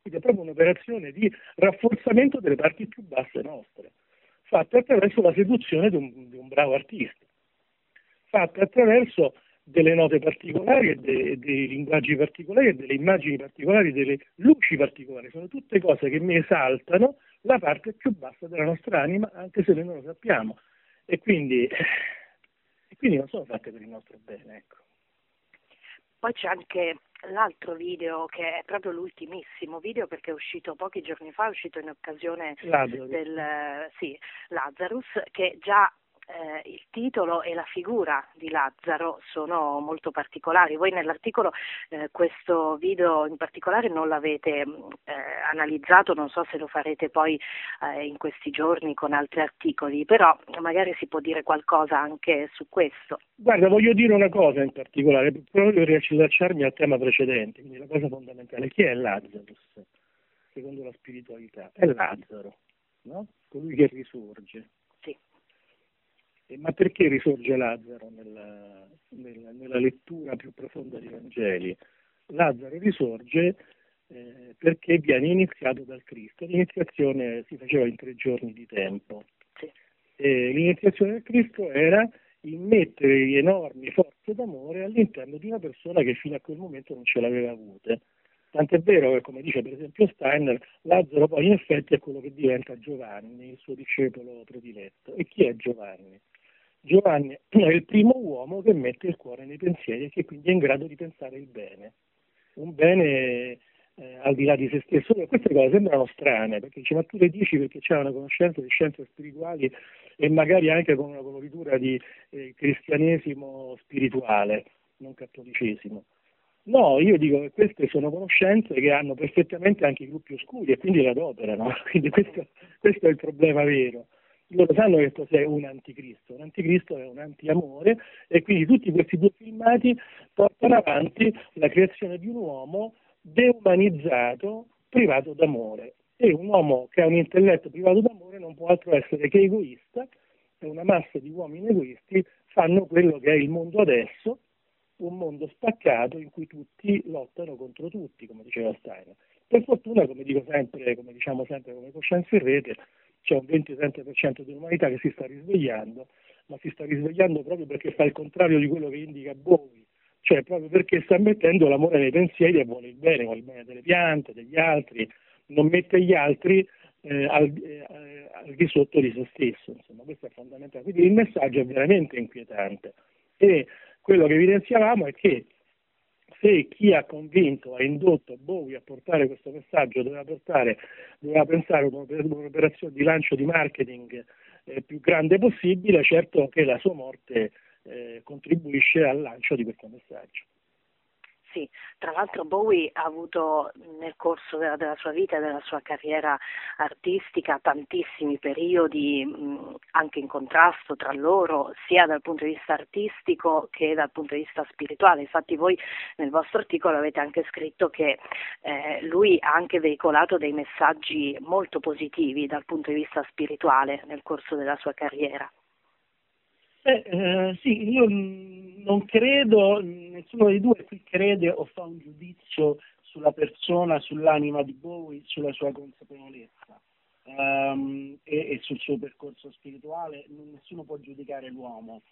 Quindi è proprio un'operazione di rafforzamento delle parti più basse nostre, fatta attraverso la seduzione di un, di un bravo artista, fatta attraverso delle note particolari e dei, dei linguaggi particolari e delle immagini particolari, delle luci particolari, sono tutte cose che mi esaltano la parte più bassa della nostra anima, anche se noi non lo sappiamo. E quindi, e quindi non sono fatte per il nostro bene. Ecco. Poi c'è anche l'altro video che è proprio l'ultimissimo video perché è uscito pochi giorni fa, è uscito in occasione Lazarus. del sì, Lazarus, che già eh, il titolo e la figura di Lazzaro sono molto particolari. Voi nell'articolo eh, questo video in particolare non l'avete mm, eh, analizzato, non so se lo farete poi eh, in questi giorni con altri articoli, però magari si può dire qualcosa anche su questo. Guarda, voglio dire una cosa in particolare, proprio riallacciarmi al tema precedente, quindi la cosa fondamentale, chi è Lazzarus, secondo la spiritualità? È Lazzaro, no? colui che risorge. Ma perché risorge Lazzaro nella, nella, nella lettura più profonda dei Vangeli? Lazzaro risorge eh, perché viene iniziato dal Cristo. L'iniziazione si faceva in tre giorni di tempo. E l'iniziazione del Cristo era immettere enormi forze d'amore all'interno di una persona che fino a quel momento non ce l'aveva avute. Tant'è vero che, come dice per esempio Steiner, Lazzaro poi in effetti è quello che diventa Giovanni, il suo discepolo prediletto. E chi è Giovanni? Giovanni è il primo uomo che mette il cuore nei pensieri e che quindi è in grado di pensare il bene. Un bene eh, al di là di se stesso. Queste cose sembrano strane, perché dice, ma tu le dici perché c'è una conoscenza di scienze spirituali e magari anche con una coloritura di eh, cristianesimo spirituale, non cattolicesimo. No, io dico che queste sono conoscenze che hanno perfettamente anche i gruppi oscuri e quindi le adoperano, quindi questo, questo è il problema vero. Loro sanno che cos'è un anticristo, un anticristo è un antiamore e quindi tutti questi due filmati portano avanti la creazione di un uomo deumanizzato, privato d'amore. E un uomo che ha un intelletto privato d'amore non può altro essere che egoista e una massa di uomini egoisti fanno quello che è il mondo adesso, un mondo spaccato in cui tutti lottano contro tutti, come diceva Steiner. Per fortuna, come dico sempre, come diciamo sempre come coscienza in rete, c'è un 20-30% dell'umanità che si sta risvegliando, ma si sta risvegliando proprio perché fa il contrario di quello che indica Bowie, cioè proprio perché sta mettendo l'amore nei pensieri e vuole il bene, vuole il bene delle piante, degli altri, non mette gli altri eh, al, eh, al, di sotto di se stesso. Insomma, questo è fondamentale. Quindi il messaggio è veramente inquietante. E quello che evidenziavamo è che se chi ha convinto, ha indotto Bowie a portare questo messaggio doveva, portare, doveva pensare a un'operazione di lancio di marketing eh, più grande possibile, certo che la sua morte eh, contribuisce al lancio di questo messaggio. Sì, tra l'altro Bowie ha avuto nel corso della, della, sua vita e della sua carriera artistica tantissimi periodi mh, anche in contrasto tra loro, sia dal punto di vista artistico che dal punto di vista spirituale. Infatti voi nel vostro articolo avete anche scritto che eh, lui ha anche veicolato dei messaggi molto positivi dal punto di vista spirituale nel corso della sua carriera. Eh, eh, sì, io non credo, nessuno dei due qui crede o fa un giudizio sulla persona, sull'anima di Bowie, sulla sua consapevolezza um, e, e, sul suo percorso spirituale, nessuno può giudicare l'uomo.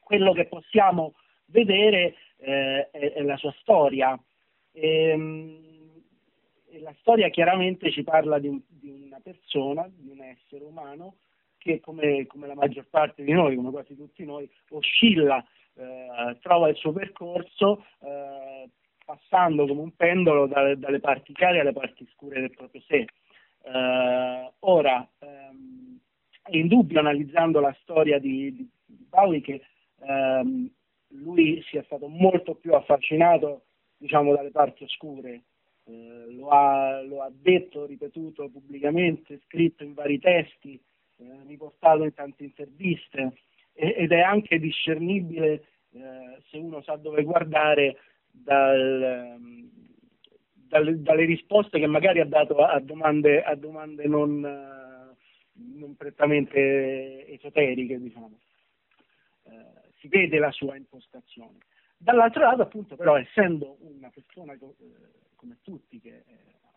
Quello che possiamo vedere eh, è, è, la sua storia. E, um, e la storia chiaramente ci parla di, di una persona, di un essere umano, che come, come, la maggior parte di noi, come quasi tutti noi, oscilla, eh, trova il suo percorso eh, passando come un pendolo dalle, dalle, parti chiare alle parti scure del proprio sé. Eh, ora, ehm, è indubbio analizzando la storia di, di, di che ehm, lui sia stato molto più affascinato diciamo, dalle parti oscure. Eh, lo ha, lo ha detto, ripetuto pubblicamente, scritto in vari testi, eh, riportato in tante interviste ed è anche discernibile eh, se uno sa dove guardare dal, ehm, dalle, dalle, risposte che magari ha dato a domande, a domande non, eh, non, prettamente esoteriche, diciamo. Eh, si vede la sua impostazione. Dall'altro lato, appunto, però, essendo una persona come tutti che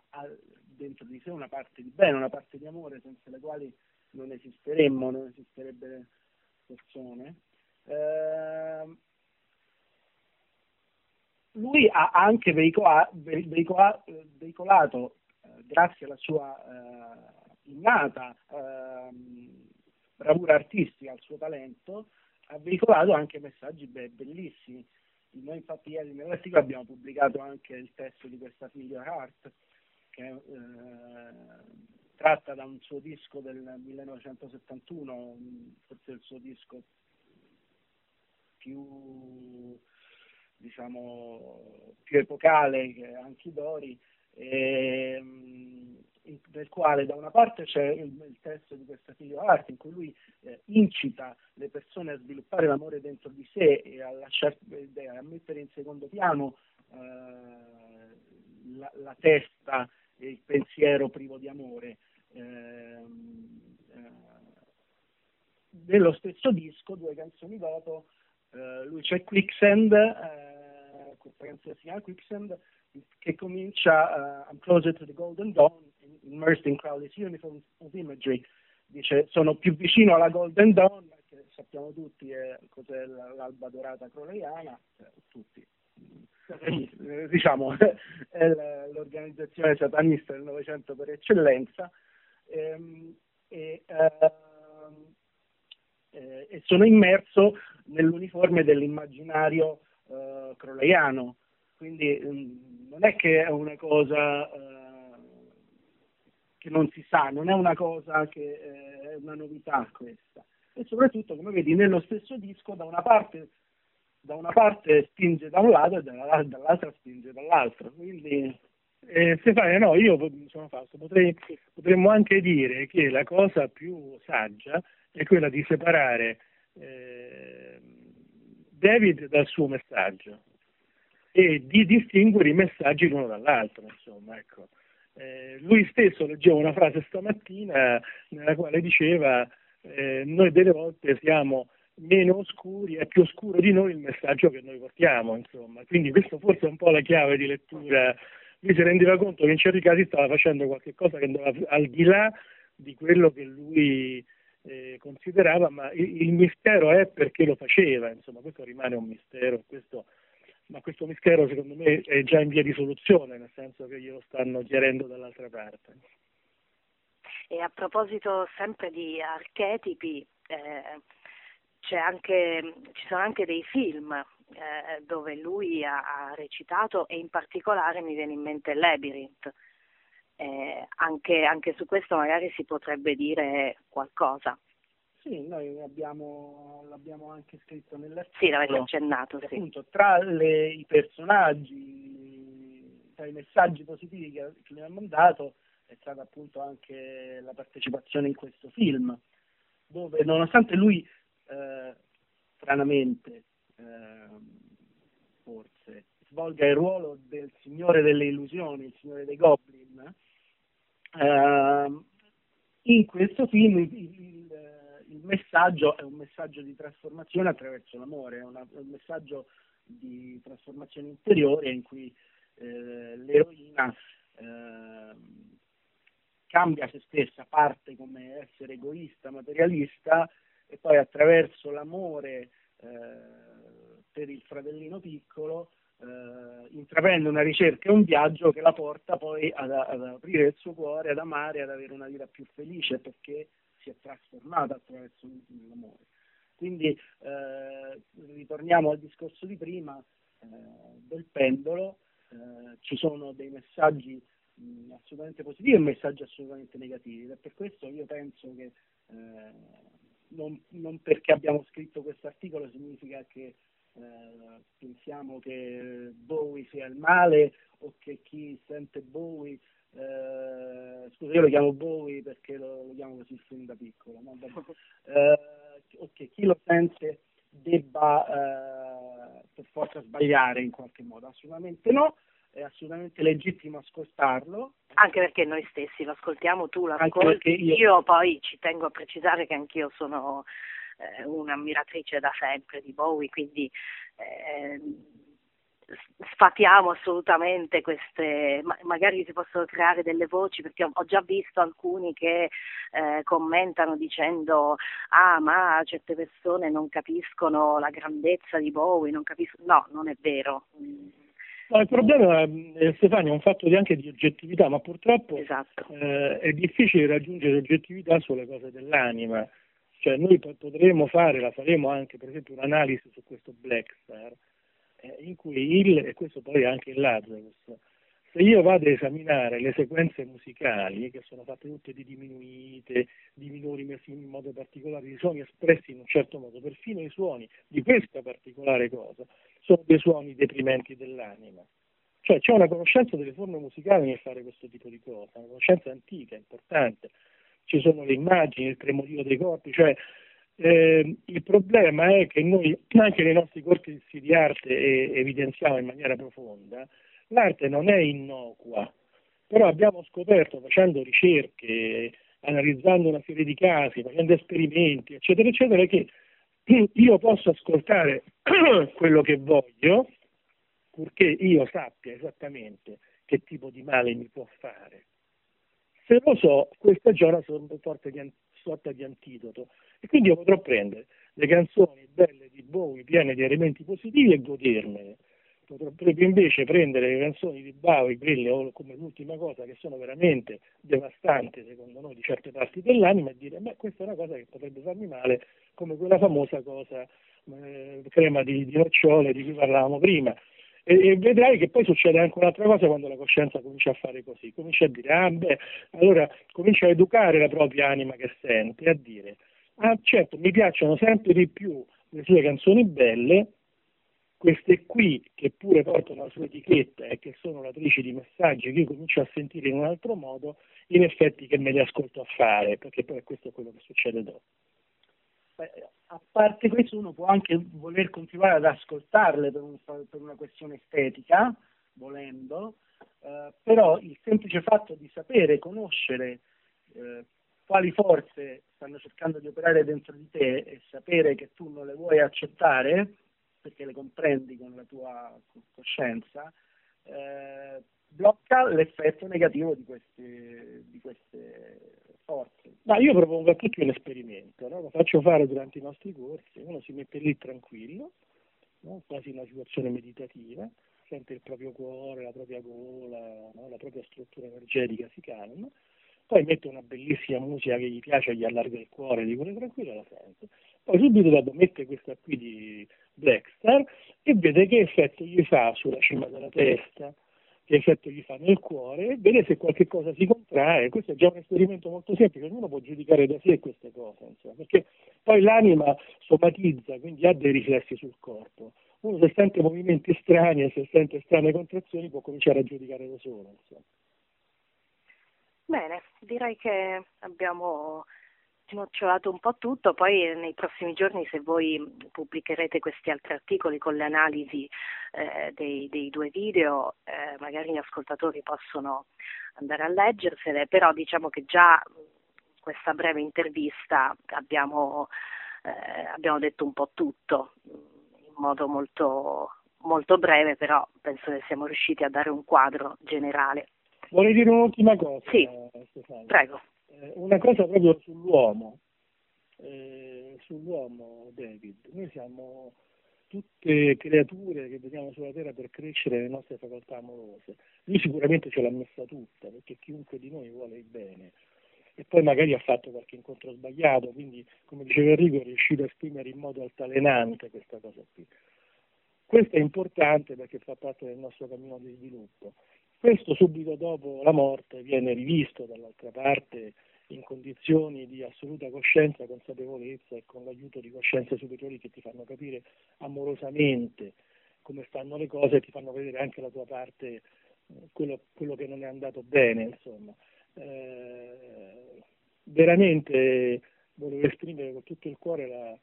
ha dentro di sé una parte di bene, una parte di amore, senza le quali non esisteremmo, non esisterebbero persone. Eh, lui ha anche veicola, veicola, veicolato, eh, grazie alla sua eh, innata ehm, bravura artistica, al suo talento, ha veicolato anche messaggi be- bellissimi. Noi infatti ieri nell'articolo abbiamo pubblicato anche il testo di questa figlia Hart, che eh, tratta da un suo disco del 1971, forse il suo disco più, diciamo, più epocale Anchidori, e, nel quale da una parte c'è il, il testo di questa figlio arte in cui lui eh, incita le persone a sviluppare l'amore dentro di sé e a, lasciar, eh, a mettere in secondo piano eh, la, la testa il pensiero privo di amore. Ehm, eh, nello stesso disco, due canzoni dopo, eh, lui c'è Quicksand, eh, questa canzone si chiama Quicksand, che comincia uh, I'm closer to the golden dawn, immersed in Crowley's uniform of imagery. Dice sono più vicino alla golden dawn, che sappiamo tutti è, cos'è l'alba dorata crowleyana, eh, tutti diciamo, è l'organizzazione satanista del Novecento per eccellenza, ehm, e, ehm, eh, e sono immerso nell'uniforme dell'immaginario eh, crowleyano. Quindi mm, non è che è una cosa eh, che non si sa, non è una cosa che eh, è una novità questa. E soprattutto, come vedi, nello stesso disco da una parte, da una parte spinge da un lato e dalla- dall'altra spinge dall'altro. Quindi Eh, Stefania, no, io sono Fausto, potrei, potremmo anche dire che la cosa più saggia è quella di separare eh, David dal suo messaggio e di distinguere i messaggi l'uno dall'altro, insomma, ecco. Eh, lui stesso leggeva una frase stamattina nella quale diceva eh, noi delle volte siamo meno oscuri, è più oscuro di noi il messaggio che noi portiamo, insomma. Quindi questo forse è un po' la chiave di lettura. Lui si rendeva conto che in certi casi stava facendo qualche cosa che andava al di là di quello che lui eh, considerava, ma il, il mistero è perché lo faceva, insomma, questo rimane un mistero, questo, ma questo mistero secondo me è già in via di soluzione, nel senso che glielo stanno chiarendo dall'altra parte. E a proposito sempre di archetipi, eh, anche, ci sono anche dei film eh, dove lui ha, ha recitato e in particolare mi viene in mente Labyrinth. Eh, anche, anche su questo magari si potrebbe dire qualcosa. Sì, noi abbiamo, l'abbiamo anche scritto nell'articolo. Sì, l'avete accennato, sì. Appunto, tra le- i personaggi, tra i messaggi positivi che, che le ha mandato è stata appunto anche la partecipazione in questo film, dove nonostante lui, eh, stranamente, ehm, forse, svolga il ruolo del signore delle illusioni, il signore dei goblin, ehm, in questo film il, il- il messaggio è un messaggio di trasformazione attraverso l'amore, è, una- è un messaggio di trasformazione interiore in cui eh, l'eroina ehm, cambia se stessa, parte come essere egoista, materialista e poi attraverso l'amore eh, per il fratellino piccolo eh, intraprende una ricerca e un viaggio che la porta poi ad, ad aprire il suo cuore, ad amare, ad avere una vita più felice perché si è trasformata attraverso l'amore. Quindi eh, ritorniamo al discorso di prima eh, del pendolo, eh, ci sono dei messaggi mh, assolutamente positivi e messaggi assolutamente negativi ed è per questo io penso che eh, non, non perché abbiamo scritto questo articolo significa che eh, pensiamo che Bowie sia il male o che chi sente Bowie eh, scusa io lo chiamo Bowie perché lo, lo chiamo così fin da piccolo no? Eh, o che chi lo sente debba eh, per forza sbagliare in qualche modo assolutamente no è assolutamente legittimo ascoltarlo Anche perché noi stessi lo ascoltiamo, tu lo ascolti, io- io... poi ci tengo a precisare che anch'io sono eh, un'ammiratrice da sempre di Bowie, quindi eh, sfatiamo assolutamente queste, ma- magari si possono creare delle voci perché ho, ho già visto alcuni che eh, commentano dicendo ah ma certe persone non capiscono la grandezza di Bowie, non capiscono, no, non è vero. No, il problema, eh, Stefania, è un fatto di- anche di oggettività, ma purtroppo Esatto. eh, è difficile raggiungere oggettività sulle cose dell'anima. Cioè noi po- potremmo fare, la faremo anche per esempio un'analisi su questo Black Star, eh, in cui il, e questo poi è anche il Lazarus, se io vado a esaminare le sequenze musicali, che sono fatte tutte di diminuite, di minori messi in modo particolare, di suoni espressi in un certo modo, perfino i suoni di questa particolare cosa, sono dei suoni deprimenti dell'anima. Cioè c'è una conoscenza delle forme musicali nel fare questo tipo di cosa, una conoscenza antica, importante. Ci sono le immagini, il tremolio dei corpi, cioè eh, il problema è che noi anche nei nostri corsi di arte eh, evidenziamo in maniera profonda, l'arte non è innocua, però abbiamo scoperto facendo ricerche, analizzando una serie di casi, facendo esperimenti, eccetera, eccetera, che io posso ascoltare quello che voglio, purché io sappia esattamente che tipo di male mi può fare. Se lo so, questa è già una sorta di, sorta di antidoto e quindi io potrò prendere le canzoni belle di Bowie, piene di elementi positivi e godermene. Potrebbe invece prendere le canzoni di Bowie, quelle come l'ultima cosa, che sono veramente devastanti secondo noi di certe parti dell'anima e dire, beh, questa è una cosa che potrebbe farmi male, come quella famosa cosa, eh, crema di, di nocciole di cui parlavamo prima. E, e, vedrai che poi succede anche un'altra cosa quando la coscienza comincia a fare così, comincia a dire, ah beh, allora comincia a educare la propria anima che sente, a dire, ah certo, mi piacciono sempre di più le sue canzoni belle, queste qui che pure portano la sua etichetta e che sono latrici di messaggi che io comincio a sentire in un altro modo, in effetti che me le ascolto a fare, perché poi questo è quello che succede dopo. A parte questo uno può anche voler continuare ad ascoltarle per, un, per una questione estetica, volendo, eh, però il semplice fatto di sapere, conoscere eh, quali forze stanno cercando di operare dentro di te e sapere che tu non le vuoi accettare, perché le comprendi con la tua coscienza, eh, blocca l'effetto negativo di queste, di queste forze. Ma io propongo a tutti un esperimento, no? lo faccio fare durante i nostri corsi, uno si mette lì tranquillo, no? quasi una situazione meditativa, sente il proprio cuore, la propria gola, no? la propria struttura energetica si calma, poi mette una bellissima musica che gli piace, gli allarga il cuore, di quelle tranquilla la sente, poi subito dopo mette questa qui di Blackstar e vede che effetto gli fa sulla cima della testa, che effetto gli fa nel cuore e vede se qualche cosa si contrae. Questo è già un esperimento molto semplice, ognuno può giudicare da sé queste cose, insomma, perché poi l'anima somatizza, quindi ha dei riflessi sul corpo. Uno se sente movimenti strani e se sente strane contrazioni può cominciare a giudicare da solo. Insomma. Bene, direi che abbiamo snocciolato un po' tutto, poi nei prossimi giorni se voi pubblicherete questi altri articoli con le analisi eh, dei, dei, due video, eh, magari gli ascoltatori possono andare a leggersele, però diciamo che già in questa breve intervista abbiamo, eh, abbiamo detto un po' tutto in modo molto, molto breve, però penso che siamo riusciti a dare un quadro generale. Vorrei dire un'ultima cosa. Sì, Stefano. prego. Eh, una cosa proprio sull'uomo, eh, sull'uomo David. Noi siamo tutte creature che veniamo sulla Terra per crescere le nostre facoltà amorose. Lui sicuramente ce l'ha messa tutta, perché chiunque di noi vuole il bene. E poi magari ha fatto qualche incontro sbagliato, quindi come diceva Enrico è riuscito a esprimere in modo altalenante questa cosa qui. Questo è importante perché fa parte del nostro cammino di sviluppo. Questo subito dopo la morte viene rivisto dall'altra parte in condizioni di assoluta coscienza, consapevolezza e con l'aiuto di coscienze superiori che ti fanno capire amorosamente come stanno le cose e ti fanno vedere anche la tua parte, eh, quello, quello che non è andato bene, insomma. Eh, veramente volevo esprimere con tutto il cuore la,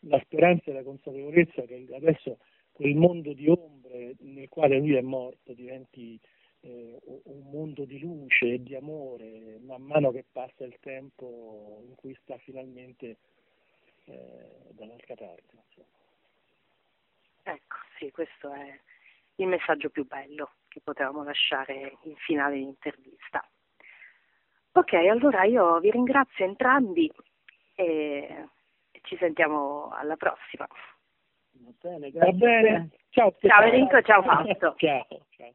la speranza e la consapevolezza che adesso quel mondo di ombre nel quale lui è morto diventi eh, un mondo di luce e di amore man mano che passa il tempo in cui sta finalmente eh, dall'altra parte. Insomma. Ecco, sì, questo è il messaggio più bello che potevamo lasciare in finale di intervista. Ok, allora io vi ringrazio entrambi e ci sentiamo alla prossima. Va bene, Va bene. Ciao, ciao Enrico, ciao Fausto. ciao, ciao.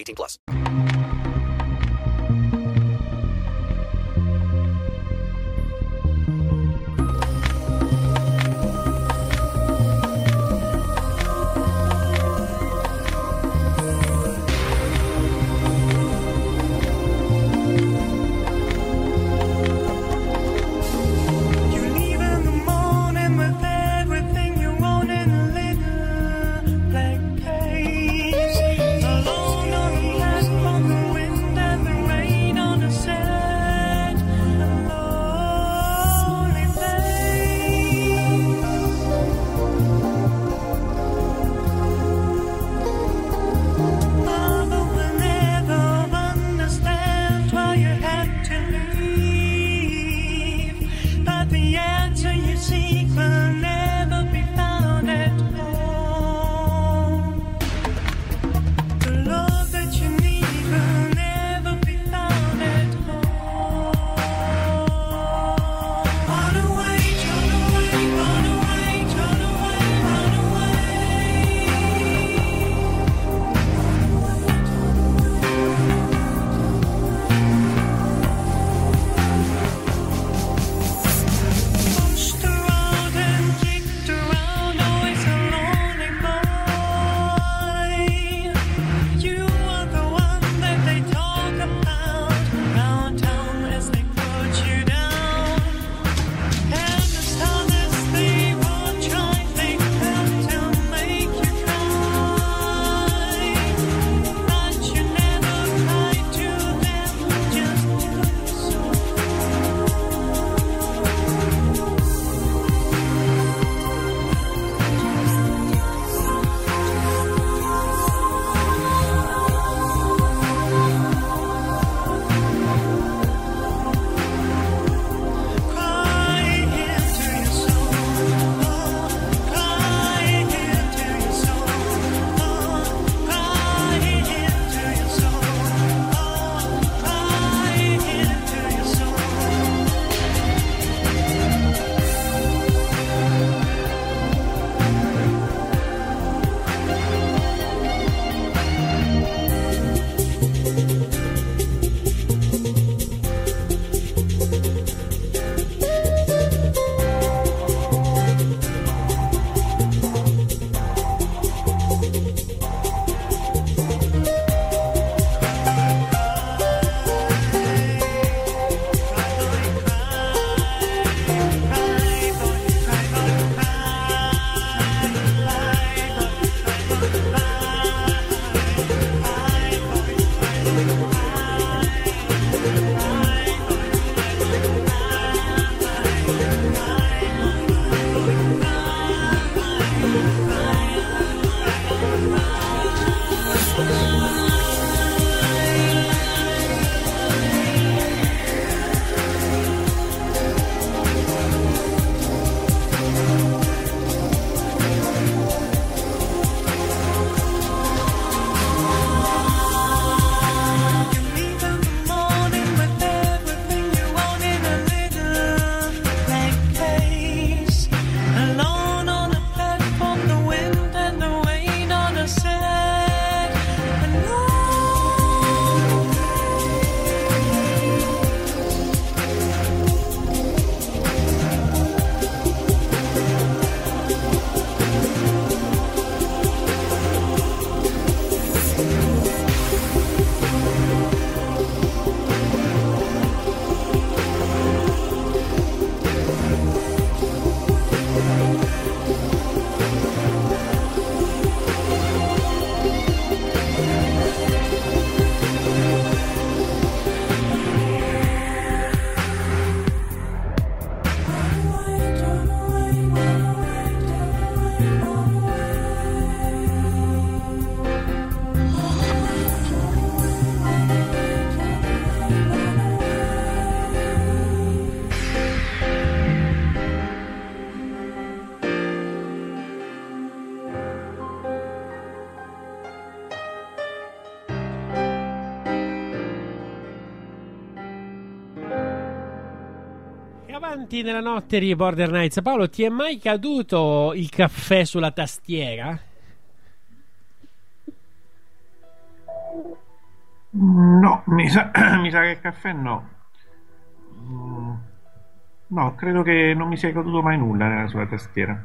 18 plus. Avanti nella notte di Border Nights. Paolo, ti è mai caduto il caffè sulla tastiera? No, mi sa, mi sa che il caffè no. Mm, No, credo che non mi sia caduto mai nulla nella sua tastiera.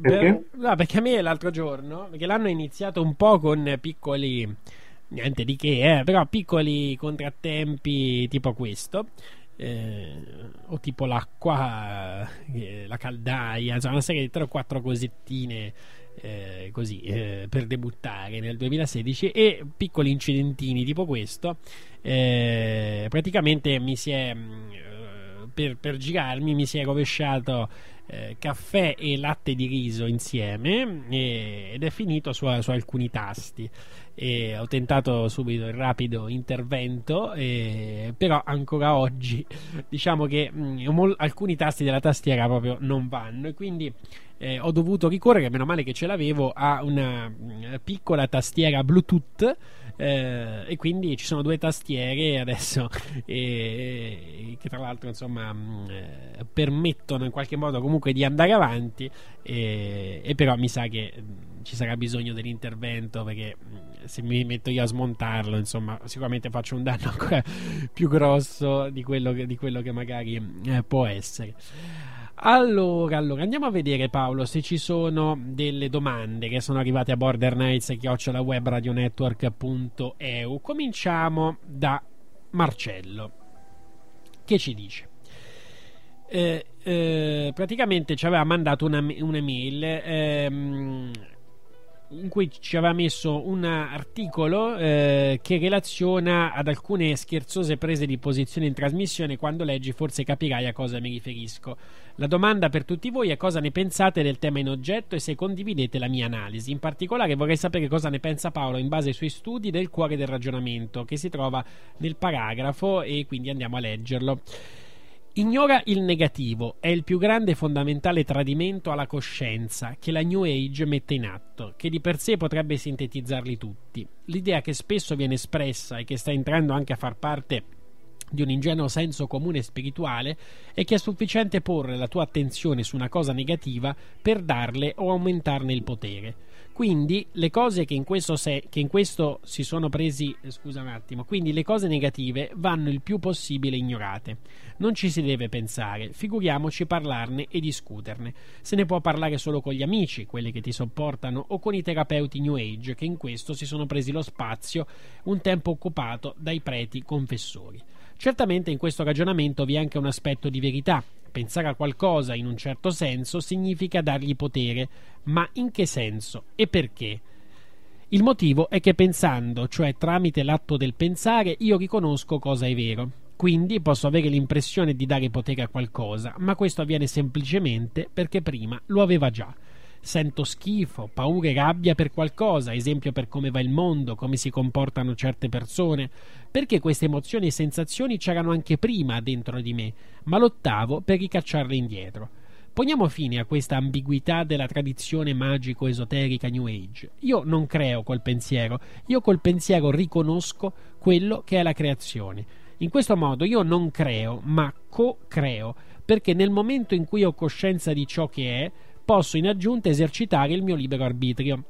Perché? Beh, no, perché a me l'altro giorno, perché l'hanno iniziato un po' con piccoli, niente di che, eh, però piccoli contrattempi tipo questo. Eh, o tipo l'acqua, eh, la caldaia, insomma una serie di 3 o 4 cosettine eh, così eh, per debuttare nel 2016 e piccoli incidentini tipo questo. eh, praticamente mi si è mh, eh, per, per girarmi mi si è rovesciato eh, caffè e latte di riso insieme e- ed è finito su, su alcuni tasti. E ho tentato subito il rapido intervento, e- però ancora oggi diciamo che mh, mol- alcuni tasti della tastiera proprio non vanno e quindi eh, ho dovuto ricorrere, meno male che ce l'avevo, a una mh, piccola tastiera Bluetooth. Eh, e quindi ci sono due tastiere adesso e- che tra l'altro insomma mh, eh, permettono in qualche modo comunque di andare avanti e, però mi sa che mh, ci sarà bisogno dell'intervento perché mh, se mi metto io a smontarlo insomma sicuramente faccio un danno ancora più grosso di quello che, di quello che magari eh, può essere allora, allora, andiamo a vedere Paolo se ci sono delle domande che sono arrivate a bordernights.webradionetwork.eu. Cominciamo da Marcello che ci dice. Eh, eh, praticamente ci aveva mandato una, un'email ehm, in cui ci aveva messo un articolo eh, che relaziona ad alcune scherzose prese di posizione in trasmissione. Quando leggi, forse capirai a cosa mi riferisco. La domanda per tutti voi è cosa ne pensate del tema in oggetto e se condividete la mia analisi. In particolare vorrei sapere cosa ne pensa Paolo in base ai suoi studi del cuore del ragionamento che si trova nel paragrafo e quindi andiamo a leggerlo. Ignora il negativo, è il più grande e fondamentale tradimento alla coscienza che la New Age mette in atto, che di per sé potrebbe sintetizzarli tutti. L'idea che spesso viene espressa e che sta entrando anche a far parte di un ingenuo senso comune spirituale è che è sufficiente porre la tua attenzione su una cosa negativa per darle o aumentarne il potere. Quindi le cose che in questo, se- che in questo si sono presi, eh, scusa un attimo, quindi le cose negative vanno il più possibile ignorate. Non ci si deve pensare, figuriamoci parlarne e discuterne. Se ne può parlare solo con gli amici, quelli che ti sopportano, o con i terapeuti New Age che in questo si sono presi lo spazio un tempo occupato dai preti confessori. Certamente in questo ragionamento vi è anche un aspetto di verità. Pensare a qualcosa in un certo senso significa dargli potere, ma in che senso e perché? Il motivo è che pensando, cioè tramite l'atto del pensare, io riconosco cosa è vero. Quindi posso avere l'impressione di dare potere a qualcosa, ma questo avviene semplicemente perché prima lo aveva già. Sento schifo, paura e rabbia per qualcosa, esempio per come va il mondo, come si comportano certe persone, perché queste emozioni e sensazioni c'erano anche prima dentro di me, ma lottavo per ricacciarle indietro. Poniamo fine a questa ambiguità della tradizione magico-esoterica New Age. Io non creo col pensiero, io col pensiero riconosco quello che è la creazione. In questo modo io non creo, ma co-creo, perché nel momento in cui ho coscienza di ciò che è, posso in aggiunta esercitare il mio libero arbitrio.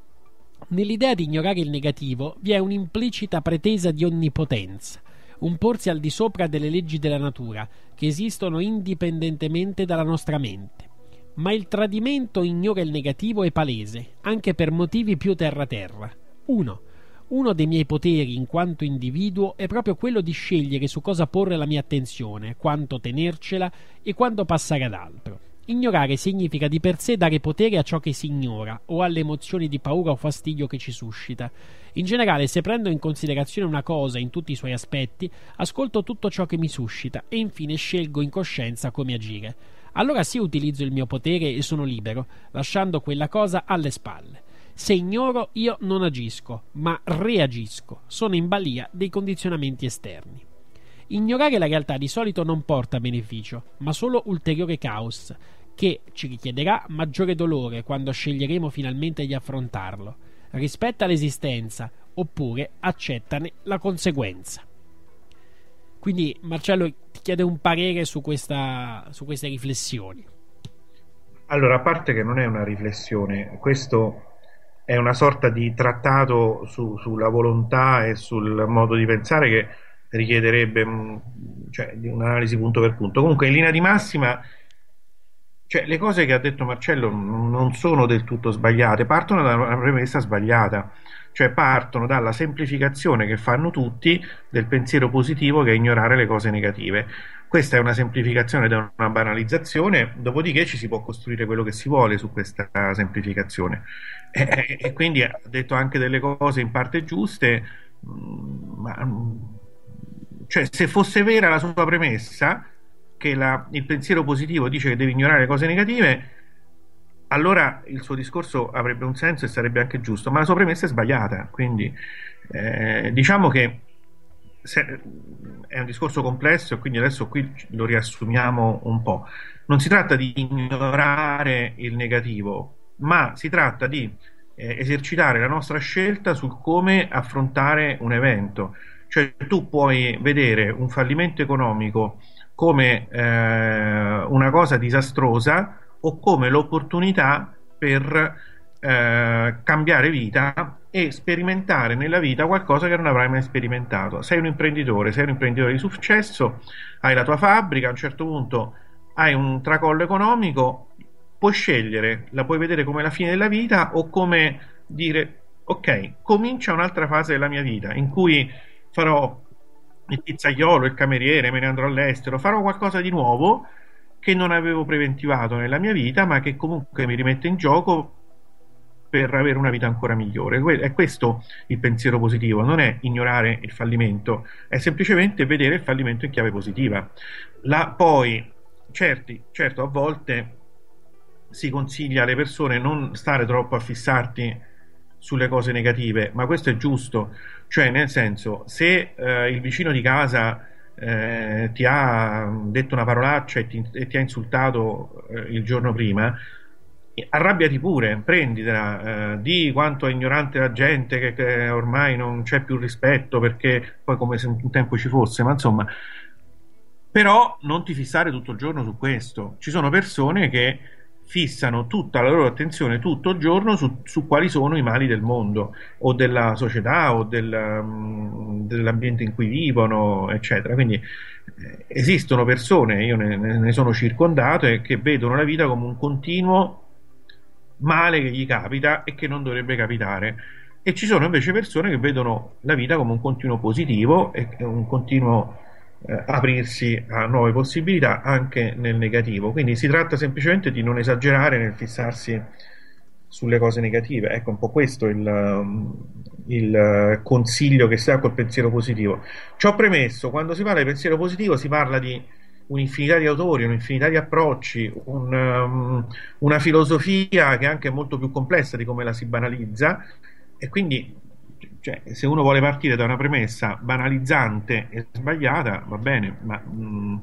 Nell'idea di ignorare il negativo vi è un'implicita pretesa di onnipotenza, un porsi al di sopra delle leggi della natura, che esistono indipendentemente dalla nostra mente. Ma il tradimento ignora il negativo è palese, anche per motivi più terra-terra. 1. Uno dei miei poteri in quanto individuo è proprio quello di scegliere su cosa porre la mia attenzione, quanto tenercela e quando passare ad altro. Ignorare significa di per sé dare potere a ciò che si ignora o alle emozioni di paura o fastidio che ci suscita. In generale, se prendo in considerazione una cosa in tutti i suoi aspetti, ascolto tutto ciò che mi suscita e infine scelgo in coscienza come agire. Allora sì utilizzo il mio potere e sono libero, lasciando quella cosa alle spalle. Se ignoro, io non agisco, ma reagisco. Sono in balia dei condizionamenti esterni. Ignorare la realtà di solito non porta beneficio, ma solo ulteriore caos, che ci richiederà maggiore dolore quando sceglieremo finalmente di affrontarlo. Rispetta l'esistenza, oppure accettane la conseguenza. Quindi Marcello ti chiede un parere su, questa, su queste riflessioni. Allora, a parte che non è una riflessione, questo è una sorta di trattato su- sulla volontà e sul modo di pensare che richiederebbe mm, cioè, un'analisi punto per punto. Comunque, in linea di massima, cioè, le cose che ha detto Marcello non sono del tutto sbagliate, partono da una premessa sbagliata, cioè partono dalla semplificazione che fanno tutti del pensiero positivo che è ignorare le cose negative. Questa è una semplificazione ed è una banalizzazione, dopodiché ci si può costruire quello che si vuole su questa semplificazione. E, e- e quindi ha detto anche delle cose in parte giuste, mm, ma mm, cioè, se fosse vera la sua premessa, che la- il pensiero positivo dice che devi ignorare le cose negative, allora il suo discorso avrebbe un senso e sarebbe anche giusto, ma la sua premessa è sbagliata. Quindi eh, diciamo che se- è un discorso complesso e quindi adesso qui lo riassumiamo un po'. Non si tratta di ignorare il negativo, ma si tratta di eh, esercitare la nostra scelta sul come affrontare un evento. Cioè tu puoi vedere un fallimento economico come eh, una cosa disastrosa o come l'opportunità per eh, cambiare vita e sperimentare nella vita qualcosa che non avrai mai sperimentato. Sei un imprenditore, sei un imprenditore di successo, hai la tua fabbrica, a un certo punto hai un tracollo economico, puoi scegliere, la puoi vedere come la fine della vita o come dire ok, comincia un'altra fase della mia vita in cui farò il pizzaiolo, il cameriere, me ne andrò all'estero, farò qualcosa di nuovo che non avevo preventivato nella mia vita, ma che comunque mi rimette in gioco per avere una vita ancora migliore. È questo il pensiero positivo, non è ignorare il fallimento, è semplicemente vedere il fallimento in chiave positiva. La- poi, certi, certo, a volte si consiglia alle persone non stare troppo a fissarti sulle cose negative, ma questo è giusto, cioè nel senso, se eh, il vicino di casa eh, ti ha detto una parolaccia e ti, e ti ha insultato eh, il giorno prima, arrabbiati pure, prenditela, eh, di quanto è ignorante la gente, che, che ormai non c'è più rispetto perché poi come se un tempo ci fosse, ma insomma, però non ti fissare tutto il giorno su questo. Ci sono persone che fissano tutta la loro attenzione tutto il giorno su, su quali sono i mali del mondo o della società o del, mm, dell'ambiente in cui vivono, eccetera. Quindi eh, esistono persone, io ne, ne- sono circondato, e che vedono la vita come un continuo male che gli capita e che non dovrebbe capitare. E ci sono invece persone che vedono la vita come un continuo positivo e un continuo eh, aprirsi a nuove possibilità anche nel negativo. Quindi si tratta semplicemente di non esagerare nel fissarsi sulle cose negative. Ecco un po' questo il, um, il eh, consiglio che si ha col pensiero positivo. Ciò premesso, quando si parla di pensiero positivo si parla di un'infinità di autori, un'infinità di approcci, un, um, una filosofia che è anche molto più complessa di come la si banalizza e quindi cioè, se uno vuole partire da una premessa banalizzante e sbagliata, va bene, ma mh,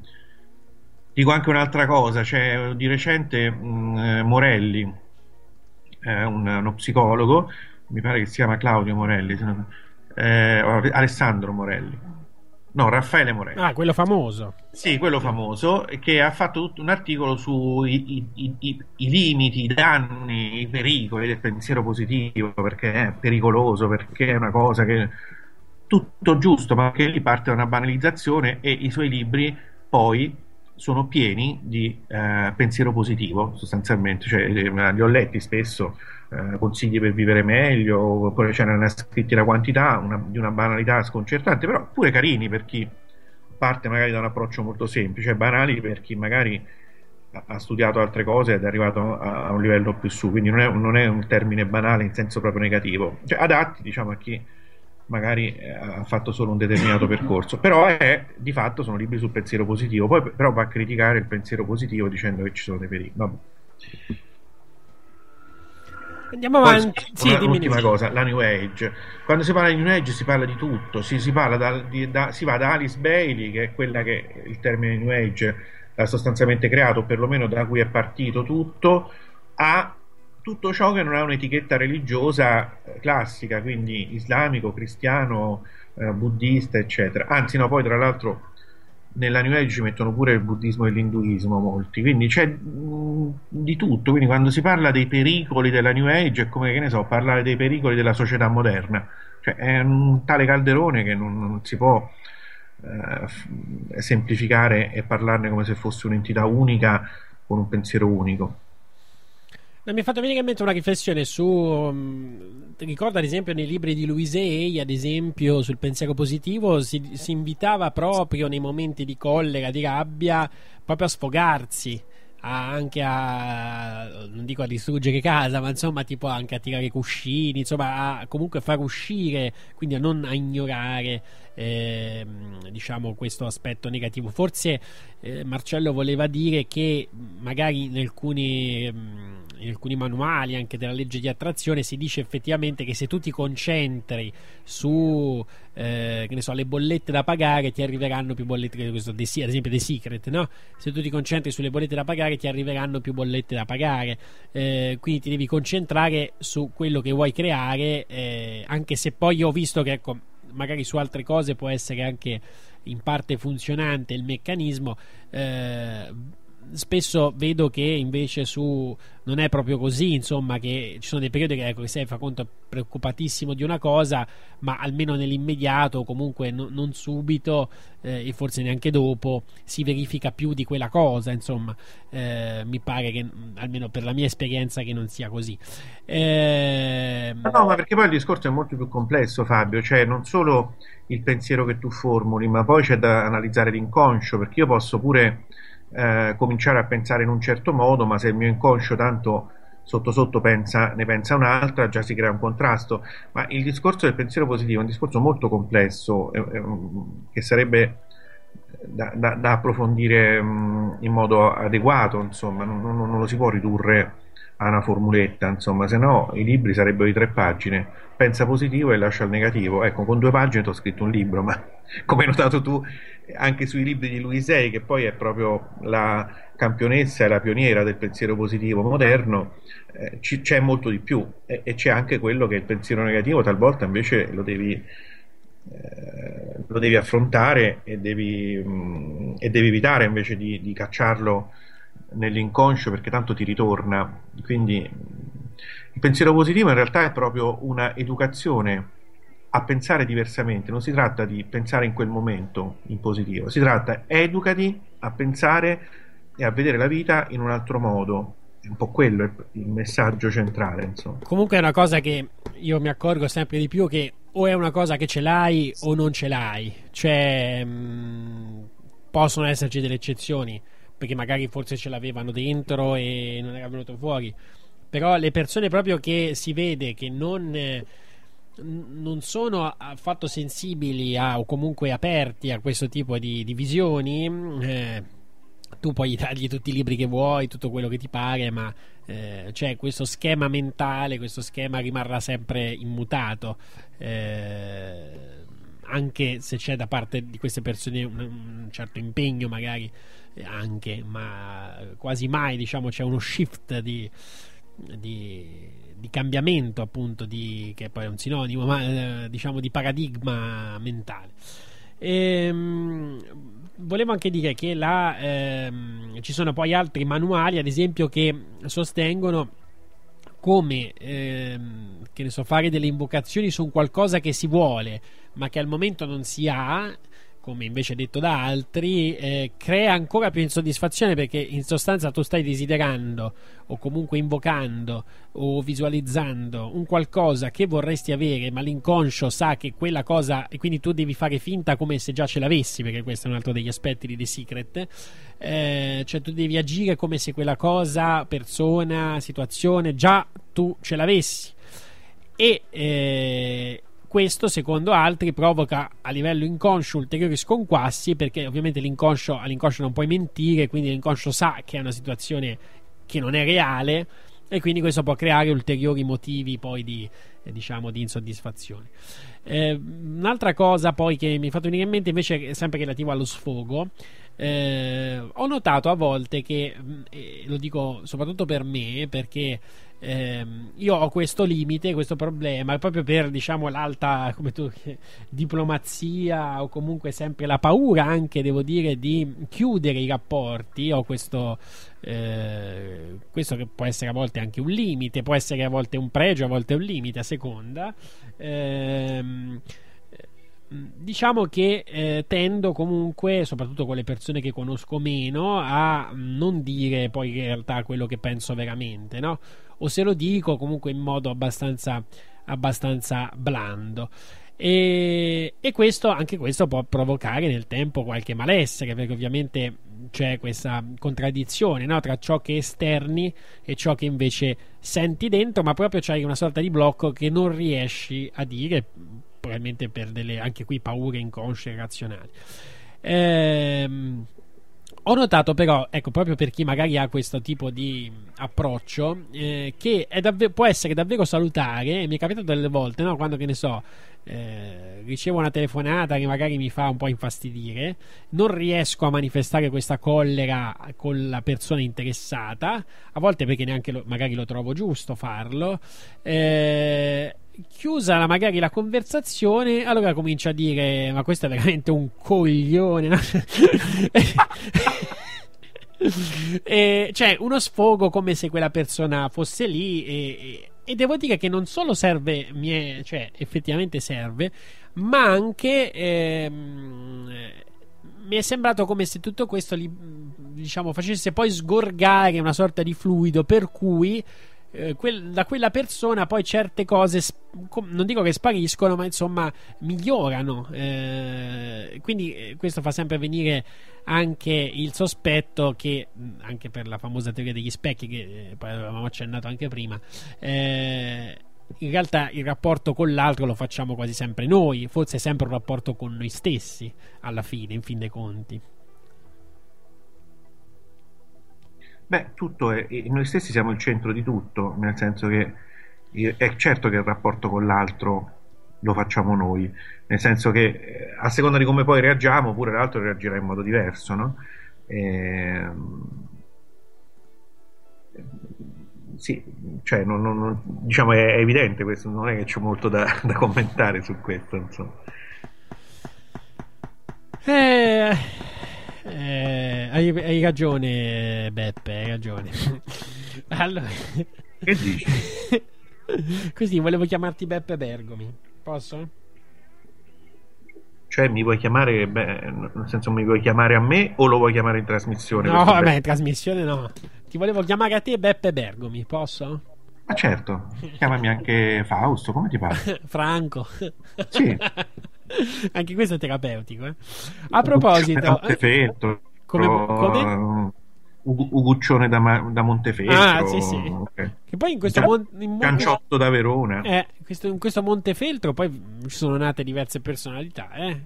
dico anche un'altra cosa, c'è di recente mh, eh, Morelli, eh, un- uno psicologo, mi pare che si chiama Claudio Morelli, eh, Alessandro Morelli, no, Raffaele Morelli. Ah, quello famoso. Sì, quello famoso, che ha fatto tutto un articolo sui i, i- i- limiti, i danni, i pericoli del pensiero positivo, perché è pericoloso, perché è una cosa che tutto giusto, ma che lì parte da una banalizzazione e i suoi libri poi sono pieni di eh, pensiero positivo, sostanzialmente, cioè, eh, li ho letti spesso, eh, consigli per vivere meglio, oppure ce n'erano scritti la quantità, una- di una banalità sconcertante, però pure carini per chi parte magari da un approccio molto semplice, banali per chi magari ha- ha studiato altre cose ed è arrivato a, a un livello più su, quindi non è, non è un termine banale in senso proprio negativo, cioè adatti diciamo a chi magari eh, ha fatto solo un determinato percorso, però è, di fatto sono libri sul pensiero positivo, poi però va a criticare il pensiero positivo dicendo che ci sono dei pericoli. Vabbè. Andiamo Poi, avanti. Sì, una- dimmi, dimmi. cosa, la New Age. Quando si parla di New Age si parla di tutto, si, si parla da- di- da- si va da Alice Bailey, che è quella che il termine New Age ha sostanzialmente creato, o perlomeno da cui è partito tutto, a tutto ciò che non ha un'etichetta religiosa eh, classica, quindi islamico, cristiano, eh, buddista, eccetera. Anzi, no, poi tra l'altro nella New Age mettono pure il buddismo e l'induismo molti, quindi c'è mh, di tutto, quindi quando si parla dei pericoli della New Age è come che ne so, parlare dei pericoli della società moderna, cioè è un tale calderone che non, non si può eh, semplificare e parlarne come se fosse un'entità unica con un pensiero unico. Mi ha fatto venire in mente una riflessione su. um, ricordo ad esempio nei libri di Louise Hay, ad esempio sul pensiero positivo, si, si invitava proprio nei momenti di collera, di rabbia, proprio a sfogarsi. anche a non dico a distruggere casa, ma insomma, tipo anche a tirare cuscini, insomma, a comunque far uscire, quindi a non a ignorare ehm, diciamo questo aspetto negativo. Forse eh, Marcello voleva dire che magari in alcuni, mm, in alcuni manuali anche della legge di attrazione si dice effettivamente che se tu ti concentri su eh, che ne so, le bollette da pagare ti arriveranno più bollette questo ad esempio The Secret no? se tu ti concentri sulle bollette da pagare ti arriveranno più bollette da pagare Eh, quindi ti devi concentrare su quello che vuoi creare eh, anche se poi io ho visto che ecco magari su altre cose può essere anche in parte funzionante il meccanismo eh, spesso vedo che invece su non è proprio così insomma che ci sono dei periodi che ecco che sei fa conto preoccupatissimo di una cosa ma almeno nell'immediato comunque no- non subito eh, e forse neanche dopo si verifica più di quella cosa insomma. Eh, mi pare che almeno per la mia esperienza che non sia così. Eh, No, ma perché poi il discorso è molto più complesso, Fabio, cioè non solo il pensiero che tu formuli, ma poi c'è da analizzare l'inconscio, perché io posso pure eh, cominciare a pensare in un certo modo, ma se il mio inconscio tanto sotto sotto pensa, ne pensa un'altra, già si crea un contrasto. Ma il discorso del pensiero positivo è un discorso molto complesso, eh, eh, che sarebbe da, da- da approfondire mh, in modo adeguato, insomma, non, non- non lo si può ridurre a una formuletta, insomma, se no i libri sarebbero di tre pagine. Pensa positivo e lascia il negativo. Ecco, con due pagine ti ho scritto un libro, ma come hai notato tu, anche sui libri di Louise Hay, che poi è proprio la campionessa e la pioniera del pensiero positivo moderno, eh, ci- c'è molto di più e, e c'è anche quello che il pensiero negativo, talvolta invece lo devi, eh, lo devi affrontare e devi, mh, e devi evitare invece di, di cacciarlo nell'inconscio perché tanto ti ritorna. Quindi mh, il pensiero positivo in realtà è proprio una educazione a pensare diversamente, non si tratta di pensare in quel momento in positivo, si tratta educati a pensare e a vedere la vita in un altro modo. È un po' quello il, messaggio centrale, insomma. Comunque è una cosa che io mi accorgo sempre di più che o è una cosa che ce l'hai o non ce l'hai. Cioè, mh, possono esserci delle eccezioni, perché magari forse ce l'avevano dentro e non era venuto fuori. Però le persone proprio che si vede che non, eh, non sono affatto sensibili a, o comunque aperti a questo tipo di, di visioni, eh, tu puoi dargli tutti i libri che vuoi, tutto quello che ti pare, ma eh, c'è questo schema mentale, questo schema rimarrà sempre immutato. eh, anche se c'è da parte di queste persone un, un certo impegno, magari eh, anche, ma quasi mai diciamo c'è uno shift di, di, di cambiamento, appunto, di, che poi è un sinonimo, ma eh, diciamo di paradigma mentale. Ehm, volevo anche dire che la, ehm, ci sono poi altri manuali, ad esempio, che sostengono come ehm, che ne so, fare delle invocazioni su qualcosa che si vuole, ma che al momento non si ha, come invece detto da altri, eh, crea ancora più insoddisfazione perché in sostanza tu stai desiderando o comunque invocando o visualizzando un qualcosa che vorresti avere, ma l'inconscio sa che quella cosa e quindi tu devi fare finta come se già ce l'avessi, perché questo è un altro degli aspetti di The Secret. Eh, cioè tu devi agire come se quella cosa, persona, situazione già tu ce l'avessi. E eh, questo, secondo altri, provoca a livello inconscio ulteriori sconquassi perché ovviamente l'inconscio, all'inconscio non puoi mentire, quindi l'inconscio sa che è una situazione che non è reale e quindi questo può creare ulteriori motivi poi di, eh, diciamo, di insoddisfazione. Eh, un'altra cosa poi che mi ha fatto venire in mente invece è sempre relativo allo sfogo eh, ho notato a volte che, mh, e lo dico soprattutto per me, perché ehm, io ho questo limite, questo problema, proprio per diciamo l'alta tu, diplomazia o comunque sempre la paura anche, devo dire, di chiudere i rapporti. Ho questo, eh, questo che può essere a volte anche un limite, può essere a volte un pregio, a volte un limite, a seconda. Ehm, Diciamo che eh, tendo comunque, soprattutto con le persone che conosco meno, a non dire poi in realtà quello che penso veramente, no? O se lo dico comunque in modo abbastanza, abbastanza blando. E, e questo, anche questo può provocare nel tempo qualche malessere, perché ovviamente c'è questa contraddizione no? tra ciò che esterni e ciò che invece senti dentro, ma proprio c'hai una sorta di blocco che non riesci a dire, probabilmente per delle anche qui paure inconsce e razionali. Ehm, ho notato però, ecco, proprio per chi magari ha questo tipo di approccio, eh, che davvero- può essere davvero salutare, e mi è capitato delle volte, no? quando che ne so, eh, ricevo una telefonata che magari mi fa un po' infastidire, non riesco a manifestare questa collera con la persona interessata, a volte perché neanche lo- magari lo trovo giusto farlo. Eh, chiusa magari la conversazione, allora comincia a dire: Ma questo è veramente un coglione. no?" E, cioè, uno sfogo come se quella persona fosse lì. E, e- devo dire che non solo serve, mi è- cioè, effettivamente serve, ma anche. ehm, mi è sembrato come se tutto questo li- diciamo, facesse poi sgorgare una sorta di fluido per cui eh, quel- da quella persona poi certe cose non dico che spariscono ma insomma migliorano. Eh, quindi eh, questo fa sempre venire anche il sospetto che anche per la famosa teoria degli specchi che eh, poi avevamo accennato anche prima eh, in realtà il rapporto con l'altro lo facciamo quasi sempre noi forse è sempre un rapporto con noi stessi alla fine in fin dei conti Beh, tutto è, e noi stessi siamo il centro di tutto, nel senso che eh, è certo che il rapporto con l'altro lo facciamo noi, nel senso che eh, a seconda di come poi reagiamo, pure l'altro reagirà in modo diverso, no? Ehm, sì, cioè, non- non- diciamo è, è evidente questo, non è che c'è molto da, da commentare su questo, insomma. Eh, eh, hai, hai ragione, Beppe, hai ragione. allora, che dici? Così volevo chiamarti Beppe Bergomi. Posso? Cioè, mi vuoi chiamare, beh, nel senso, mi vuoi chiamare a me o lo vuoi chiamare in trasmissione? No, vabbè, in trasmissione no. Ti volevo chiamare a te Beppe Bergomi, posso? Ma certo, chiamami anche Fausto, come ti pare? Franco. Sì. Anche questo è terapeutico. eh. A proposito, Montefeltro, come- come? Ugu- Uguccione da, Ma- da Montefeltro, Ah, sì, sì. ok. che poi in questo Can- mon- in mon- Canciotto da Verona. Eh, questo- in questo Montefeltro poi ci sono nate diverse personalità, eh?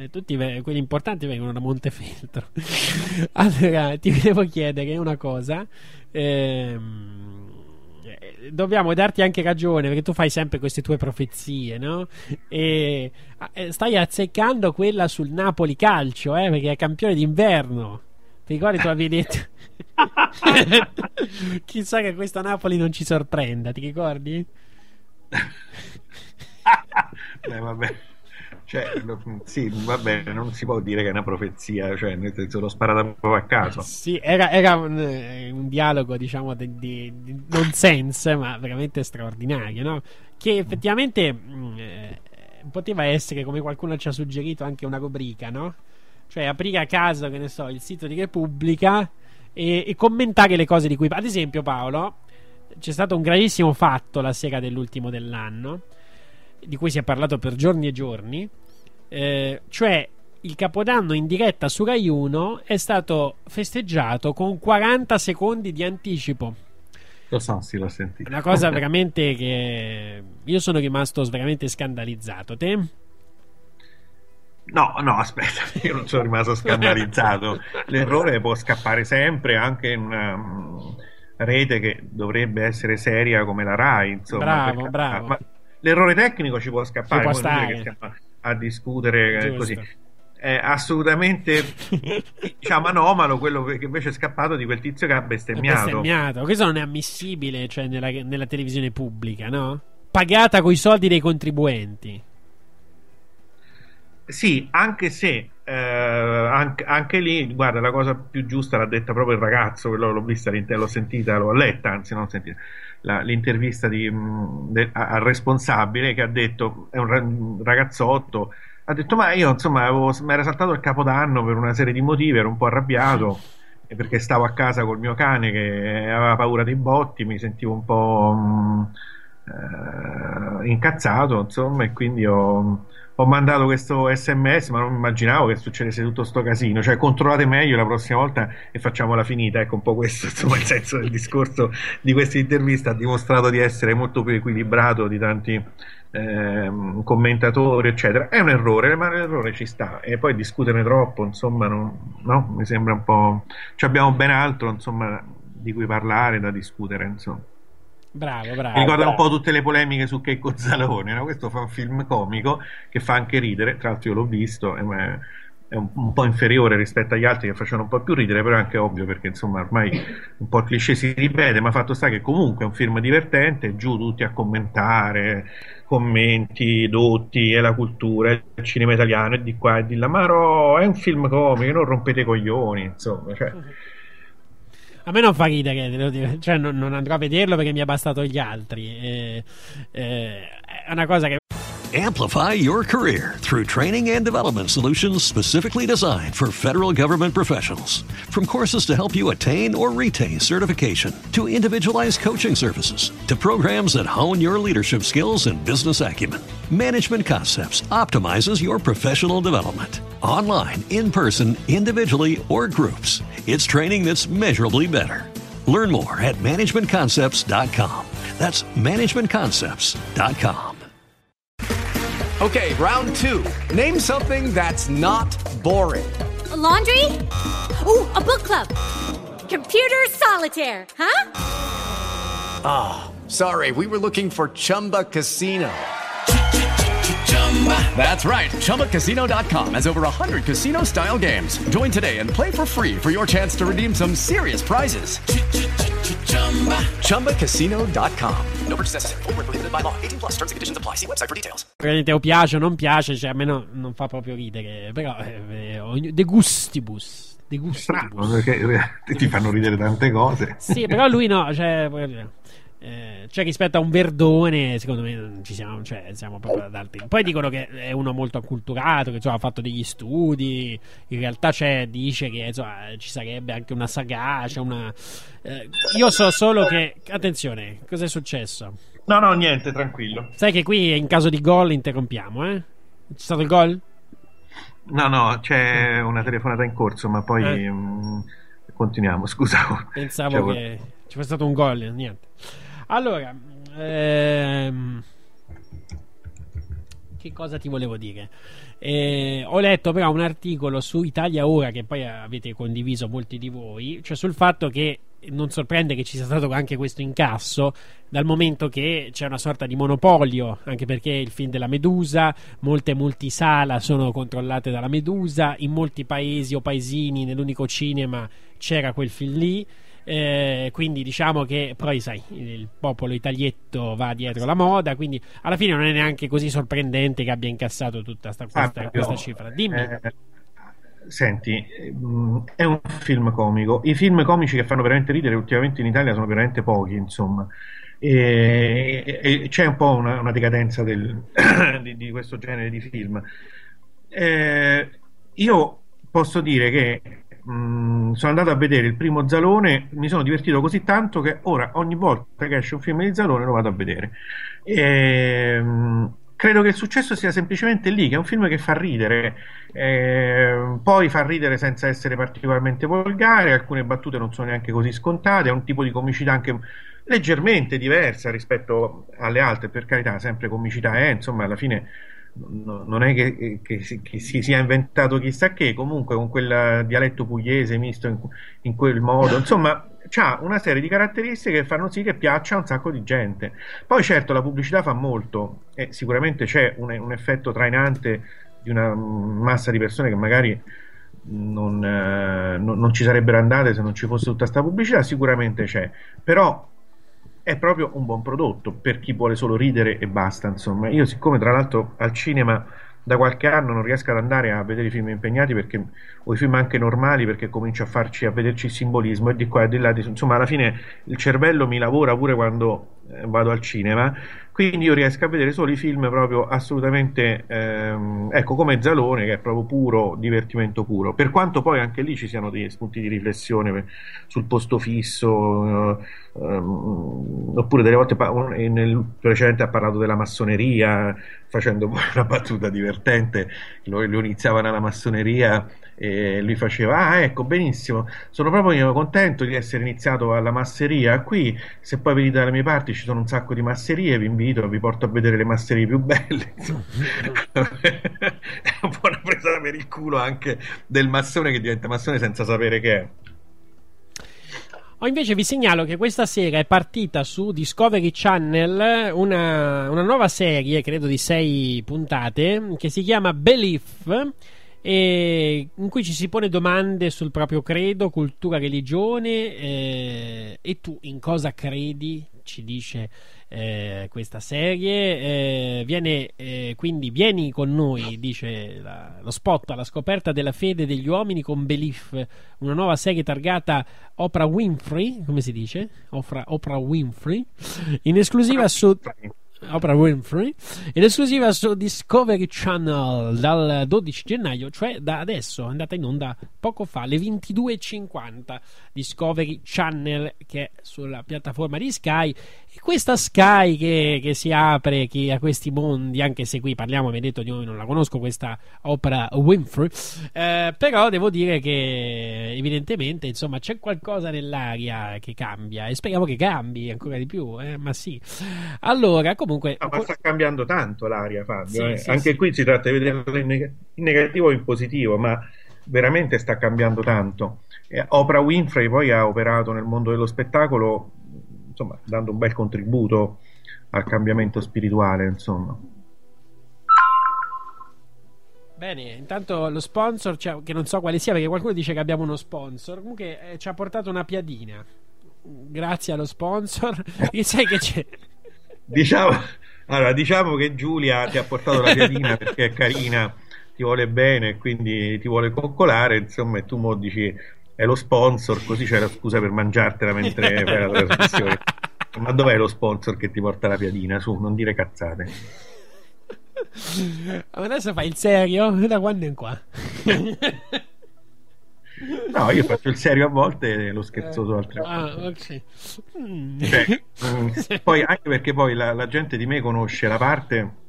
Eh, tutti ve- quelli importanti vengono da Montefeltro. allora, ti volevo chiedere una cosa. ehm, eh, Dobbiamo darti anche ragione perché tu fai sempre queste tue profezie, no? E ah, eh, stai azzeccando quella sul Napoli calcio, eh? Perché è campione d'inverno. Ti ricordi tu avevi detto? Chissà che questa Napoli non ci sorprenda, ti ricordi? Beh, vabbè. Cioè, sì, vabbè, non si può dire che è una profezia, cioè, nel senso l'ho sparata proprio a caso. Sì, era, era un, eh, un dialogo, diciamo, di, di, di nonsense, ma veramente straordinario, no? Che effettivamente mh, eh, poteva essere, come qualcuno ci ha suggerito, anche una rubrica, no? Cioè aprire a caso, che ne so, il sito di Repubblica e, e commentare le cose di cui... Ad esempio, Paolo, c'è stato un gravissimo fatto la sera dell'ultimo dell'anno, di cui si è parlato per giorni e giorni, eh, cioè il capodanno in diretta su Rai 1 è stato festeggiato con 40 secondi di anticipo. Lo so, sì, l'ho sentito. Una cosa veramente che io sono rimasto veramente scandalizzato. Te? No, no, aspetta, io non sono rimasto scandalizzato. L'errore può scappare sempre anche in una mm, rete che dovrebbe essere seria come la Rai, insomma. Bravo, per bravo. Ma l'errore tecnico ci può scappare, Ci può stare. che stiamo a discutere eh, Giusto. così. è assolutamente diciamo anomalo quello che invece è scappato di quel tizio che ha bestemmiato. bestemmiato. Questo non è ammissibile, cioè, nella, nella televisione pubblica, no? Pagata coi soldi dei contribuenti. Sì, anche se eh, anche, anche lì, guarda, la cosa più giusta l'ha detta proprio il ragazzo, quello l'ho vista, l'int- l'ho sentita, l'ho letta, anzi non sentita, la- l'intervista di, mh, de- al responsabile che ha detto, è un, ra- un ragazzotto, ha detto ma io insomma mi era saltato il capodanno per una serie di motivi, ero un po' arrabbiato perché stavo a casa col mio cane che aveva paura dei botti, mi sentivo un po' mh, eh, incazzato, insomma, e quindi ho, ho mandato questo sms, ma non immaginavo che succedesse tutto sto casino. Cioè, controllate meglio la prossima volta e facciamola finita. Ecco un po' questo, insomma, il senso del discorso di questa intervista. Ha dimostrato di essere molto più equilibrato di tanti ehm, commentatori, eccetera. È un errore, ma l'errore ci sta. E poi discuterne troppo, insomma, non- no? mi sembra un po'. Ci abbiamo ben altro, insomma, di cui parlare, da discutere, insomma. Bravo, bravo. Mi ricorda un po' tutte le polemiche su Checco Zalone, no? Questo fa un film comico che fa anche ridere, tra l'altro io l'ho visto, è, è un, un po' inferiore rispetto agli altri che facevano un po' più ridere, però è anche ovvio perché insomma ormai un po' il cliché si ripete, ma fatto sta che comunque è un film divertente, giù tutti a commentare, commenti dotti, è la cultura, il cinema italiano, e di qua e di là, ma no, è un film comico, non rompete i coglioni, insomma, cioè... A me non fa ridere, cioè non, non andrò a vederlo perché mi è bastato gli altri. Eh, eh, è una cosa che. Amplify your career through training and development solutions specifically designed for federal government professionals. From courses to help you attain or retain certification, to individualized coaching services, to programs that hone your leadership skills and business acumen, Management Concepts optimizes your professional development. Online, in person, individually, or groups, it's training that's measurably better. Learn more at managementconcepts.com. That's managementconcepts.com. Okay, round two. Name something that's not boring. A laundry? Ooh, a book club. Computer solitaire, huh? Ah, sorry, we were looking for Chumba Casino. That's right. ChumbaCasino.com has over 100 casino style games. Join today and play for free for your chance to redeem some serious prizes. ChumbaCasino.com. No purchase necessary. Void where prohibited by law. 18 plus terms and conditions apply. See website for details. Praticamente o piace o non piace, cioè a me no- non fa proprio ridere. Però eh, eh, ogni- de gustibus. De gustibus. Perché eh, ti fanno ridere tante cose. Sì, però lui no, cioè, voglio dire, eh, cioè rispetto a un Verdone, secondo me non ci siamo, cioè, siamo proprio ad altri. Poi dicono che è uno molto acculturato, che insomma, ha fatto degli studi. In realtà c'è, dice che insomma, ci sarebbe anche una sagacia, una. eh, io so solo che. Attenzione, cos'è successo? No, no, niente, tranquillo. Sai che qui in caso di gol interrompiamo, eh? C'è stato il gol? No, no, c'è una telefonata in corso, ma poi Eh. mm, continuiamo. Scusa. Pensavo Cioè, che ci fosse stato un gol, niente. Allora, ehm, che cosa ti volevo dire? Eh, ho letto però un articolo su Italia Ora che poi avete condiviso molti di voi, cioè sul fatto che non sorprende che ci sia stato anche questo incasso dal momento che c'è una sorta di monopolio, anche perché il film della Medusa, molte multisala sono controllate dalla Medusa, in molti paesi o paesini nell'unico cinema c'era quel film lì. Eh, quindi diciamo che poi sai il popolo italietto va dietro la moda quindi alla fine non è neanche così sorprendente che abbia incassato tutta sta, questa, Ah, questa cifra dimmi Eh, Senti, mm, è un film comico. I film comici che fanno veramente ridere ultimamente in Italia sono veramente pochi, insomma. E- e c'è un po' una, una decadenza del- di, di questo genere di film. Eh, io posso dire che mm, sono andato a vedere il primo Zalone, mi sono divertito così tanto che ora ogni volta che esce un film di Zalone lo vado a vedere. Ehm, credo che il successo sia semplicemente lì, che è un film che fa ridere, eh, poi fa ridere senza essere particolarmente volgare, alcune battute non sono neanche così scontate, è un tipo di comicità anche leggermente diversa rispetto alle altre, per carità, sempre comicità è, insomma, alla fine no- non è che, che che si sia inventato chissà che, comunque con quel dialetto pugliese misto in, in quel modo, insomma, ha una serie di caratteristiche che fanno sì che piaccia a un sacco di gente. Poi certo la pubblicità fa molto e sicuramente c'è un, un effetto trainante di una massa di persone che magari non, eh, non- non ci sarebbero andate se non ci fosse tutta questa pubblicità, sicuramente c'è, però è proprio un buon prodotto per chi vuole solo ridere e basta, insomma. Io siccome tra l'altro al cinema da qualche anno non riesco ad andare a vedere i film impegnati perché, o i film anche normali perché comincio a farci a vederci il simbolismo e di qua e di là, di- insomma alla fine il cervello mi lavora pure quando eh, vado al cinema, quindi io riesco a vedere solo i film proprio assolutamente, ehm, ecco come Zalone che è proprio puro divertimento puro, per quanto poi anche lì ci siano dei spunti di riflessione sul posto fisso, eh, ehm, oppure delle volte nel precedente ha parlato della massoneria, facendo una battuta divertente, lo, lo iniziavano alla massoneria e lui faceva, ah ecco benissimo, sono proprio io contento di essere iniziato alla masseria, qui se poi venite dalle mie parti ci sono un sacco di masserie, vi invito, vi porto a vedere le masserie più belle, è un po' una presa per il culo anche del massone che diventa massone senza sapere che è. O invece vi segnalo che questa sera è partita su Discovery Channel una, una nuova serie, credo di sei puntate, che si chiama Belief, e in cui ci si pone domande sul proprio credo, cultura, religione eh, e tu in cosa credi, ci dice eh, questa serie. Eh, viene, eh, quindi vieni con noi, dice la- lo spot alla scoperta della fede degli uomini con Belief, una nuova serie targata Oprah Winfrey, come si dice? Oprah, Oprah Winfrey, in esclusiva su Oprah Winfrey, in esclusiva su Discovery Channel dal 12 gennaio, cioè da adesso, è andata in onda poco fa, alle 22.50. Discovery Channel che è sulla piattaforma di Sky e questa Sky che, che si apre che a questi mondi, anche se qui parliamo, mi ha detto io non la conosco questa Oprah Winfrey, eh, però devo dire che evidentemente insomma c'è qualcosa nell'aria che cambia e speriamo che cambi ancora di più, eh, ma sì. Allora, comunque... No, ma sta cambiando tanto l'aria, Fabio. Sì, eh. sì, Anche sì. qui si tratta di in, neg- in negativo o in positivo, ma veramente sta cambiando tanto. Eh, Oprah Winfrey poi ha operato nel mondo dello spettacolo, insomma, dando un bel contributo al cambiamento spirituale, insomma. Bene, intanto lo sponsor, cioè, che non so quale sia perché qualcuno dice che abbiamo uno sponsor, comunque eh, ci ha portato una piadina. Grazie allo sponsor. E sai che c'è? Diciamo, allora, diciamo che Giulia ti ha portato la piadina perché è carina, ti vuole bene, quindi ti vuole coccolare, insomma, e tu mo dici è lo sponsor, così c'è la scusa per mangiartela mentre fai la trasmissione. Ma dov'è lo sponsor che ti porta la piadina? Su, non dire cazzate. Adesso fai il serio? Da quando in qua? No, io faccio il serio a volte e lo scherzoso altre volte. Ah, ok. Mm. Cioè, mm, poi anche perché poi la, la gente di me conosce la parte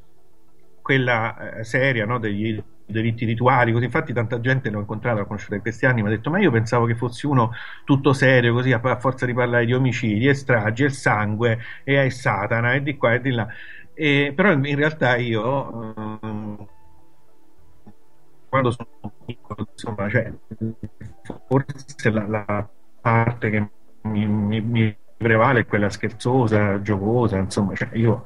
quella eh, seria no, degli delitti rituali così. Infatti tanta gente l'ho incontrata l'ho conosciuta in questi anni mi ha detto ma io pensavo che fossi uno tutto serio così a, a forza di parlare di omicidi e stragi e sangue e Satana e di qua e di là. E- però in, realtà io ehm, quando sono piccolo insomma cioè, forse la, la parte che mi, mi- mi prevale è quella scherzosa, giocosa, insomma, cioè io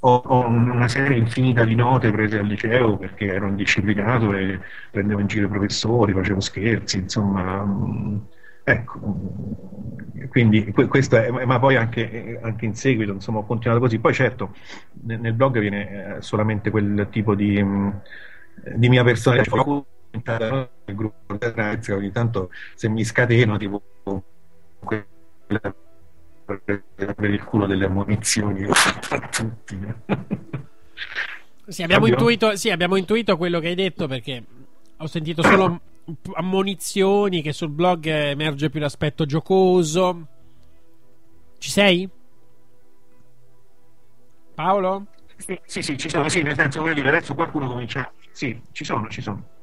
ho, una serie infinita di note prese al liceo perché ero indisciplinato e prendevo in giro i professori, facevo scherzi, insomma, mm, ecco, quindi que- questo è, ma poi anche, anche in seguito, insomma, ho continuato così. Poi certo, nel, blog viene eh, solamente quel tipo di, mm, di mia personalità, cioè, nel gruppo di ragazzi, ogni tanto se mi scateno, tipo quella per il culo delle ammonizioni a tutti. Sì, abbiamo intuito, sì, abbiamo intuito quello che hai detto perché ho sentito solo ammonizioni che sul blog emerge più l'aspetto giocoso. Ci sei? Paolo? Sì, sì, sì, ci sono, sì, nel senso voglio dire, adesso qualcuno comincia. Sì, ci sono, ci sono.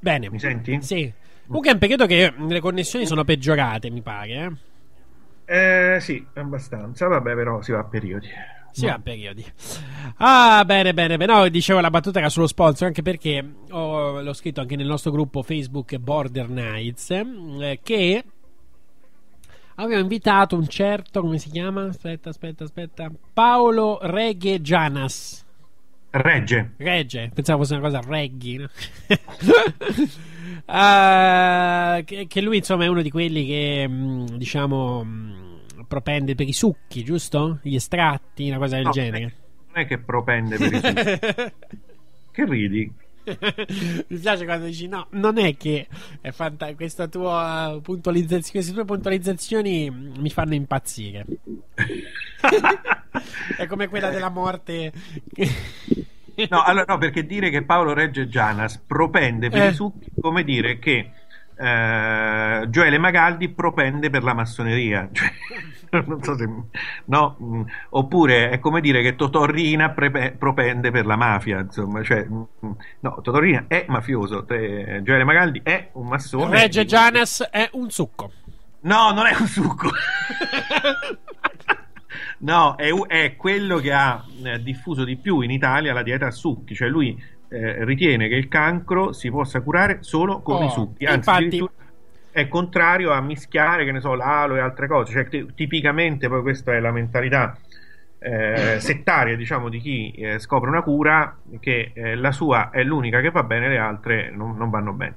Bene. Mi senti? Sì. Comunque è un peccato che le connessioni sono peggiorate, mi pare. Eh? Eh sì, abbastanza, vabbè, però si va a periodi. Sì, a periodi. Ah, bene, bene, bene. No, dicevo la battuta era sullo sponsor, anche perché ho- l'ho scritto anche nel nostro gruppo Facebook Border Nights, eh, che avevo invitato un certo, come si chiama? Aspetta, aspetta, aspetta. Paolo Reghe Gianas. Regge. Regge, pensavo fosse una cosa reggae. no? Ah, che, che lui insomma è uno di quelli che mh, diciamo mh, propende per i succhi, giusto? Gli estratti, una cosa del No, genere. Non è che propende per i succhi. Che ridi? Mi piace quando dici no, non è che è fanta- questa tua puntualizzazione, queste tue puntualizzazioni mi fanno impazzire. è come quella della morte. No, allora, no, perché dire che Paolo Regge Gianas propende per Eh. i succhi, come dire che eh, Gioele Magaldi propende per la massoneria. Cioè, non so se. No, mm, oppure è come dire che Totò Rina prepe- propende per la mafia. Insomma, cioè, mm, no, Totò Rina è mafioso, te- Gioele Magaldi è un massone. Regge Gianas è un succo. No, non è un succo. No, è, è quello che ha eh, diffuso di più in Italia la dieta a succhi, cioè lui eh, ritiene che il cancro si possa curare solo con Oh, i succhi, anzi infatti- è contrario a mischiare, che ne so, l'alo e altre cose, cioè ti- tipicamente poi questa è la mentalità eh, settaria, diciamo, di chi eh, scopre una cura che eh, la sua è l'unica che va bene, le altre non, non vanno bene.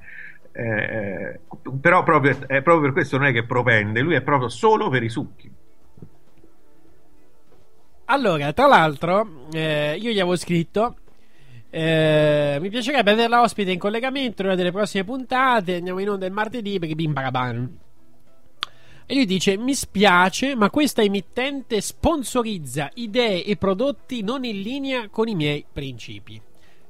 Eh, però proprio, è proprio per questo non è che propende, lui è proprio solo per i succhi. Allora, tra l'altro, eh, io gli avevo scritto. eh, mi piacerebbe averla ospite in collegamento in una delle prossime puntate. Andiamo in onda il martedì perché bim baraban. E lui dice: Mi spiace, ma questa emittente sponsorizza idee e prodotti non in linea con i miei principi.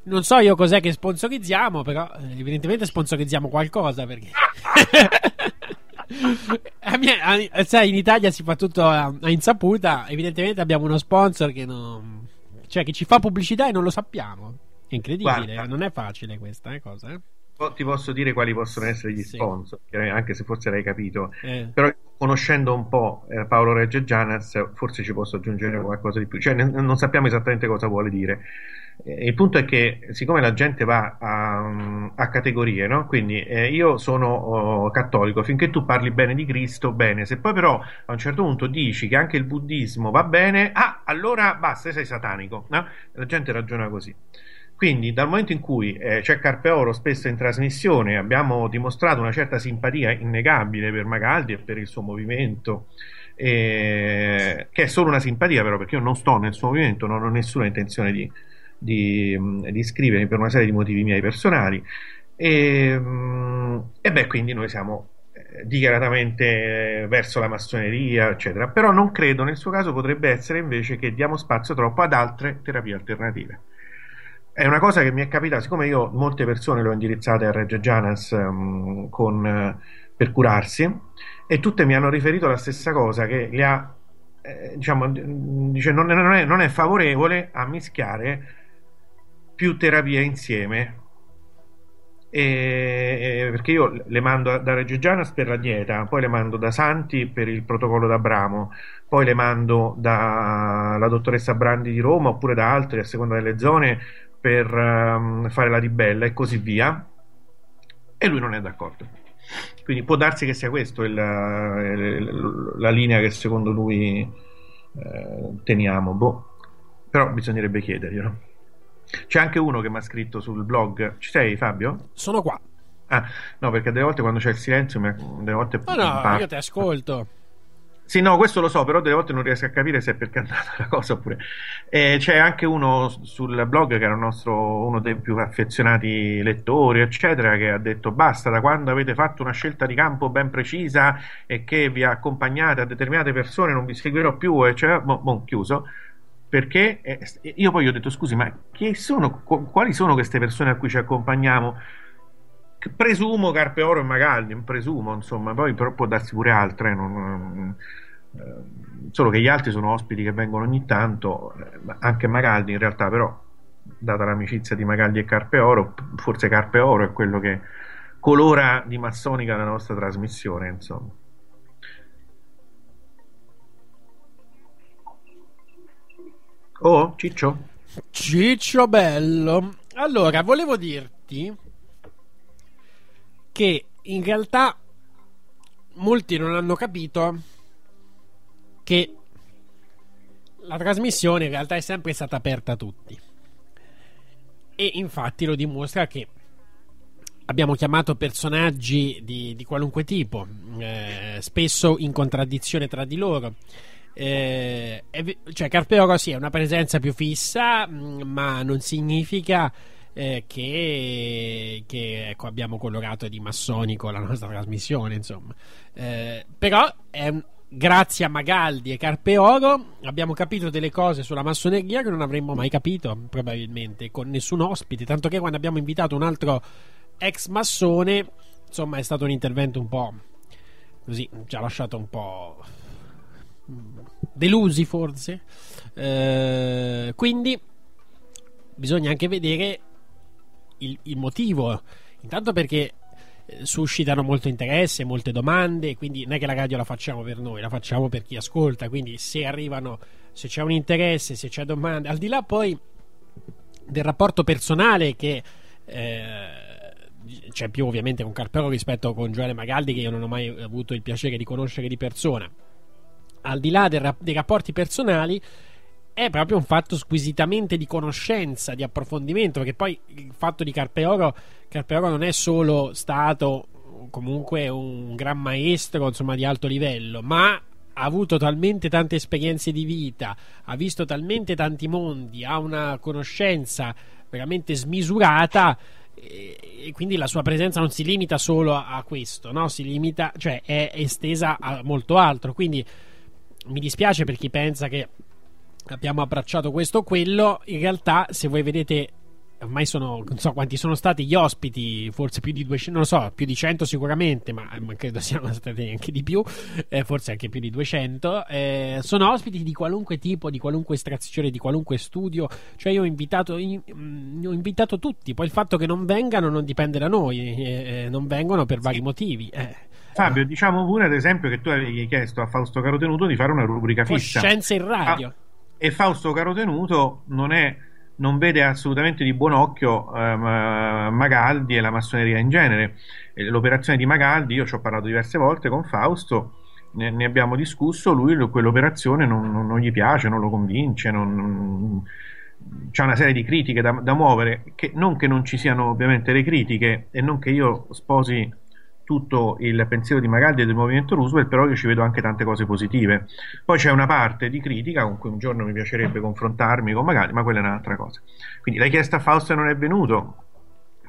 Non so io cos'è che sponsorizziamo, però eh, evidentemente sponsorizziamo qualcosa perché. A mia- a- sai, in Italia si fa tutto a, a insaputa. Evidentemente abbiamo uno sponsor che non. Cioè, che ci fa pubblicità e non lo sappiamo. È incredibile, Guarda. non è facile questa eh, cosa. eh. Ti posso dire quali possono essere gli sponsor, che anche se forse l'hai capito. Eh. Però conoscendo un po' eh, Paolo Regge Gianas, forse ci posso aggiungere qualcosa di più. Cioè, non sappiamo esattamente cosa vuole dire. Eh, il punto è che, siccome la gente va a, a categorie, no? Quindi eh, io sono oh, cattolico, finché tu parli bene di Cristo, bene. Se poi però a un certo punto dici che anche il buddismo va bene, ah, allora basta, sei satanico. no? La gente ragiona così. Quindi, dal momento in cui eh, c'è Carpe Oro spesso in trasmissione, abbiamo dimostrato una certa simpatia innegabile per Magaldi e per il suo movimento, eh, che è solo una simpatia, però, perché io non sto nel suo movimento, non ho nessuna intenzione di, di, di iscrivermi per una serie di motivi miei personali. E, e beh, quindi noi siamo eh, dichiaratamente eh, verso la massoneria, eccetera. Però non credo, nel suo caso potrebbe essere invece che diamo spazio troppo ad altre terapie alternative. È una cosa che mi è capitata, siccome io molte persone le ho indirizzate a Reggio Gianas ehm, con, eh, per curarsi e tutte mi hanno riferito la stessa cosa, che li ha, eh, diciamo, dice, non, non è, non è favorevole a mischiare più terapie insieme. E- perché io le mando da Reggio Gianas per la dieta, poi le mando da Santi per il protocollo d'Abramo, poi le mando dalla dottoressa Brandi di Roma oppure da altri a seconda delle zone per ehm, fare la ribella e così via. E lui non è d'accordo. Quindi può darsi che sia questa la linea che secondo lui eh, teniamo. Boh. Però bisognerebbe chiederglielo. C'è anche uno che mi ha scritto sul blog. Ci sei, Fabio? Sono qua. Ah, no, perché delle volte quando c'è il silenzio, delle volte No, no, parlo. io ti ascolto. Sì, no, questo lo so, però delle volte non riesco a capire se è perché è andata la cosa oppure. Eh, c'è anche uno sul blog che era nostro, uno dei più affezionati lettori, eccetera, che ha detto basta, da quando avete fatto una scelta di campo ben precisa e che vi ha accompagnate a determinate persone, non vi seguirò più, eccetera, boh, boh, chiuso. Perché eh, io poi ho detto scusi, ma sono, qu- quali sono queste persone a cui ci accompagniamo? Presumo Carpe Oro e Magaldi, presumo, insomma, poi però può darsi pure altre, non- non- eh, solo che gli altri sono ospiti che vengono ogni tanto, eh, anche Magaldi in realtà, però, data l'amicizia di Magaldi e Carpe Oro, forse Carpe Oro è quello che colora di massonica la nostra trasmissione, insomma. Oh, Ciccio? Ciccio bello. Allora, volevo dirti che in realtà molti non hanno capito che la trasmissione in realtà è sempre stata aperta a tutti. E infatti lo dimostra che abbiamo chiamato personaggi di, di qualunque tipo, eh, spesso in contraddizione tra di loro. Eh, cioè, Carpeoro sì, è una presenza più fissa, mh, ma non significa eh, che, che, ecco, abbiamo colorato di massonico la nostra trasmissione. Insomma, Eh, però un- grazie a Magaldi e Carpeoro abbiamo capito delle cose sulla massoneria che non avremmo mai capito, probabilmente, con nessun ospite. Tanto che quando abbiamo invitato un altro ex massone, insomma, è stato un intervento un po' così, ci ha lasciato un po' delusi forse. Eh, quindi bisogna anche vedere il, il motivo. Intanto perché eh, suscitano molto interesse, molte domande, quindi non è che la radio la facciamo per noi, la facciamo per chi ascolta, quindi se arrivano, se c'è un interesse, se c'è domande, al di là poi del rapporto personale che eh, c'è più ovviamente con Carpero rispetto con Gioele Magaldi che io non ho mai avuto il piacere di conoscere di persona al di là del dei rapporti personali è proprio un fatto squisitamente di conoscenza, di approfondimento, perché poi il fatto di Carpeoro, Carpeoro non è solo stato comunque un gran maestro, insomma, di alto livello, ma ha avuto talmente tante esperienze di vita, ha visto talmente tanti mondi, ha una conoscenza veramente smisurata e quindi la sua presenza non si limita solo a questo, no? Si limita, cioè è estesa a molto altro, quindi mi dispiace per chi pensa che abbiamo abbracciato questo o quello. In realtà, se voi vedete, ormai sono non so quanti sono stati gli ospiti, forse più di 200, non lo so, più di 100 sicuramente, ma ma credo siano stati anche di più, eh, forse anche più di 200. eh, sono ospiti di qualunque tipo, di qualunque estrazione, di qualunque studio. Cioè, io ho invitato, in- mm, ho invitato tutti. Poi il fatto che non vengano non dipende da noi, eh, eh, non vengono per vari motivi. eh. Fabio, diciamo pure ad esempio che tu avevi chiesto a Fausto Carotenuto di fare una rubrica fissa. Coscienza in radio. Ah, e Fausto Carotenuto non, è, non vede assolutamente di buon occhio ehm, eh, Magaldi e la massoneria in genere. L'operazione di Magaldi, io ci ho parlato diverse volte con Fausto, ne, ne abbiamo discusso, lui lo- quell'operazione non, non- non gli piace, non lo convince, non- c'è una serie di critiche da, da muovere, che, non che non ci siano ovviamente le critiche e non che io sposi tutto il pensiero di Magaldi e del movimento Roosevelt, però io ci vedo anche tante cose positive. Poi c'è una parte di critica con cui un giorno mi piacerebbe confrontarmi con Magaldi, ma quella è un'altra cosa. Quindi l'hai chiesto a Fausto e non è venuto.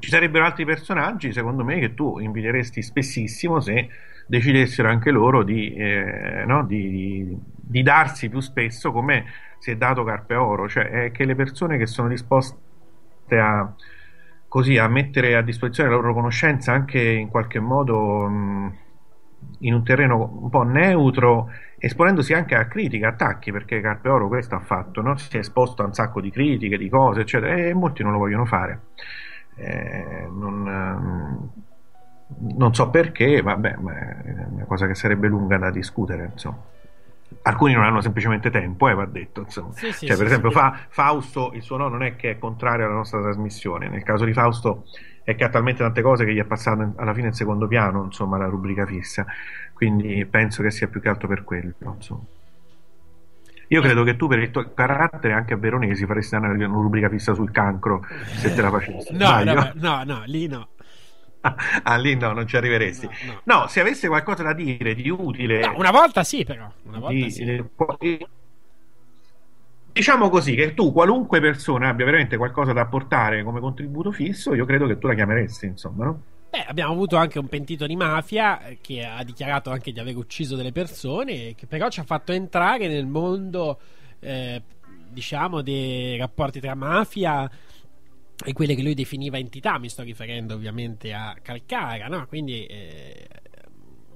Ci sarebbero altri personaggi, secondo me, che tu inviteresti spessissimo se decidessero anche loro di, eh, no, di- di- di darsi più spesso come si è dato Carpe Oro, cioè che le persone che sono disposte a, così, a mettere a disposizione la loro conoscenza anche in qualche modo mh, in un terreno un po' neutro, esponendosi anche a critiche, attacchi, perché Carpe Oro questo ha fatto, no? si è esposto a un sacco di critiche, di cose, eccetera, e molti non lo vogliono fare. Eh, non, non so perché, vabbè, ma è una cosa che sarebbe lunga da discutere, insomma. Alcuni non hanno semplicemente tempo, eh, va detto. Insomma. Sì, sì, cioè, sì, per esempio. Fa- Fausto, il suo no non è che è contrario alla nostra trasmissione. Nel caso di Fausto è che ha talmente tante cose che gli è passato alla fine in secondo piano, insomma, la rubrica fissa. Quindi penso che sia più che altro per quello, insomma. Io credo che tu per il tuo carattere anche a Veronesi faresti una, rubrica fissa sul cancro se te la facessi. No, no, no, no, lì no. Ah, lì no, non ci arriveresti. No, se avesse qualcosa da dire di utile, No, una volta sì, però. Una volta di- sì. eh, diciamo così, che tu qualunque persona abbia veramente qualcosa da apportare come contributo fisso, io credo che tu la chiameresti, insomma, no? Beh, abbiamo avuto anche un pentito di mafia eh, che ha dichiarato anche di aver ucciso delle persone, che però ci ha fatto entrare nel mondo, eh, diciamo, dei rapporti tra mafia e quelle che lui definiva entità. Mi sto riferendo ovviamente a Calcara, no? Quindi eh,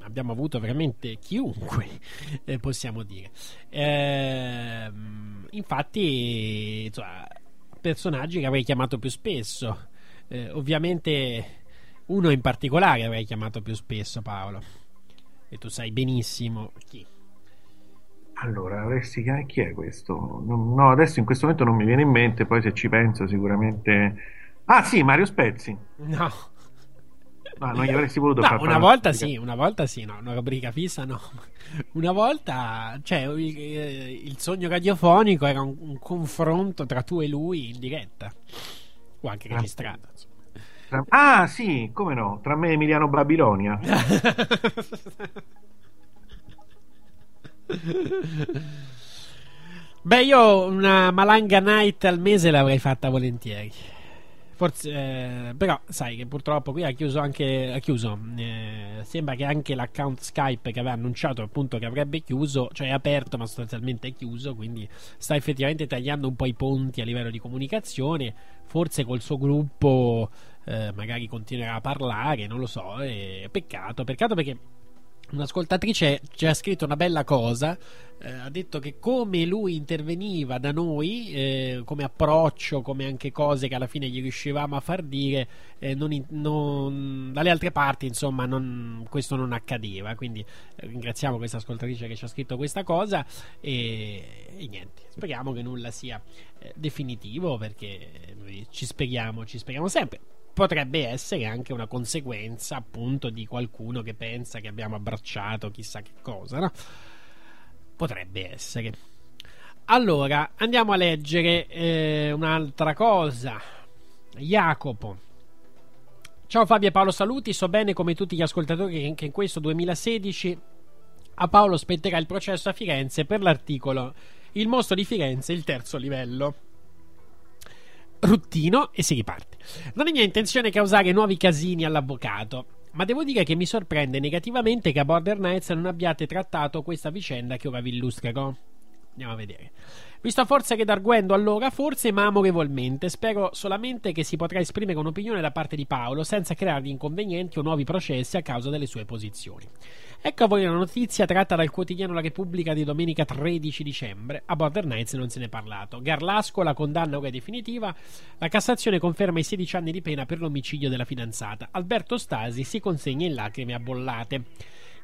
abbiamo avuto veramente chiunque, eh, possiamo dire. Ehm, infatti, insomma, personaggi che avrei chiamato più spesso. Eh, ovviamente uno in particolare avrei chiamato più spesso, Paolo. E tu sai benissimo chi. Allora, avresti chi è questo? No, adesso in questo momento non mi viene in mente, poi se ci penso sicuramente... Ah sì, Mario Spezzi. No. No, non gli avresti voluto No, far una fare volta rubrica- sì, una volta sì, no, una rubrica fissa no. Una volta, cioè, il, il sogno radiofonico era un, un confronto tra tu e lui in diretta. o anche registrata. insomma. Tra- Ah, sì, come no? Tra me e Emiliano Babilonia. Beh, io una Malanga Night al mese l'avrei fatta volentieri. Forse, eh, però, sai che purtroppo qui ha chiuso anche. Ha chiuso. eh, sembra che anche l'account Skype che aveva annunciato appunto che avrebbe chiuso, cioè è aperto, ma sostanzialmente è chiuso. Quindi sta effettivamente tagliando un po' i ponti a livello di comunicazione. Forse col suo gruppo eh, magari continuerà a parlare, non lo so. E peccato, peccato perché Un'ascoltatrice ci ha scritto una bella cosa, eh, ha detto che come lui interveniva da noi, eh, come approccio, come anche cose che alla fine gli riuscivamo a far dire, eh, non in- non- dalle altre parti insomma non- questo non accadeva. Quindi eh, ringraziamo questa ascoltatrice che ci ha scritto questa cosa e, e niente, speriamo che nulla sia eh, definitivo perché noi ci speriamo, ci speriamo sempre potrebbe essere anche una conseguenza appunto di qualcuno che pensa che abbiamo abbracciato chissà che cosa, no? Potrebbe essere. Allora, andiamo a leggere eh, un'altra cosa. Jacopo. Ciao Fabio e Paolo, saluti. So bene come tutti gli ascoltatori che- che in questo 2016 a Paolo spetterà il processo a Firenze per l'articolo Il mostro di Firenze, il terzo livello ruttino e si riparte. Non è mia intenzione causare nuovi casini all'avvocato, ma devo dire che mi sorprende negativamente che a Border Knights non abbiate trattato questa vicenda che ora vi illustrerò. Andiamo a vedere. Visto forse che d'arguendo allora, forse ma amorevolmente, spero solamente che si potrà esprimere un'opinione da parte di Paolo senza creargli inconvenienti o nuovi processi a causa delle sue posizioni. Ecco a voi una notizia tratta dal quotidiano La Repubblica di domenica 13 dicembre. A Border Knights non se ne è parlato. Garlasco, la condanna ora è definitiva. La Cassazione conferma i 16 anni di pena per l'omicidio della fidanzata. Alberto Stasi si consegna in lacrime abollate.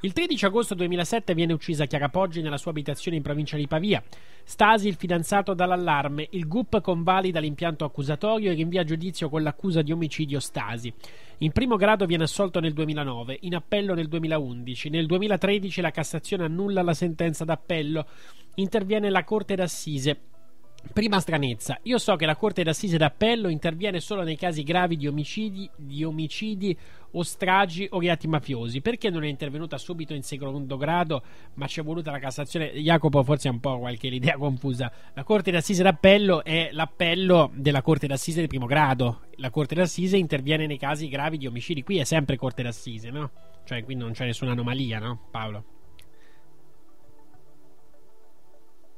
Il 13 agosto 2007 viene uccisa Chiara Poggi nella sua abitazione in provincia di Pavia. Stasi, il fidanzato, dall'allarme. Il GUP convalida l'impianto accusatorio e rinvia a giudizio con l'accusa di omicidio Stasi. In primo grado viene assolto nel 2009, in appello nel 2011. Nel 2013 la Cassazione annulla la sentenza d'appello. Interviene la Corte d'Assise. Prima stranezza, io so che la Corte d'Assise d'Appello interviene solo nei casi gravi di omicidi, di omicidi o stragi o reati mafiosi. Perché non è intervenuta subito in secondo grado, ma ci è voluta la Cassazione? Jacopo forse ha un po' qualche idea confusa. La Corte d'Assise d'Appello è l'appello della Corte d'Assise di primo grado. La Corte d'Assise interviene nei casi gravi di omicidi. Qui è sempre Corte d'Assise, no? Cioè, qui non c'è nessuna anomalia, no, Paolo?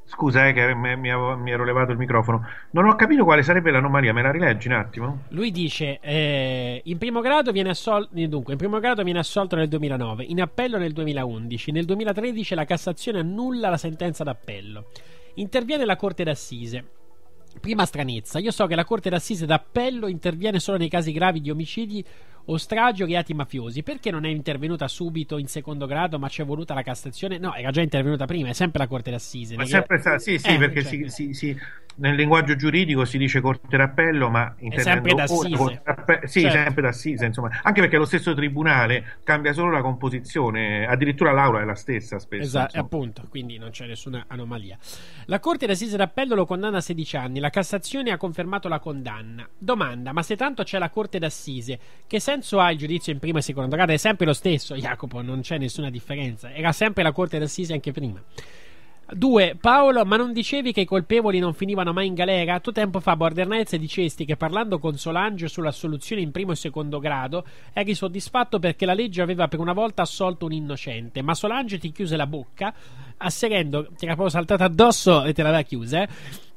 Scusa, eh, che mi, mi ero levato il microfono. Non ho capito quale sarebbe l'anomalia, me la rileggi un attimo? Lui dice: eh, in primo viene assolto. Dunque, in primo grado viene assolto nel 2009, in appello nel 2011. Nel 2013 la Cassazione annulla la sentenza d'appello. Interviene la Corte d'Assise. Prima stranezza, io so che la Corte d'Assise d'appello interviene solo nei casi gravi di omicidi o stragi o reati mafiosi. Perché non è intervenuta subito in secondo grado, ma ci è voluta la Cassazione? No, era già intervenuta prima, è sempre la Corte d'Assise. È non è- sempre sta- sì, sì, Eh, perché cioè, si- si- si- nel linguaggio giuridico si dice corte d'appello, ma sempre d'assise. sì, Certo. sempre d'assise, insomma. Anche perché lo stesso tribunale cambia solo la composizione, addirittura l'aula è la stessa spesso. Esatto, appunto, quindi non c'è nessuna anomalia. La Corte d'Assise d'Appello lo condanna a 16 anni, la Cassazione ha confermato la condanna. Domanda, ma se tanto c'è la Corte d'Assise, che senso ha il giudizio in primo e secondo grado? È sempre lo stesso, Jacopo, non c'è nessuna differenza. Era sempre la Corte d'Assise anche prima. 2. Paolo, ma non dicevi che i colpevoli non finivano mai in galera? Tu tempo fa, Border Knights, dicesti che parlando con Solange sull'assoluzione in primo e secondo grado eri soddisfatto perché la legge aveva per una volta assolto un innocente, ma Solange ti chiuse la bocca, asserendo, ti era proprio saltata addosso e te l'aveva chiusa, eh,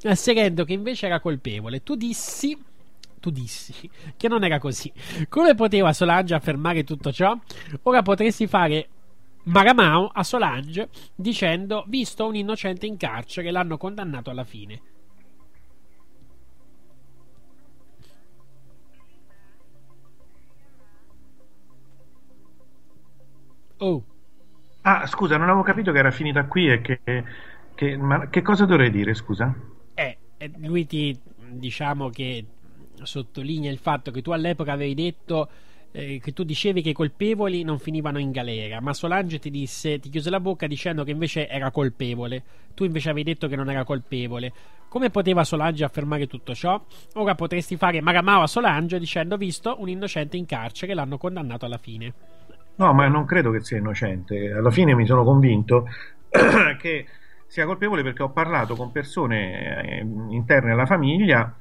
asserendo che invece era colpevole. Tu dissi tu dissi che non era così. Come poteva Solange affermare tutto ciò? Ora potresti fare Maramao a Solange dicendo visto un innocente in carcere l'hanno condannato alla fine. Oh. Ah, scusa, non avevo capito che era finita qui e che, che- ma che cosa dovrei dire, scusa? Eh, eh, lui ti diciamo che sottolinea il fatto che tu all'epoca avevi detto eh, che tu dicevi che i colpevoli non finivano in galera, ma Solange ti disse, ti chiuse la bocca dicendo che invece era colpevole. Tu invece avevi detto che non era colpevole. Come poteva Solange affermare tutto ciò? Ora potresti fare Maramao a Solange dicendo visto un innocente in carcere l'hanno condannato alla fine. No, ma non credo che sia innocente. Alla fine mi sono convinto che sia colpevole perché ho parlato con persone eh, interne alla famiglia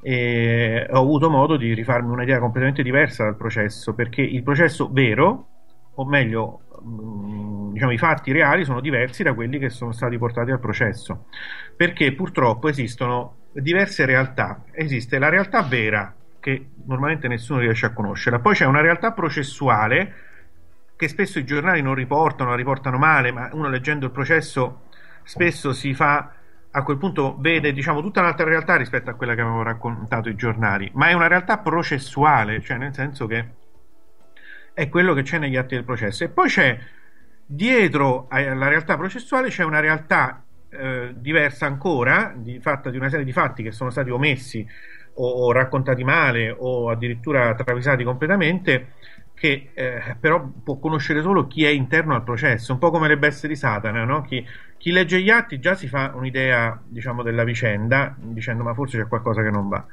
e ho avuto modo di rifarmi un'idea completamente diversa dal processo, perché il processo vero, o meglio, mh, diciamo i fatti reali sono diversi da quelli che sono stati portati al processo, perché purtroppo esistono diverse realtà. Esiste la realtà vera, che normalmente nessuno riesce a conoscere, poi c'è una realtà processuale che spesso i giornali non riportano, la riportano male, ma uno leggendo il processo spesso si fa a quel punto vede diciamo tutta un'altra realtà rispetto a quella che avevano raccontato i giornali, ma è una realtà processuale, cioè nel senso che è quello che c'è negli atti del processo. E poi c'è dietro alla realtà processuale c'è una realtà eh, diversa ancora, di, fatta di una serie di fatti che sono stati omessi o, o raccontati male o addirittura travisati completamente che eh, però può conoscere solo chi è interno al processo, un po' come le bestie di Satana, no? chi, chi, legge gli atti già si fa un'idea diciamo, della vicenda, dicendo ma forse c'è qualcosa che non va.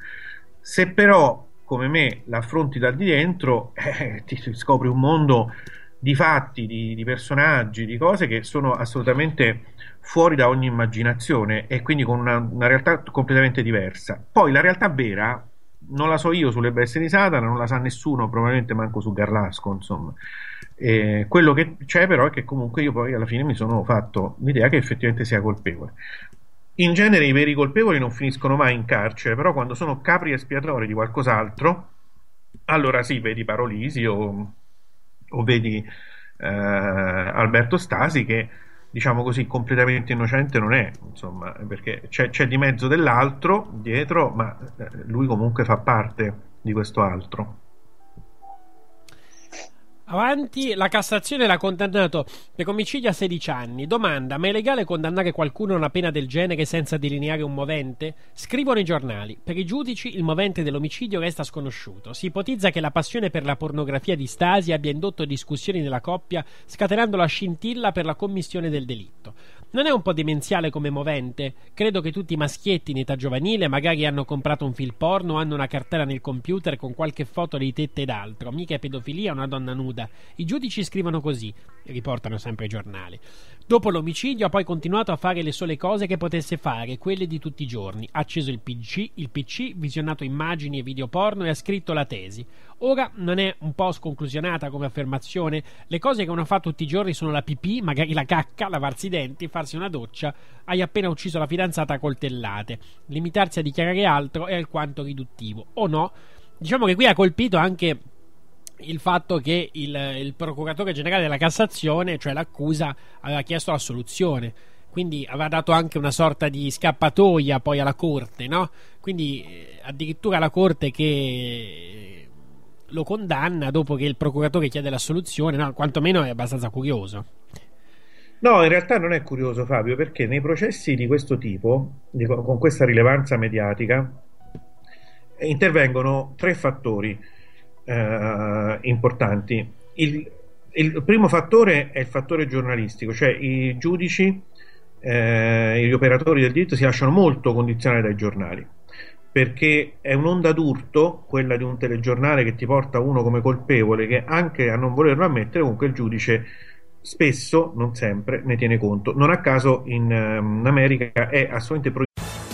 Se però, come me, l'affronti da di dentro, eh, ti scopri un mondo di fatti, di, di personaggi, di cose che sono assolutamente fuori da ogni immaginazione e quindi con una, una realtà completamente diversa. Poi la realtà vera non la so io sulle bestie di Satana, non la sa nessuno, probabilmente manco su Garlasco, insomma. E quello che c'è però è che comunque io poi alla fine mi sono fatto l'idea che effettivamente sia colpevole. In genere i veri colpevoli non finiscono mai in carcere, però quando sono capri espiatori di qualcos'altro, allora sì, vedi Parolisi o, o vedi eh, Alberto Stasi che diciamo così, completamente innocente non è, insomma, perché c'è, c'è di mezzo dell'altro dietro, ma eh, lui comunque fa parte di questo altro. Avanti, la Cassazione l'ha condannato per omicidio a 16 anni. Domanda: ma è legale condannare qualcuno a una pena del genere senza delineare un movente? Scrivono i giornali. Per i giudici il movente dell'omicidio resta sconosciuto. Si ipotizza che la passione per la pornografia di Stasi abbia indotto discussioni nella coppia, scatenando la scintilla per la commissione del delitto. Non è un po' demenziale come movente? Credo che tutti i maschietti in età giovanile magari hanno comprato un film porno o hanno una cartella nel computer con qualche foto di tette ed altro. Mica è pedofilia una donna nuda. I giudici scrivono così, riportano sempre i giornali. Dopo l'omicidio ha poi continuato a fare le sole cose che potesse fare, quelle di tutti i giorni. Ha acceso il PC, il PC, visionato immagini e video porno e ha scritto la tesi. Ora non è un po' sconclusionata come affermazione? Le cose che uno fa tutti i giorni sono la pipì, magari la cacca, lavarsi i denti, farsi una doccia. Hai appena ucciso la fidanzata a coltellate. Limitarsi a dichiarare altro è alquanto riduttivo. O no? Diciamo che qui ha colpito anche il fatto che il, il, procuratore generale della Cassazione, cioè l'accusa, aveva chiesto la soluzione. Quindi aveva dato anche una sorta di scappatoia poi alla corte, no? Quindi eh, addirittura la corte che lo condanna dopo che il procuratore chiede la soluzione, no? Quantomeno è abbastanza curioso. No, in realtà non è curioso Fabio, perché nei processi di questo tipo, di, con questa rilevanza mediatica, intervengono tre fattori eh, importanti. Il, il, primo fattore è il fattore giornalistico, cioè i giudici, eh, gli operatori del diritto si lasciano molto condizionare dai giornali, perché è un'onda d'urto quella di un telegiornale che ti porta uno come colpevole che anche a non volerlo ammettere comunque il giudice spesso, non sempre, ne tiene conto. Non a caso in, um, in America è assolutamente proibito.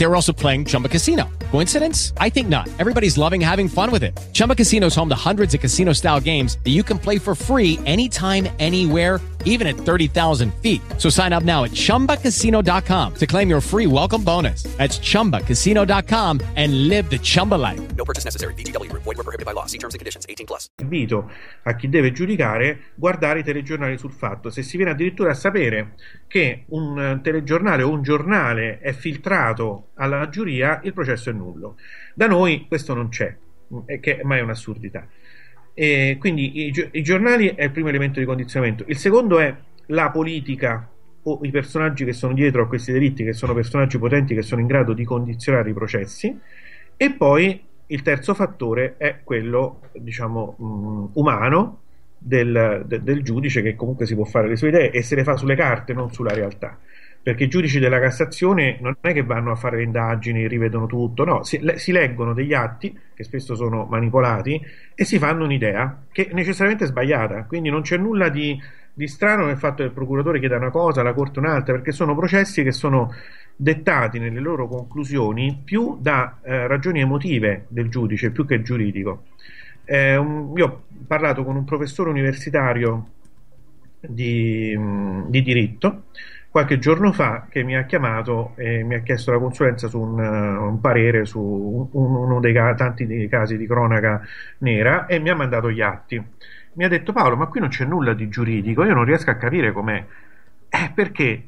They were also playing Chumba Casino. Coincidence? I think not. Everybody's loving having fun with it. Chumba Casino is home to hundreds of casino style games that you can play for free anytime, anywhere even at 30,000 feet. So sign up now at chumbacasino.com to claim your free welcome bonus. That's chumbacasino.com and live the Chumba life. No purchase necessary. VGW Group. Void were prohibited by law. See terms and conditions. 18 plus. invito a chi deve giudicare guardare i telegiornali sul fatto. Se si viene addirittura a sapere che un eh, telegiornale o un giornale è filtrato alla giuria, il processo è nullo. Da noi questo non c'è, mm, e che ma è un'assurdità. E quindi i, i giornali è il primo elemento di condizionamento. Il secondo è la politica o i personaggi che sono dietro a questi delitti, che sono personaggi potenti che sono in grado di condizionare i processi. E poi il terzo fattore è quello, diciamo, mh, umano del, de- del giudice che comunque si può fare le sue idee e se le fa sulle carte, non sulla realtà. Perché i giudici della Cassazione non è che vanno a fare le indagini, rivedono tutto, no, si, le- si leggono degli atti che spesso sono manipolati e si fanno un'idea che è necessariamente sbagliata. Quindi non c'è nulla di, di strano nel fatto che il procuratore chieda una cosa, la corte un'altra, perché sono processi che sono dettati nelle loro conclusioni più da eh, ragioni emotive del giudice più che giuridico. Eh, un- io ho parlato con un professore universitario di, di diritto qualche giorno fa che mi ha chiamato e mi ha chiesto la consulenza su un, eh, un parere su un- uno dei tanti dei casi di cronaca nera e mi ha mandato gli atti. Mi ha detto Paolo, ma qui non c'è nulla di giuridico, io non riesco a capire com'è. Eh, perché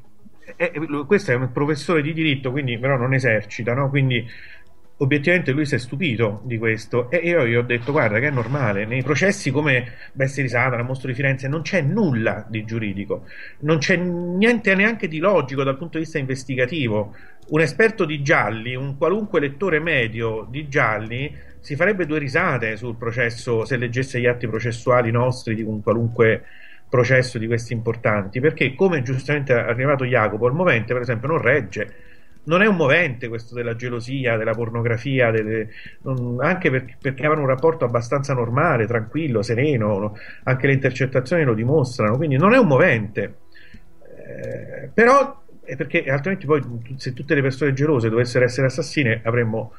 eh, lui- questo è un professore di diritto, quindi però non esercita, no? Quindi obiettivamente lui si è stupito di questo e io gli ho detto guarda che è normale, nei processi come Bestia di Satana, Mostro di Firenze non c'è nulla di giuridico, non c'è niente neanche di logico dal punto di vista investigativo. Un esperto di gialli, un qualunque lettore medio di gialli si farebbe due risate sul processo se leggesse gli atti processuali nostri di un qualunque processo di questi importanti, perché come giustamente ha arrivato Jacopo, il movente per esempio non regge, non è un movente questo della gelosia, della pornografia, delle- non- anche per- perché avevano un rapporto abbastanza normale, tranquillo, sereno, no? anche le intercettazioni lo dimostrano, quindi non è un movente. Eh, però perché altrimenti poi se tutte le persone gelose dovessero essere assassine avremmo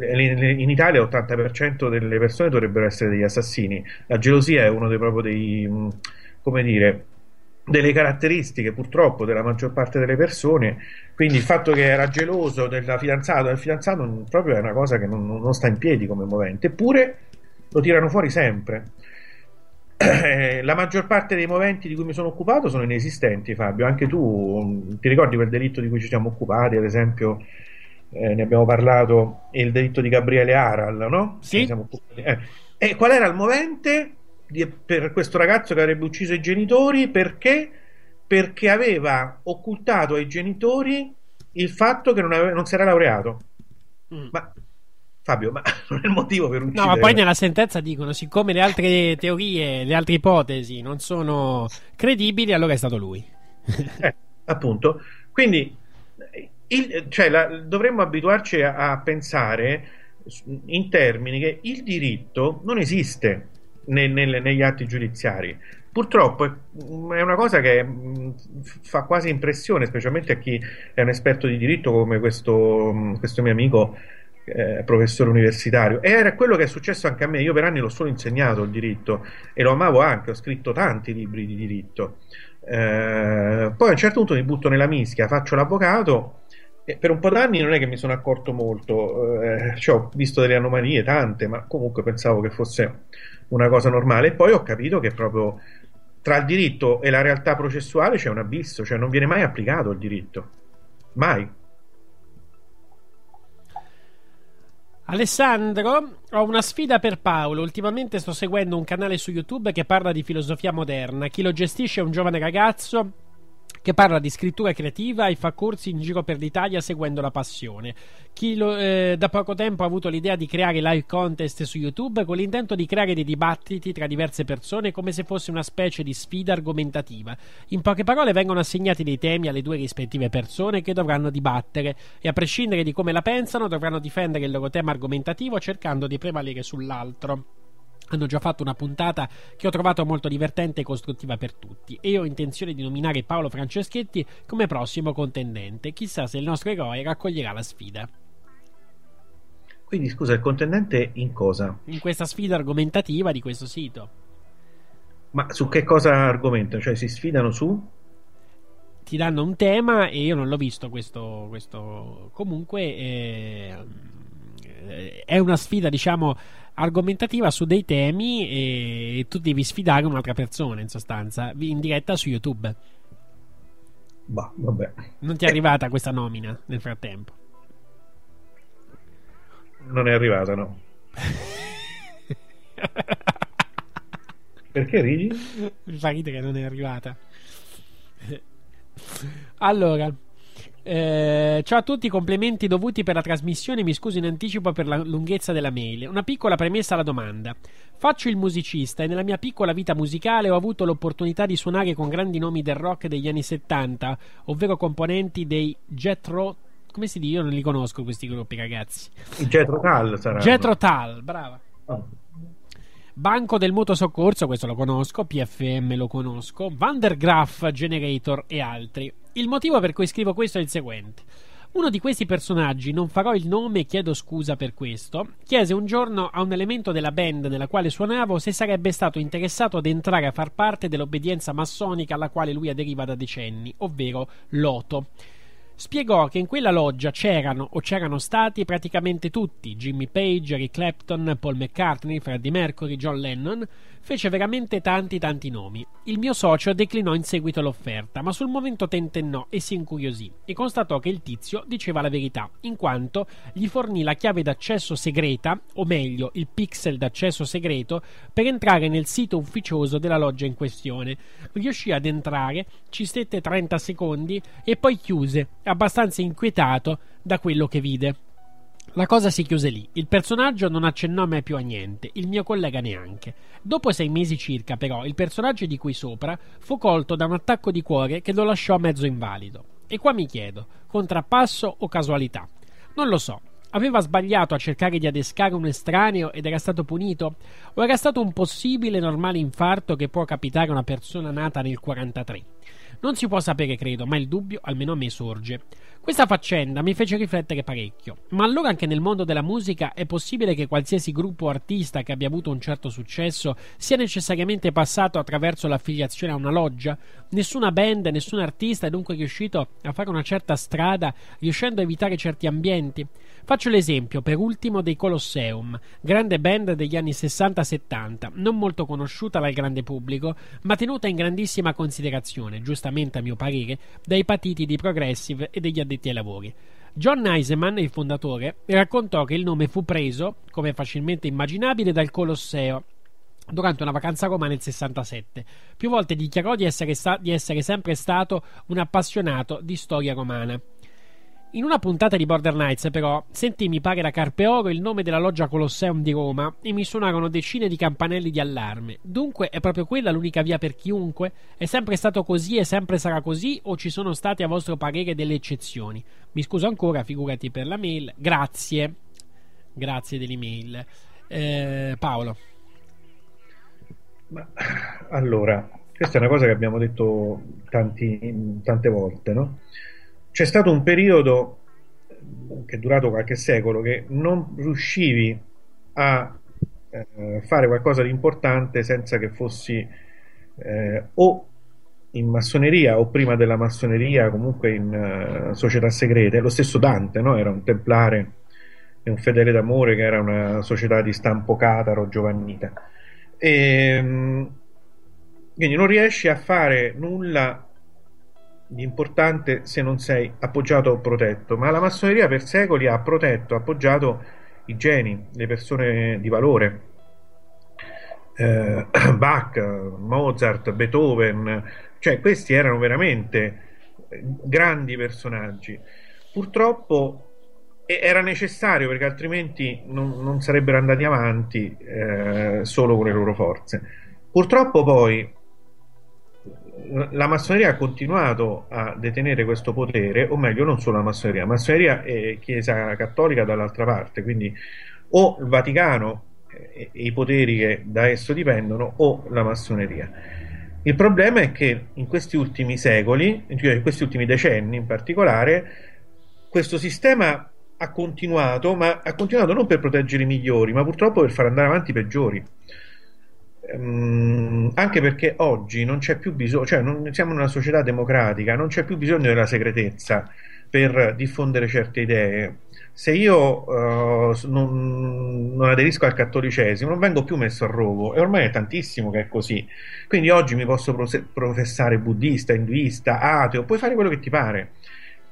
eh, in Italia l'80% delle persone dovrebbero essere degli assassini. La gelosia è uno dei proprio dei mh, come dire delle caratteristiche purtroppo della maggior parte delle persone. Quindi il fatto che era geloso della fidanzata del fidanzato proprio è una cosa che non, non sta in piedi come movente, eppure lo tirano fuori sempre. Eh, La maggior parte dei moventi di cui mi sono occupato sono inesistenti, Fabio. Anche tu mh, ti ricordi quel delitto di cui ci siamo occupati, ad esempio, eh, ne abbiamo parlato, il delitto di Gabriele Aral, no? Sì. Eh. E qual era il movente di- per questo ragazzo che avrebbe ucciso i genitori? Perché? Perché aveva occultato ai genitori il fatto che non, aveva- non si era laureato. Ma Fabio, ma non è il motivo per uccidere. No, ma poi nella sentenza dicono: siccome le altre teorie, le altre ipotesi non sono credibili, allora è stato lui. Eh, appunto. Quindi il- cioè, la- dovremmo abituarci a, a pensare in termini che il diritto non esiste nel- nel- negli atti giudiziari. Purtroppo è, è una cosa che mh, fa quasi impressione, specialmente a chi è un esperto di diritto come questo, mh, questo mio amico eh, professore universitario. E era quello che è successo anche a me. Io per anni l'ho solo insegnato il diritto e lo amavo anche, ho scritto tanti libri di diritto. Eh, poi a un certo punto mi butto nella mischia, faccio l'avvocato e per un po' d'anni non è che mi sono accorto molto, eh, cioè, ho visto delle anomalie, tante, ma comunque pensavo che fosse una cosa normale. E poi ho capito che proprio tra il diritto e la realtà processuale c'è un abisso, cioè non viene mai applicato il diritto. Mai. Alessandro, ho una sfida per Paolo. Ultimamente sto seguendo un canale su YouTube che parla di filosofia moderna. Chi lo gestisce è un giovane ragazzo che parla di scrittura creativa e fa corsi in giro per l'Italia seguendo la passione. Chi lo- eh, da poco tempo ha avuto l'idea di creare live contest su YouTube con l'intento di creare dei dibattiti tra diverse persone come se fosse una specie di sfida argomentativa. In poche parole vengono assegnati dei temi alle due rispettive persone che dovranno dibattere e a prescindere di come la pensano dovranno difendere il loro tema argomentativo cercando di prevalere sull'altro. Hanno già fatto una puntata che ho trovato molto divertente e costruttiva per tutti e ho intenzione di nominare Paolo Franceschetti come prossimo contendente. Chissà se il nostro eroe raccoglierà la sfida. Quindi scusa, il contendente in cosa? In questa sfida argomentativa di questo sito. Ma su che cosa argomentano? Cioè si sfidano su? Ti danno un tema e io non l'ho visto questo. questo... Comunque eh, è una sfida, diciamo, argomentativa su dei temi e tu devi sfidare un'altra persona in sostanza in diretta su YouTube. Bah, vabbè. Non ti è arrivata questa nomina nel frattempo? Non è arrivata, no. Perché ridi? Mi fa ridere che non è arrivata. Allora, eh, ciao a tutti, complimenti dovuti per la trasmissione. Mi scuso in anticipo per la lunghezza della mail. Una piccola premessa alla domanda. Faccio il musicista e nella mia piccola vita musicale ho avuto l'opportunità di suonare con grandi nomi del rock degli anni 70, ovvero componenti dei Jetro. Come si dice? Io non li conosco questi gruppi, ragazzi. Jetro Tal sarà. Jetro Tal, brava. Oh. Banco del Mutuo Soccorso, questo lo conosco, PFM lo conosco, Vandergraaf, Generator e altri. Il motivo per cui scrivo questo è il seguente. Uno di questi personaggi, non farò il nome e chiedo scusa per questo, chiese un giorno a un elemento della band nella quale suonavo se sarebbe stato interessato ad entrare a far parte dell'obbedienza massonica alla quale lui aderiva da decenni, ovvero l'Oto. Spiegò che in quella loggia c'erano o c'erano stati praticamente tutti, Jimmy Page, Eric Clapton, Paul McCartney, Freddie Mercury, John Lennon, fece veramente tanti tanti nomi. Il mio socio declinò in seguito l'offerta, ma sul momento tentennò e si incuriosì e constatò che il tizio diceva la verità, in quanto gli fornì la chiave d'accesso segreta, o meglio il pixel d'accesso segreto, per entrare nel sito ufficioso della loggia in questione. Riuscì ad entrare, ci stette 30 secondi e poi chiuse, abbastanza inquietato da quello che vide. La cosa si chiuse lì. Il personaggio non accennò mai più a niente, il mio collega neanche. Dopo sei mesi circa, però, il personaggio di cui sopra fu colto da un attacco di cuore che lo lasciò mezzo invalido. E qua mi chiedo: contrappasso o casualità? Non lo so. Aveva sbagliato a cercare di adescare un estraneo ed era stato punito? O era stato un possibile normale infarto che può capitare a una persona nata nel 43? Non si può sapere, credo, ma il dubbio almeno a me sorge. Questa faccenda mi fece riflettere parecchio. Ma allora anche nel mondo della musica è possibile che qualsiasi gruppo artista che abbia avuto un certo successo sia necessariamente passato attraverso l'affiliazione a una loggia? Nessuna band, nessun artista è dunque riuscito a fare una certa strada riuscendo a evitare certi ambienti? Faccio l'esempio, per ultimo, dei Colosseum, grande band degli anni 60-70, non molto conosciuta dal grande pubblico, ma tenuta in grandissima considerazione, giustamente a mio parere, dai patiti di Progressive e degli addetti ai lavori. John Eisenman, il fondatore, raccontò che il nome fu preso, come facilmente immaginabile, dal Colosseo durante una vacanza a Roma nel 67. Più volte dichiarò di essere, sta- di essere sempre stato un appassionato di storia romana. In una puntata di Border Nights, però, sentì, mi pare da Carpe Oro, il nome della loggia Colosseum di Roma e mi suonarono decine di campanelli di allarme. Dunque, è proprio quella l'unica via per chiunque? È sempre stato così e sempre sarà così o ci sono state, a vostro parere, delle eccezioni? Mi scuso ancora, figurati per la mail. Grazie. Grazie dell'email. Eh, Paolo. Ma, allora, questa è una cosa che abbiamo detto tanti- tante volte, no? C'è stato un periodo che è durato qualche secolo che non riuscivi a eh, fare qualcosa di importante senza che fossi eh, o in massoneria o prima della massoneria, comunque in eh, società segrete. Lo stesso Dante, no? Era un templare e un fedele d'amore che era una società di stampo cataro giovannita. E, mm, quindi non riesci a fare nulla importante se non sei appoggiato o protetto, ma la massoneria per secoli ha protetto, appoggiato i geni, le persone di valore. Eh, Bach, Mozart, Beethoven, cioè questi erano veramente grandi personaggi. Purtroppo era necessario perché altrimenti non, non sarebbero andati avanti eh, solo con le loro forze. Purtroppo poi la massoneria ha continuato a detenere questo potere, o meglio, non solo la massoneria, massoneria e Chiesa Cattolica dall'altra parte, quindi o il Vaticano e, e i poteri che da esso dipendono, o la massoneria. Il problema è che in questi ultimi secoli, cioè in questi ultimi decenni in particolare, questo sistema ha continuato, ma ha continuato non per proteggere i migliori, ma purtroppo per far andare avanti i peggiori. Ehm, anche perché oggi non c'è più bisogno, cioè non, siamo in una società democratica, non c'è più bisogno della segretezza per diffondere certe idee. Se io s- non, non aderisco al cattolicesimo, non vengo più messo a rogo, e ormai è tantissimo che è così. Quindi oggi mi posso prose- professare buddista, induista, ateo, puoi fare quello che ti pare.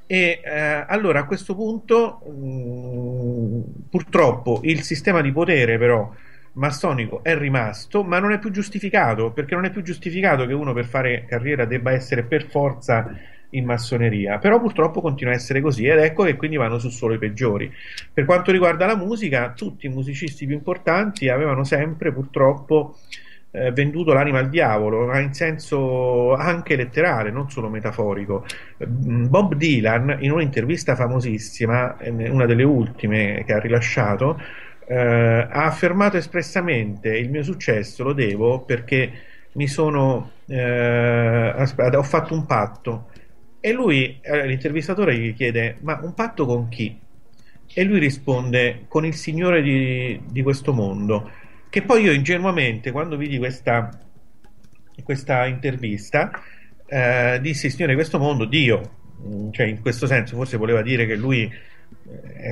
E eh, allora a questo punto, mh, purtroppo, il sistema di potere, però massonico è rimasto, ma non è più giustificato, perché non è più giustificato che uno per fare carriera debba essere per forza in massoneria, però purtroppo continua a essere così ed ecco che quindi vanno su solo i peggiori. Per quanto riguarda la musica, tutti i musicisti più importanti avevano sempre purtroppo eh, venduto l'anima al diavolo, ma in senso anche letterale, non solo metaforico. Mm, Bob Dylan, in un'intervista famosissima, eh, una delle ultime che ha rilasciato, eh, ha affermato espressamente il mio successo lo devo perché mi sono eh, aspetta, ho fatto un patto e lui eh, l'intervistatore gli chiede ma un patto con chi? e lui risponde con il Signore di, di questo mondo che poi io ingenuamente quando vidi questa, questa intervista eh, dissi Signore di questo mondo Dio Mm, cioè in questo senso forse voleva dire che lui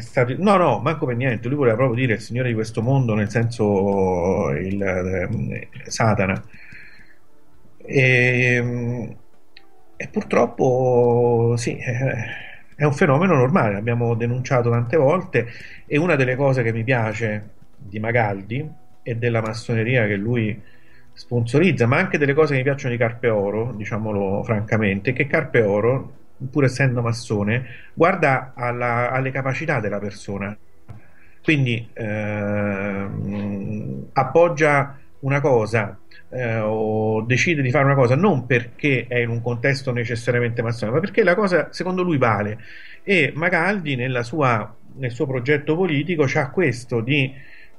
stato no no manco per niente. Lui voleva proprio dire il Signore di questo mondo nel senso il eh, Satana. E, e purtroppo sì è un fenomeno normale. L'abbiamo denunciato tante volte e una delle cose che mi piace di Magaldi e della massoneria che lui sponsorizza, ma anche delle cose che mi piacciono di Carpe Oro, diciamolo francamente, che Carpe Oro, pur essendo massone, guarda alla- alle capacità della persona. Quindi ehm, appoggia una cosa eh, o decide di fare una cosa non perché è in un contesto necessariamente massone, ma perché la cosa secondo lui vale. E Magaldi sua- nel suo progetto politico c'ha questo di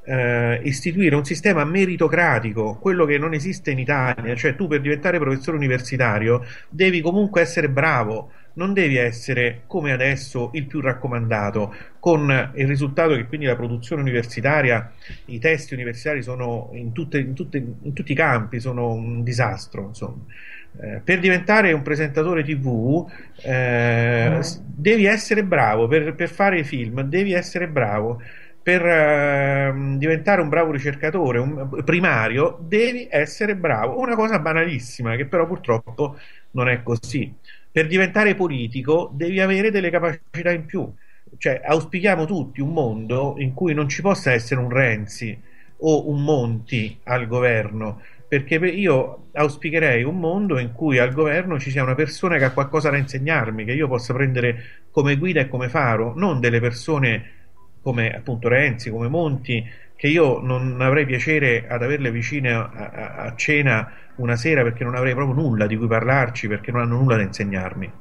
eh, istituire un sistema meritocratico, quello che non esiste in Italia, cioè tu per diventare professore universitario devi comunque essere bravo, non devi essere come adesso il più raccomandato, con il risultato che quindi la produzione universitaria, i testi universitari sono in, tutte- in tutte- in tutti i campi, sono un disastro, insomma. Eh, per diventare un presentatore TV eh, s- devi essere bravo, per, per fare i film devi essere bravo, per ehm, diventare un bravo ricercatore, un primario, devi essere bravo. Una cosa banalissima che però purtroppo non è così. Per diventare politico devi avere delle capacità in più. Cioè, auspichiamo tutti un mondo in cui non ci possa essere un Renzi o un Monti al governo, perché per- io auspicherei un mondo in cui al governo ci sia una persona che ha qualcosa da insegnarmi, che io possa prendere come guida e come faro, non delle persone come appunto Renzi, come Monti, che io non avrei piacere ad averle vicine a, a- a cena una sera perché non avrei proprio nulla di cui parlarci, perché non hanno nulla da insegnarmi.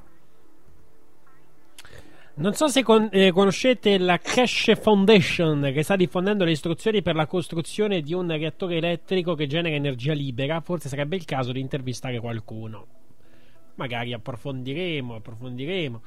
Non so se con- eh, conoscete la Cash Foundation che sta diffondendo le istruzioni per la costruzione di un reattore elettrico che genera energia libera. Forse sarebbe il caso di intervistare qualcuno. Magari approfondiremo, approfondiremo.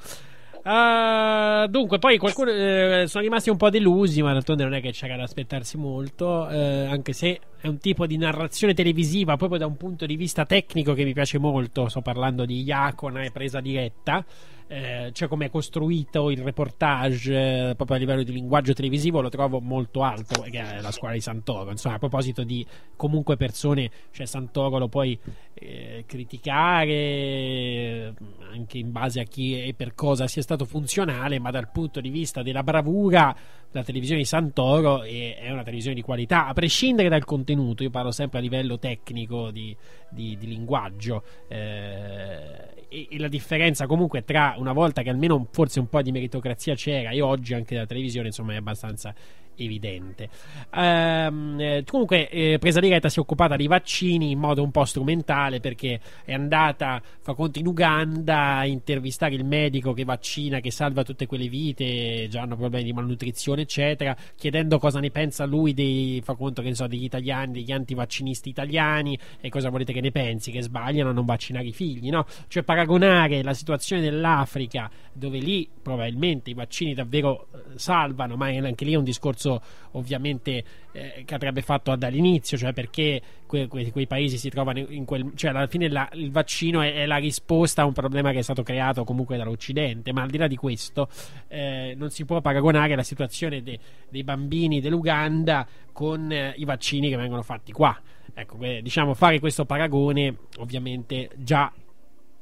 Ah, dunque, poi qualcuno eh, sono rimasti un po' delusi, ma d'altronde non è che c'era da aspettarsi molto. eh, anche se è un tipo di narrazione televisiva proprio da un punto di vista tecnico che mi piace molto. Sto parlando di Iacona e presa diretta. Eh, cioè come è costruito il reportage eh, proprio a livello di linguaggio televisivo lo trovo molto alto che è la scuola di Santoro insomma a proposito di comunque persone cioè Santoro lo puoi eh, criticare eh, anche in base a chi e per cosa sia stato funzionale ma dal punto di vista della bravura la televisione di Santoro è, una televisione di qualità a prescindere dal contenuto io parlo sempre a livello tecnico di, di- di linguaggio eh, e, e la differenza comunque tra una volta che almeno forse un po' di meritocrazia c'era e oggi anche la televisione insomma è abbastanza evidente Ehm, eh, comunque eh, presa diretta si è occupata di vaccini in modo un po' strumentale perché è andata fa conto in Uganda a intervistare il medico che vaccina che salva tutte quelle vite già hanno problemi di malnutrizione eccetera chiedendo cosa ne pensa lui dei fa conto che ne so degli italiani degli antivaccinisti italiani e cosa volete che ne pensi che sbagliano a non vaccinare i figli no? cioè paragonare la situazione dell'Africa dove lì probabilmente i vaccini davvero eh, salvano ma anche lì è un discorso discorso ovviamente eh, che avrebbe fatto dall'inizio, cioè perché que- que- quei paesi si trovano in quel... cioè alla fine la- il vaccino è, è la risposta a un problema che è stato creato comunque dall'Occidente, ma al di là di questo eh, non si può paragonare la situazione de- dei bambini dell'Uganda con eh, i vaccini che vengono fatti qua. Ecco, que- diciamo fare questo paragone ovviamente già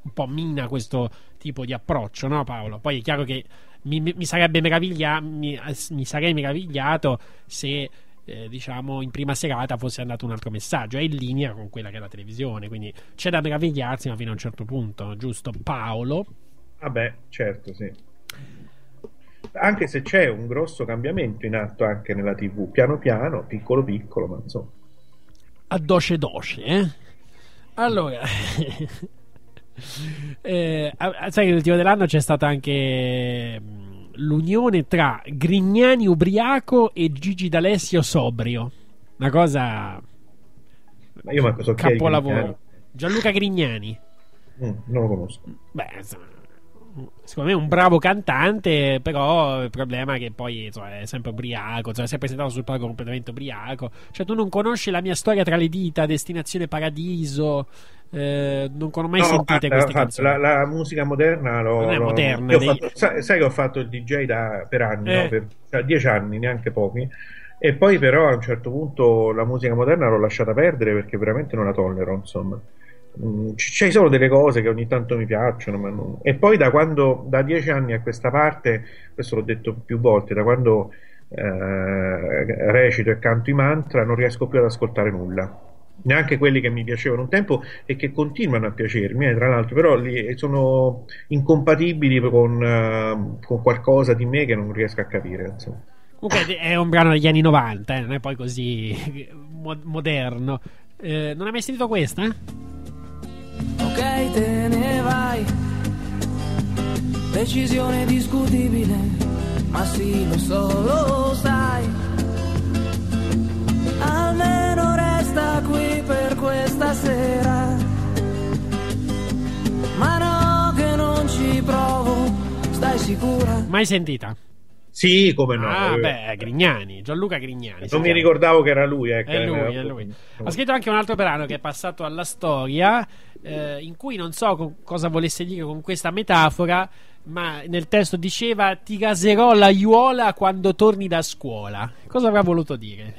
un po' mina questo tipo di approccio, no Paolo? Poi è chiaro che mi, mi- sarebbe meraviglia- mi, mi sarei meravigliato se eh, diciamo in prima serata fosse andato un altro messaggio, è in linea con quella che è la televisione, quindi c'è da meravigliarsi ma fino a un certo punto, giusto Paolo? Vabbè, certo, sì. Anche se c'è un grosso cambiamento in atto anche nella TV, piano piano, piccolo piccolo, ma insomma. A doce doce, eh? Allora, eh, sai che l'ultimo dell'anno c'è stata anche mh, l'unione tra Grignani ubriaco e Gigi D'Alessio sobrio. Una cosa Ma io manco so capolavoro. Grignani. Gianluca Grignani. Mm, non lo conosco. Beh, insomma, secondo me è un bravo cantante, però il problema è che poi insomma, è sempre ubriaco, insomma, si è presentato sul palco completamente ubriaco. Cioè, tu non conosci la mia storia tra le dita, Destinazione Paradiso, eh, non ho mai No, sentite guarda, queste canzoni. la, la musica moderna l'ho, Non è moderna, dei- fatto- sai, sai che ho fatto il DJ da- per anni, Eh. no? per cioè, dieci anni, neanche pochi. E poi però a un certo punto la musica moderna l'ho lasciata perdere perché veramente non la tollero, insomma. Mm, C'è solo delle cose che ogni tanto mi piacciono, non- e poi da quando da dieci anni a questa parte, questo l'ho detto più volte, da quando eh, recito e canto i mantra, non riesco più ad ascoltare nulla. Neanche quelli che mi piacevano un tempo e che continuano a piacermi, eh, tra l'altro, però li- sono incompatibili con, eh, con qualcosa di me che non riesco a capire. Insomma. Comunque è un brano degli anni 90, eh, non è poi così mo- moderno. Eh, non hai mai sentito questa? Ok, te ne vai. Decisione discutibile, ma sì, lo so, lo sai. Almeno resta qui per questa sera. Ma no, che non ci provo, stai sicura? Mai sentita? Sì, come no. Ah, eh, beh, Grignani, Gianluca Grignani. non mi ricordavo che era lui. Ecco, È lui, è lui. Ha scritto anche un altro brano che è passato alla storia, eh, in cui non so co- cosa volesse dire con questa metafora, ma nel testo diceva ti caserò l'aiuola quando torni da scuola. Cosa avrà voluto dire?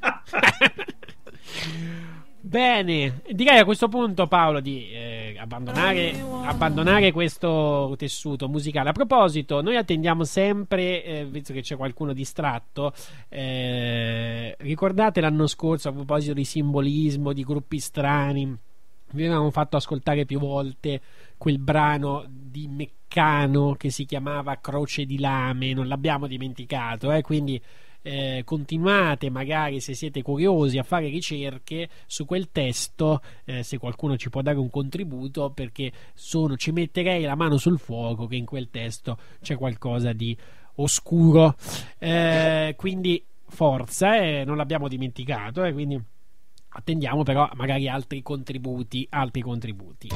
Bene, direi a questo punto Paolo di eh, abbandonare, abbandonare questo tessuto musicale. A proposito, noi attendiamo sempre, eh, visto che c'è qualcuno distratto, eh, ricordate l'anno scorso a proposito di simbolismo, di gruppi strani, vi avevamo fatto ascoltare più volte quel brano di Meccano che si chiamava Croce di Lame, non l'abbiamo dimenticato, eh, quindi eh, continuate magari se siete curiosi a fare ricerche su quel testo eh, se qualcuno ci può dare un contributo perché sono, ci metterei la mano sul fuoco che in quel testo c'è qualcosa di oscuro. Eh, quindi forza eh, non l'abbiamo dimenticato eh, quindi attendiamo però magari altri contributi altri contributi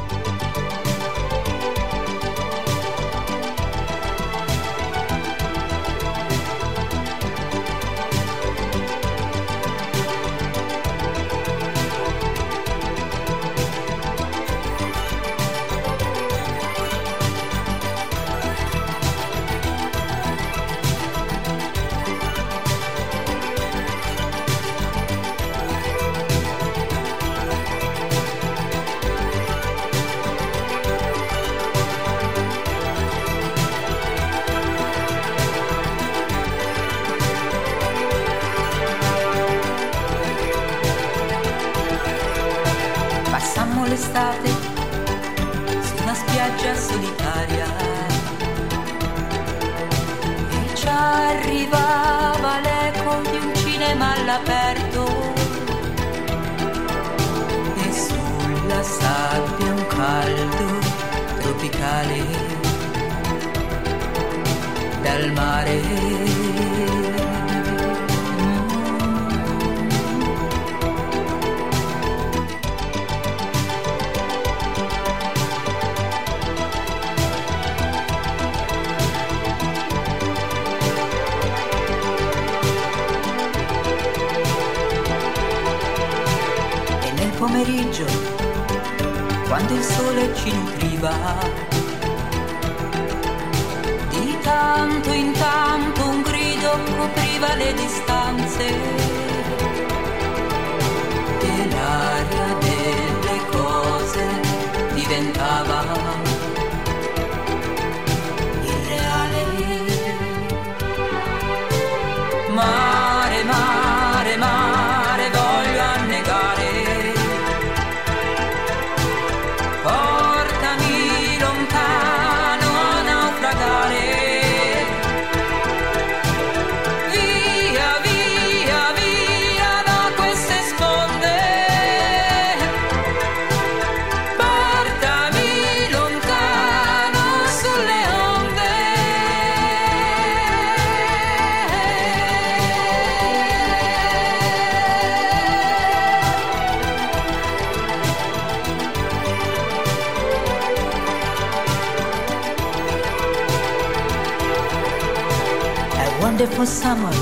summer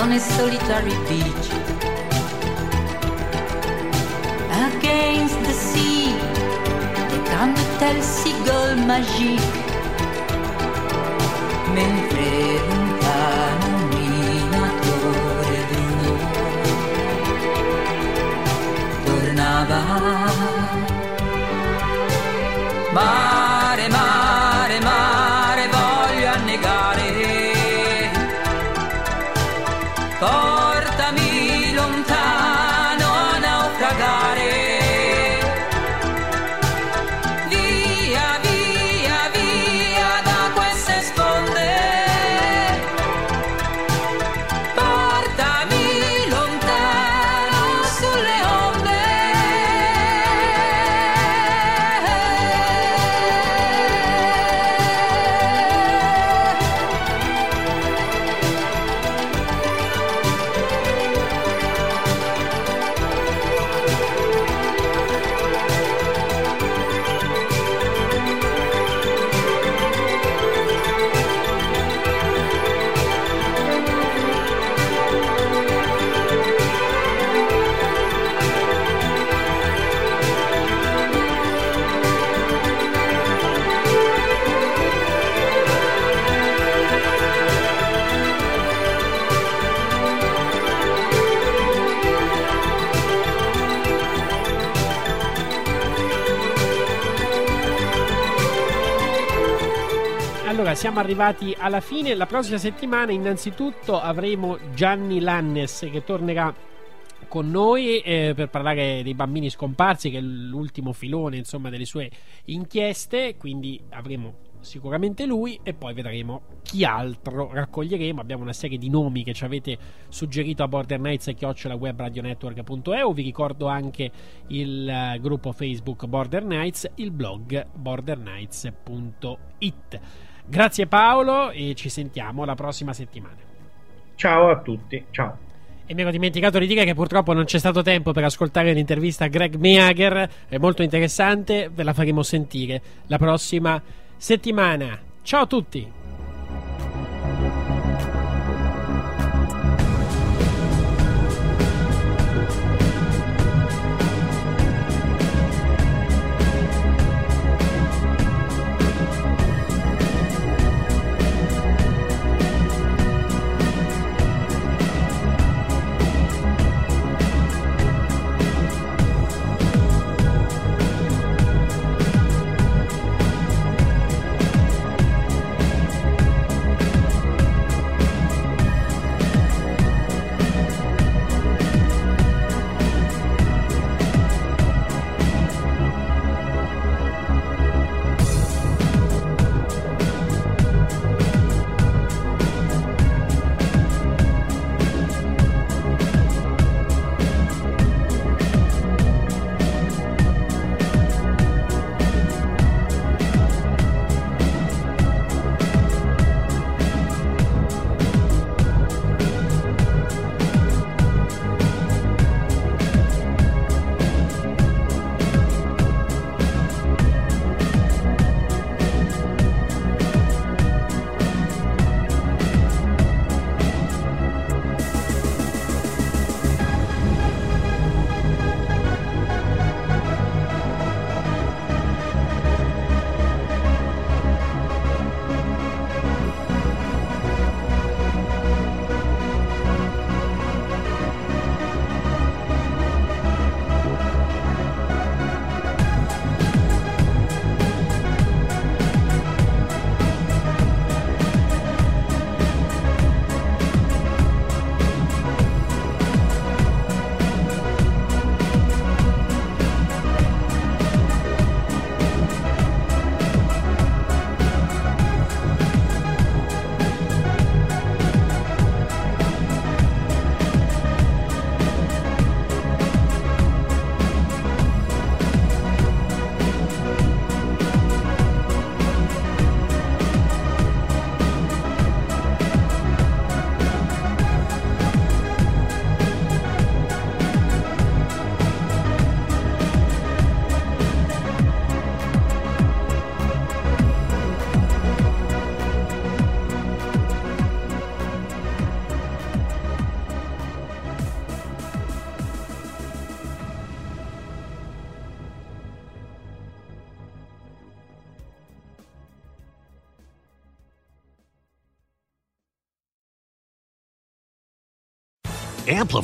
on a solitary beach. Against the sea, cantel seagull magique. Mentre siamo arrivati alla fine. La prossima settimana, innanzitutto, avremo Gianni Lannes che tornerà con noi eh, per parlare dei bambini scomparsi, che è l'ultimo filone, insomma, delle sue inchieste. Quindi avremo sicuramente lui e poi vedremo chi altro raccoglieremo. Abbiamo una serie di nomi che ci avete suggerito a Border Nights e chiocciolawebradionetwork.eu. Vi ricordo anche il eh, gruppo Facebook Border Nights, il blog bordernights.it. Grazie Paolo e ci sentiamo la prossima settimana. Ciao a tutti, ciao. E mi ero dimenticato di dire che purtroppo non c'è stato tempo per ascoltare l'intervista a Greg Meager, è molto interessante, ve la faremo sentire la prossima settimana. Ciao a tutti!